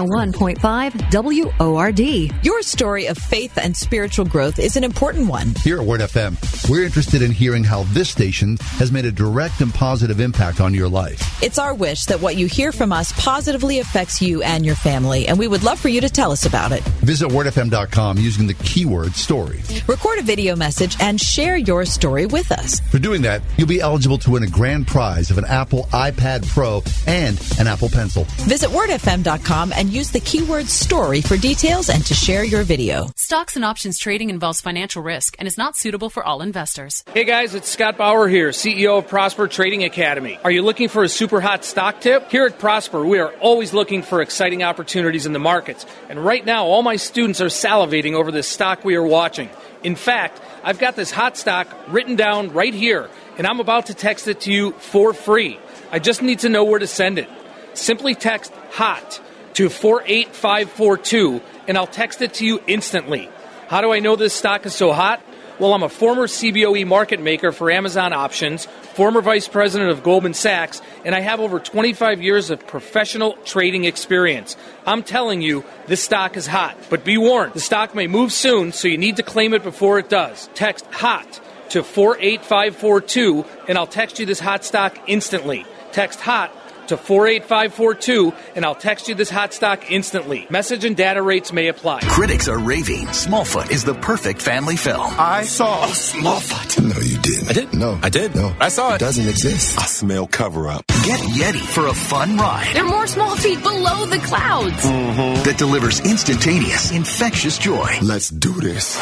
Speaker 6: One hundred one point five WORD.
Speaker 3: Your story of faith and spiritual growth is an important one.
Speaker 69: Here at Word FM, we're interested in hearing how this station has made a direct and positive impact on your life.
Speaker 3: It's our wish that what you hear from us positively affects you and your family, and we would love for you to tell us about it.
Speaker 69: Visit wordfm.com using the keyword story.
Speaker 3: Record a video message and share your story with us.
Speaker 69: For doing that, you'll be eligible to win a grand prize of an Apple iPad Pro and an Apple Pencil.
Speaker 3: Visit wordfm.com and use the keyword story for details and to share your video.
Speaker 68: Stocks and options trading involves financial risk and is not suitable for all investors.
Speaker 70: Hey guys, it's Scott Bauer here, CEO of Prosper Trading Academy. Are you looking for a super hot stock tip? Here at Prosper, we are always looking for exciting opportunities in the markets. And right now, all my students are salivating over this stock we are watching. In fact, I've got this hot stock written down right here, and I'm about to text it to you for free. I just need to know where to send it. Simply text HOT to 48542 and I'll text it to you instantly. How do I know this stock is so hot? Well, I'm a former CBOE market maker for Amazon Options, former vice president of Goldman Sachs, and I have over 25 years of professional trading experience. I'm telling you, this stock is hot. But be warned, the stock may move soon, so you need to claim it before it does. Text HOT to 48542 and I'll text you this hot stock instantly. Text HOT to 48542 and I'll text you this hot stock instantly. Message and data rates may apply.
Speaker 28: Critics are raving. Smallfoot is the perfect family film.
Speaker 71: I saw Smallfoot.
Speaker 72: No, you didn't.
Speaker 28: I did.
Speaker 72: No.
Speaker 28: I did.
Speaker 72: No.
Speaker 28: I saw it.
Speaker 72: It doesn't exist. I smell cover up.
Speaker 28: Get Yeti for a fun ride.
Speaker 73: There are more small feet below the clouds.
Speaker 72: Mm-hmm.
Speaker 28: That delivers instantaneous, infectious joy.
Speaker 72: Let's do this.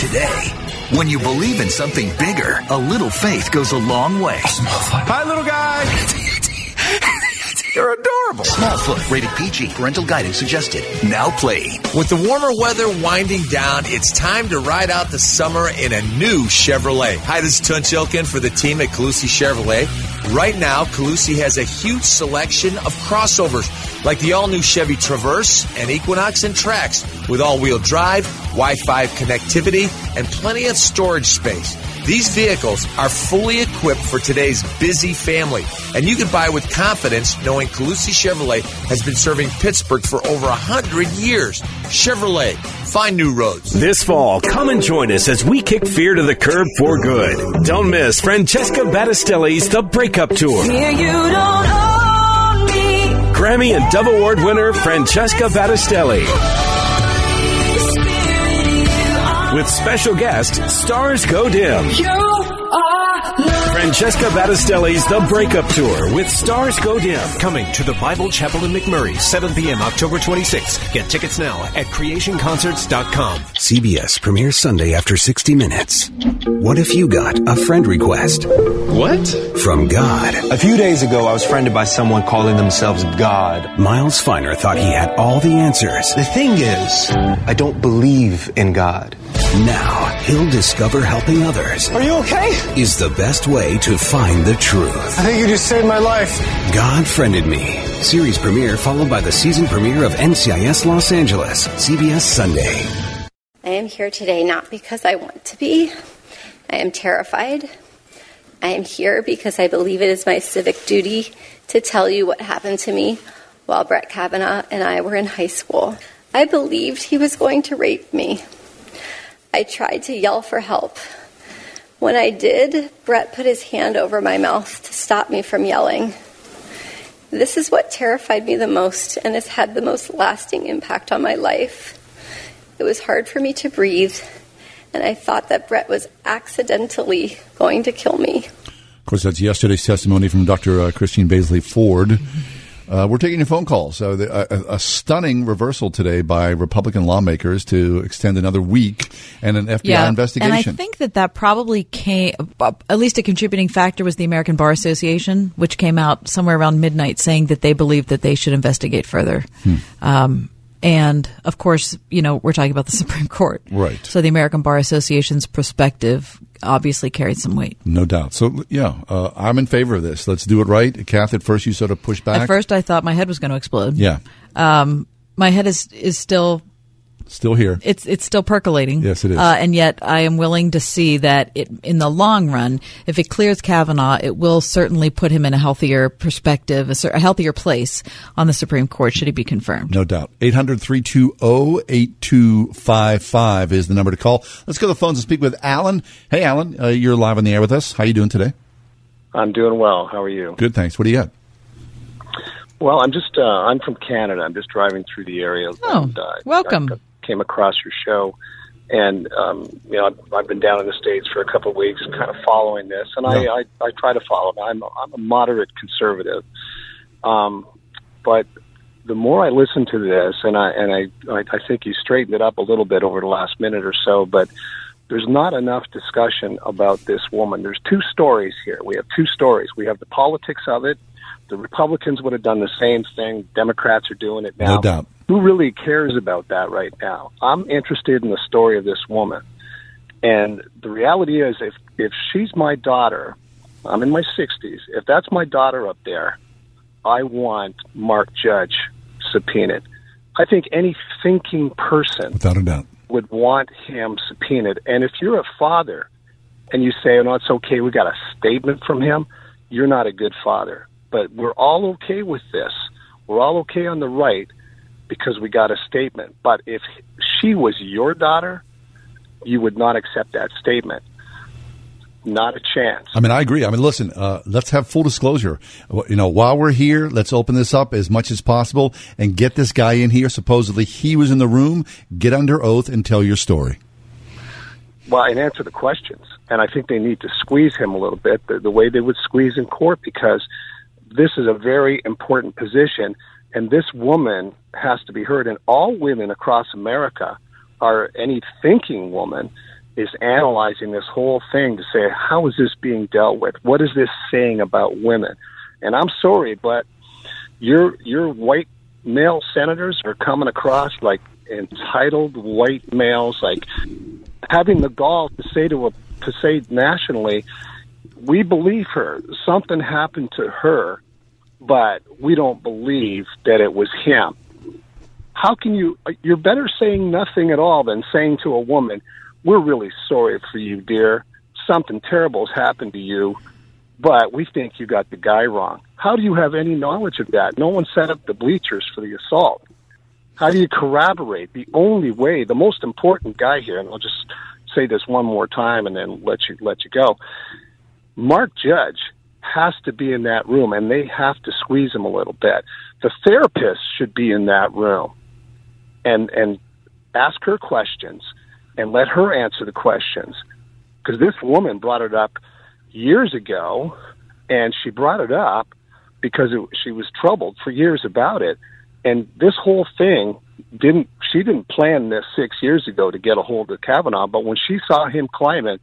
Speaker 28: Today, when you believe in something bigger, a little faith goes a long way.
Speaker 71: Hi, little guy. You're adorable.
Speaker 28: Smallfoot, rated PG. Parental guidance suggested. Now playing.
Speaker 13: With the warmer weather winding down, it's time to ride out the summer in a new Chevrolet. Hi, this is Tunch Ilkin for the team at Colussy Chevrolet. Right now, Colussy has a huge selection of crossovers, like the all-new Chevy Traverse and Equinox and Trax, with all-wheel drive, Wi-Fi connectivity, and plenty of storage space. These vehicles are fully equipped for today's busy family, and you can buy with confidence knowing Colussy Chevrolet has been serving Pittsburgh for over 100 years. Chevrolet, find new roads.
Speaker 14: This fall, come and join us as we kick fear to the curb for good. Don't miss Francesca Battistelli's The Breakup Tour. Grammy and Dove Award winner Francesca Battistelli. With special guest, Stars Go Dim. Francesca Battistelli's The Breakup Tour with Stars Go Dim. Coming to the Bible Chapel in McMurray, 7 p.m. October 26th. Get tickets now at creationconcerts.com.
Speaker 18: CBS premieres Sunday after 60 Minutes. What if you got a friend request?
Speaker 74: What?
Speaker 18: From God.
Speaker 75: A few days ago, I was friended by someone calling themselves God.
Speaker 18: Miles Finer thought he had all the answers.
Speaker 75: The thing is, I don't believe in God.
Speaker 18: Now, he'll discover helping others
Speaker 75: Are you okay?
Speaker 18: is the best way to find the truth.
Speaker 75: I think you just saved my life.
Speaker 18: God Friended Me. Series premiere followed by the season premiere of NCIS Los Angeles. CBS Sunday.
Speaker 76: I am here today not because I want to be. I am terrified. I am here because I believe it is my civic duty to tell you what happened to me while Brett Kavanaugh and I were in high school. I believed he was going to rape me. I tried to yell for help. When I did, Brett put his hand over my mouth to stop me from yelling. This is what terrified me the most and has had the most lasting impact on my life. It was hard for me to breathe, and I thought that Brett was accidentally going to kill me.
Speaker 2: Of course, that's yesterday's testimony from Dr. Uh, Christine Blasey Ford. Uh, we're taking your phone calls. So the, a, a stunning reversal today by Republican lawmakers to extend another week and an FBI investigation.
Speaker 3: And I think that that probably came, at least a contributing factor was the American Bar Association, which came out somewhere around midnight saying that they believed that they should investigate further.
Speaker 2: Hmm.
Speaker 3: Um, and of course, you know, we're talking about the <laughs> Supreme Court.
Speaker 2: Right.
Speaker 3: So the American Bar Association's perspective obviously carried some weight.
Speaker 2: No doubt. So yeah, uh, I'm in favor of this. Let's do it right. Kath, at first you sort of pushed back.
Speaker 3: At first, I thought my head was going to explode.
Speaker 2: Yeah.
Speaker 3: Um, my head is is still
Speaker 2: Still here.
Speaker 3: it's it's still percolating.
Speaker 2: Yes, it is.
Speaker 3: Uh, and yet, I am willing to see that it, in the long run, if it clears Kavanaugh, it will certainly put him in a healthier perspective, a, a healthier place on the Supreme Court should he be confirmed.
Speaker 2: No doubt. 800 320 8255 is the number to call. Let's go to the phones and speak with Alan. Hey, Alan, uh, you're live on the air with us. How are you doing today?
Speaker 77: I'm doing well. How are you?
Speaker 2: Good, thanks. What do you got?
Speaker 77: Well, I'm just uh, I'm from Canada. I'm just driving through the area.
Speaker 3: Oh,
Speaker 77: and, uh,
Speaker 3: welcome.
Speaker 77: I came across your show, and um, you know I've, I've been down in the states for a couple of weeks, kind of following this, and
Speaker 2: Yeah.
Speaker 77: I, I I try to follow. I'm I'm a moderate conservative, um, but the more I listen to this, and I and I I I think you straightened it up a little bit over the last minute or so, but there's not enough discussion about this woman. There's two stories here. We have two stories. We have the politics of it. The Republicans would have done the same thing. Democrats are doing it now.
Speaker 2: No doubt.
Speaker 77: Who really cares about that right now? I'm interested in the story of this woman. And the reality is if if she's my daughter, I'm in my 60s. If that's my daughter up there, I want Mark Judge subpoenaed. I think any thinking person
Speaker 2: Without a doubt.
Speaker 77: would want him subpoenaed. And if you're a father and you say, oh, no, it's okay, we got a statement from him, you're not a good father. But we're all okay with this. We're all okay on the right because we got a statement. But if she was your daughter, you would not accept that statement. Not a chance.
Speaker 2: I mean, I agree. I mean, listen, uh, let's have full disclosure. You know, while we're here, let's open this up as much as possible and get this guy in here. Supposedly he was in the room. Get under oath and tell your story.
Speaker 77: Well, and answer the questions. And I think they need to squeeze him a little bit the, the way they would squeeze in court because this is a very important position. And this woman has to be heard. And all women across America are any thinking woman is analyzing this whole thing to say, how is this being dealt with? What is this saying about women? And I'm sorry, but your your white male senators are coming across like entitled white males, like having the gall to say to a to say nationally, we believe her. Something happened to her, but we don't believe that it was him. How can you? You're better saying nothing at all than saying to a woman, "We're really sorry for you, dear. Something terrible has happened to you, but we think you got the guy wrong." How do you have any knowledge of that? No one set up the bleachers for the assault. How do you corroborate? The only way, the most important guy here, and I'll just say this one more time and then let you let you go. Mark Judge has to be in that room, and they have to squeeze him a little bit. The therapist should be in that room, and and ask her questions, and let her answer the questions, because this woman brought it up years ago, and she brought it up because it, she was troubled for years about it, and this whole thing didn't she didn't plan this six years ago to get a hold of Kavanaugh, but when she saw him climbing,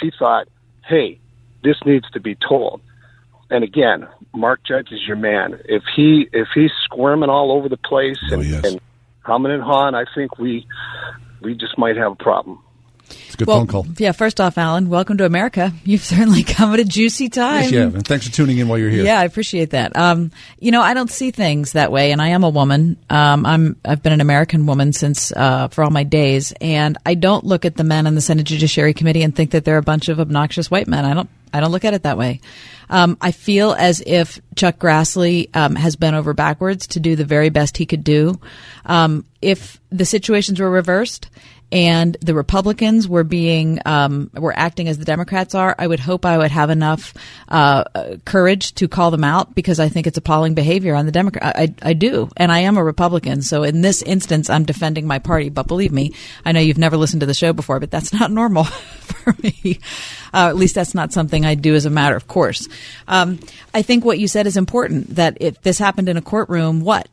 Speaker 77: she thought, "Hey, this needs to be told." And again, Mark Judge is your man. If he if he's squirming all over the place and, and humming and hawing, I think we we just might have a problem.
Speaker 2: It's a good
Speaker 3: well,
Speaker 2: phone call.
Speaker 3: Yeah, first off, Alan, welcome to America. <laughs> You've certainly come at a juicy time.
Speaker 2: Yes, you have. And thanks for tuning in while you're here.
Speaker 3: Yeah, I appreciate that. Um, you know, I don't see things that way, and I am a woman. Um, I'm I've been an American woman since uh, for all my days, and I don't look at the men on the Senate Judiciary Committee and think that they're a bunch of obnoxious white men. I don't. I don't look at it that way. Um, I feel as if Chuck Grassley um, has bent over backwards to do the very best he could do. Um, if the situations were reversed and the Republicans were being um, were acting as the Democrats are, I would hope I would have enough uh, courage to call them out because I think it's appalling behavior on the Democrat. I, I do, and I am a Republican, so in this instance, I'm defending my party. But believe me, I know you've never listened to the show before, but that's <laughs> not normal <laughs> for me. Uh, at least that's not something I do as a matter of course. Um, I think what you said is important. That if this happened in a courtroom, what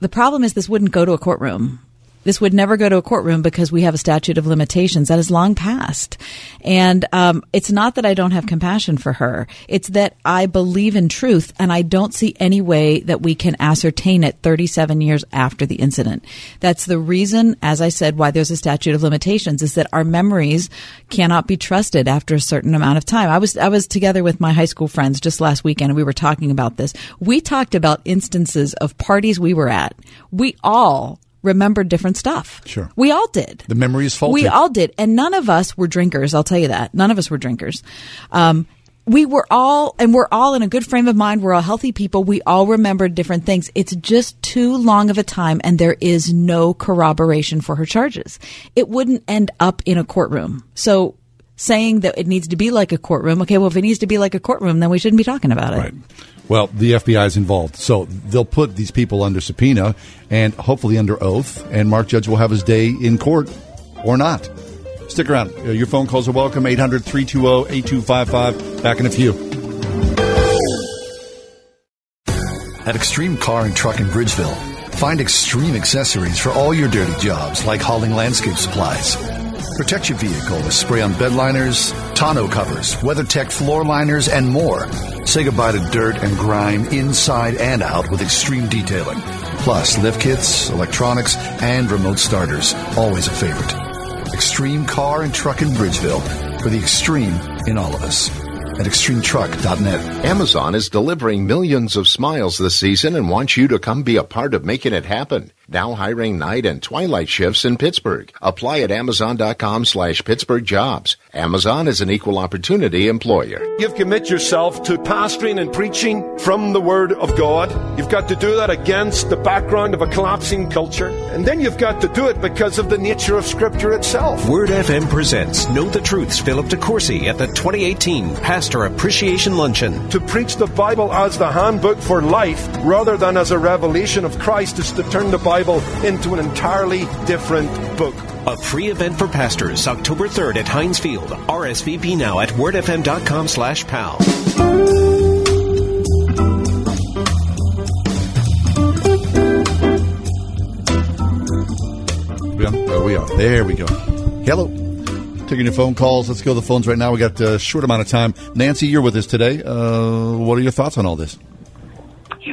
Speaker 3: the problem is, this wouldn't go to a courtroom This would never go to a courtroom because we have a statute of limitations that is long past. And um, it's not that I don't have compassion for her. It's that I believe in truth and I don't see any way that we can ascertain it 37 years after the incident. That's the reason, as I said, why there's a statute of limitations is that our memories cannot be trusted after a certain amount of time. I was, I was together with my high school friends just last weekend and we were talking about this. We talked about instances of parties we were at. We all remembered different stuff.
Speaker 2: Sure.
Speaker 3: We all did.
Speaker 2: The memory is faulty.
Speaker 3: We all did. And none of us were drinkers. I'll tell you that. None of us were drinkers. Um, we were all, and we're all in a good frame of mind. We're all healthy people. We all remembered different things. It's just too long of a time, and there is no corroboration for her charges. It wouldn't end up in a courtroom. So saying that it needs to be like a courtroom, okay, well, if it needs to be like a courtroom, then we shouldn't be talking about it.
Speaker 2: Right. Well, the FBI is involved, so they'll put these people under subpoena and hopefully under oath, and Mark Judge will have his day in court or not. Stick around. Uh, Your phone calls are welcome. 800 320 8255. Back in a few.
Speaker 55: At Extreme Car and Truck in Bridgeville, find extreme accessories for all your dirty jobs like hauling landscape supplies. Protect your vehicle with spray on bed liners, tonneau covers, WeatherTech floor liners, and more. Say goodbye to dirt and grime inside and out with extreme detailing. Plus, lift kits, electronics, and remote starters. Always a favorite. Extreme Car and Truck in Bridgeville for the extreme in all of us. At extremetruck.net.
Speaker 78: Amazon is delivering millions of smiles this season and wants you to come be a part of making it happen. Now hiring night and twilight shifts in Pittsburgh. Apply at amazon.com slash Pittsburgh jobs. Amazon is an equal opportunity employer.
Speaker 79: You've commit yourself to pastoring and preaching from the Word of God. You've got to do that against the background of a collapsing culture. And then you've got to do it because of the nature of Scripture itself.
Speaker 80: Word FM presents Know the Truth's Philip DeCourcy at the 2018 Pastor Appreciation Luncheon.
Speaker 79: To preach the Bible as the handbook for life rather than as a revelation of Christ is to turn the Bible into an entirely different book.
Speaker 80: A free event for pastors October 3rd at Heinz Field. RSVP now at wordfm.com slash pal.
Speaker 2: Yeah, there we are. There we go. Hello. Taking your phone calls. Let's go to the phones right now. We got a short amount of time. Nancy, you're with us today. Uh, what are your thoughts on all this?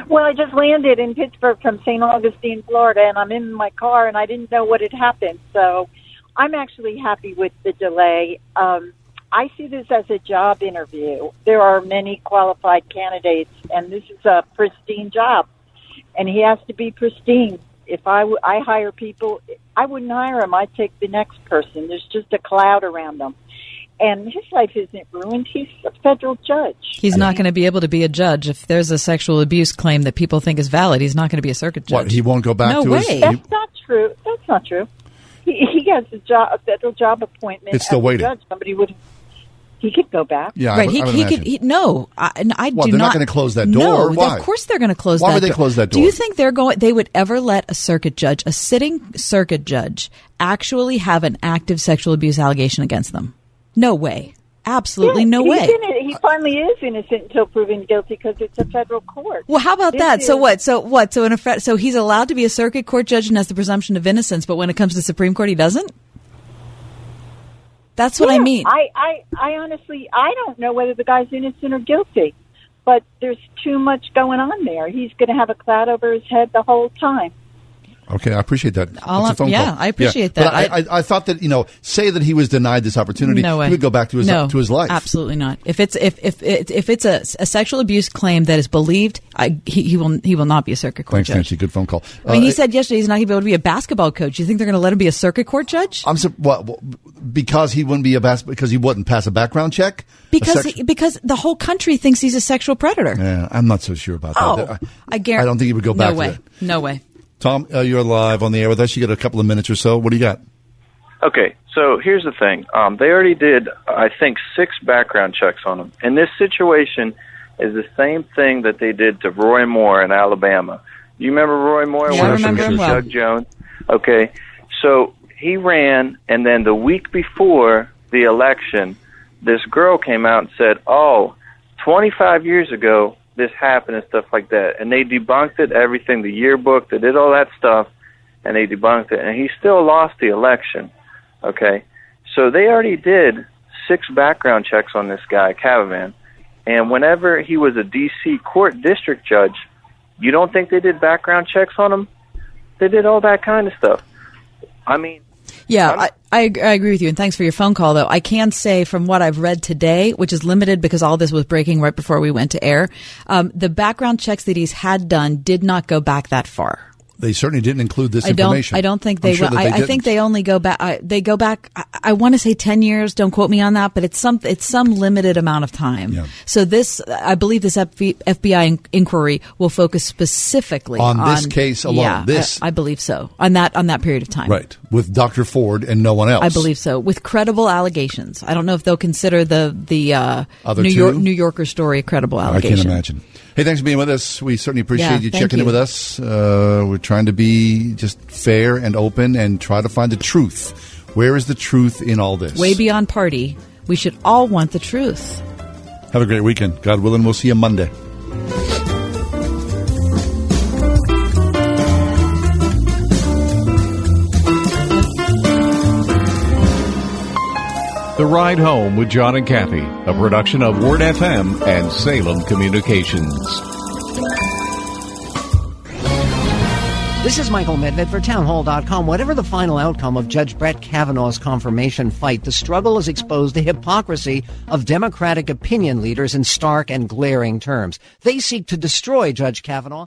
Speaker 81: Well, I just landed in Pittsburgh from St. Augustine, Florida, and I'm in my car, and I didn't know what had happened. So I'm actually happy with the delay. Um, I see this as a job interview. There are many qualified candidates, and this is a pristine job, and he has to be pristine. If I, w- I hire people, I wouldn't hire him. I'd take the next person. There's just a cloud around them. And his life isn't ruined. He's a federal judge.
Speaker 3: He's not going to be able to be a judge if there's a sexual abuse claim that people think is valid. He's not going to be a circuit judge.
Speaker 2: What, he won't go back
Speaker 3: no
Speaker 2: to
Speaker 3: way.
Speaker 2: his...
Speaker 81: That's not true. That's not true. He, he has a job, a federal job appointment.
Speaker 2: It's still
Speaker 81: as a
Speaker 2: waiting.
Speaker 81: Judge. Somebody would. He could go back.
Speaker 2: Yeah, I
Speaker 3: right.
Speaker 2: would-
Speaker 3: he,
Speaker 2: I would
Speaker 3: he could. He, no, I, and I
Speaker 2: Well,
Speaker 3: do
Speaker 2: they're not
Speaker 3: not.
Speaker 2: gonna close that
Speaker 3: No,
Speaker 2: door. Why?
Speaker 3: of course they're going to close.
Speaker 2: Why
Speaker 3: that
Speaker 2: would they
Speaker 3: door.
Speaker 2: close that door?
Speaker 3: Do you think they're going? They would ever let a circuit judge, a sitting circuit judge, actually have an active sexual abuse allegation against them? No way. Absolutely
Speaker 81: Yeah,
Speaker 3: no way.
Speaker 81: he finally is innocent until proven guilty because it's a federal court.
Speaker 3: Well, how about
Speaker 81: This
Speaker 3: that? So what? So what? So in effect, so he's allowed to be a circuit court judge and has the presumption of innocence, but when it comes to Supreme Court, he doesn't. That's what I mean.
Speaker 81: I, I, I honestly, I don't know whether the guy's innocent or guilty, but there's too much going on there. He's going to have a cloud over his head the whole time.
Speaker 2: Okay, I appreciate that.
Speaker 3: All
Speaker 2: a phone
Speaker 3: yeah,
Speaker 2: call.
Speaker 3: I appreciate
Speaker 2: But
Speaker 3: that.
Speaker 2: I, I, I thought that you know, say that he was denied this opportunity,
Speaker 3: No way.
Speaker 2: he would go back to his
Speaker 3: no,
Speaker 2: to his life.
Speaker 3: Absolutely not. If it's if if if it's a, a sexual abuse claim that is believed, I, he, he will he will not be a circuit court
Speaker 2: Thanks,
Speaker 3: judge.
Speaker 2: Nancy. Good phone call.
Speaker 3: I mean,
Speaker 2: Uh,
Speaker 3: he said yesterday he's not going to be able to be a basketball coach. You think they're going to let him be a circuit court judge?
Speaker 2: I'm what, what, because he wouldn't be a bas- because he wouldn't pass a background check.
Speaker 3: Because
Speaker 2: sex-
Speaker 3: he, because the whole country thinks he's a sexual predator.
Speaker 2: yeah, I'm not so sure about
Speaker 3: Oh,
Speaker 2: that. I,
Speaker 3: I guarantee.
Speaker 2: I don't think he would go back
Speaker 3: No way. No way.
Speaker 2: Tom, uh, you're live on the air with us. You got a couple of minutes or so. What do you got?
Speaker 59: Okay, so here's the thing. Um, they already did, I think, six background checks on him. And this situation is the same thing that they did to Roy Moore in Alabama. You remember Roy Moore?
Speaker 3: Yeah, I
Speaker 59: When he
Speaker 3: remember
Speaker 59: was
Speaker 3: him well.
Speaker 59: Doug Jones. Okay, so he ran, and then the week before the election, this girl came out and said, "Oh, 25 years ago, this happened and stuff like that." And they debunked it, everything, the yearbook, they did all that stuff. and they debunked it, and he still lost the election. Okay, so they already did six background checks on this guy, Cavavan, and whenever he was a D.C. court district judge, you don't think they did background checks on him? They did all that kind of stuff. I mean,
Speaker 3: Yeah, I, I, I agree with you, and thanks for your phone call. Though I can say from what I've read today, which is limited because all this was breaking right before we went to air, um, the background checks that he's had done did not go back that far.
Speaker 2: They certainly didn't include this
Speaker 3: I don't.
Speaker 2: information.
Speaker 3: I don't think they.
Speaker 2: sure
Speaker 3: will.
Speaker 2: that
Speaker 3: I, I think they only go back. I, they go back. I, I want to say ten years. Don't quote me on that, but it's some. It's some limited amount of time. So this, I believe, this FBI inquiry will focus specifically
Speaker 2: On this case alone.
Speaker 3: Yeah,
Speaker 2: This-
Speaker 3: I, I believe so. On that on that period of time.
Speaker 2: Right. With Dr. Ford and no one else.
Speaker 3: I believe so, with credible allegations. I don't know if they'll consider the the uh, New
Speaker 2: two?
Speaker 3: York New Yorker story a credible allegation.
Speaker 2: I can't imagine. Hey, thanks for being with us. We certainly appreciate
Speaker 3: Yeah,
Speaker 2: you checking in with us. Uh, we're trying to be just fair and open and try to find the truth. Where is the truth in all this?
Speaker 3: Way beyond party, we should all want the truth.
Speaker 2: Have a great weekend. God willing, we'll see you Monday.
Speaker 7: The Ride Home with Jon and Kathy, a production of Word FM and Salem Communications.
Speaker 79: This is Michael Medved for townhall.com. Whatever the final outcome of Judge Brett Kavanaugh's confirmation fight, the struggle has exposed the hypocrisy of Democratic opinion leaders in stark and glaring terms. They seek to destroy Judge Kavanaugh.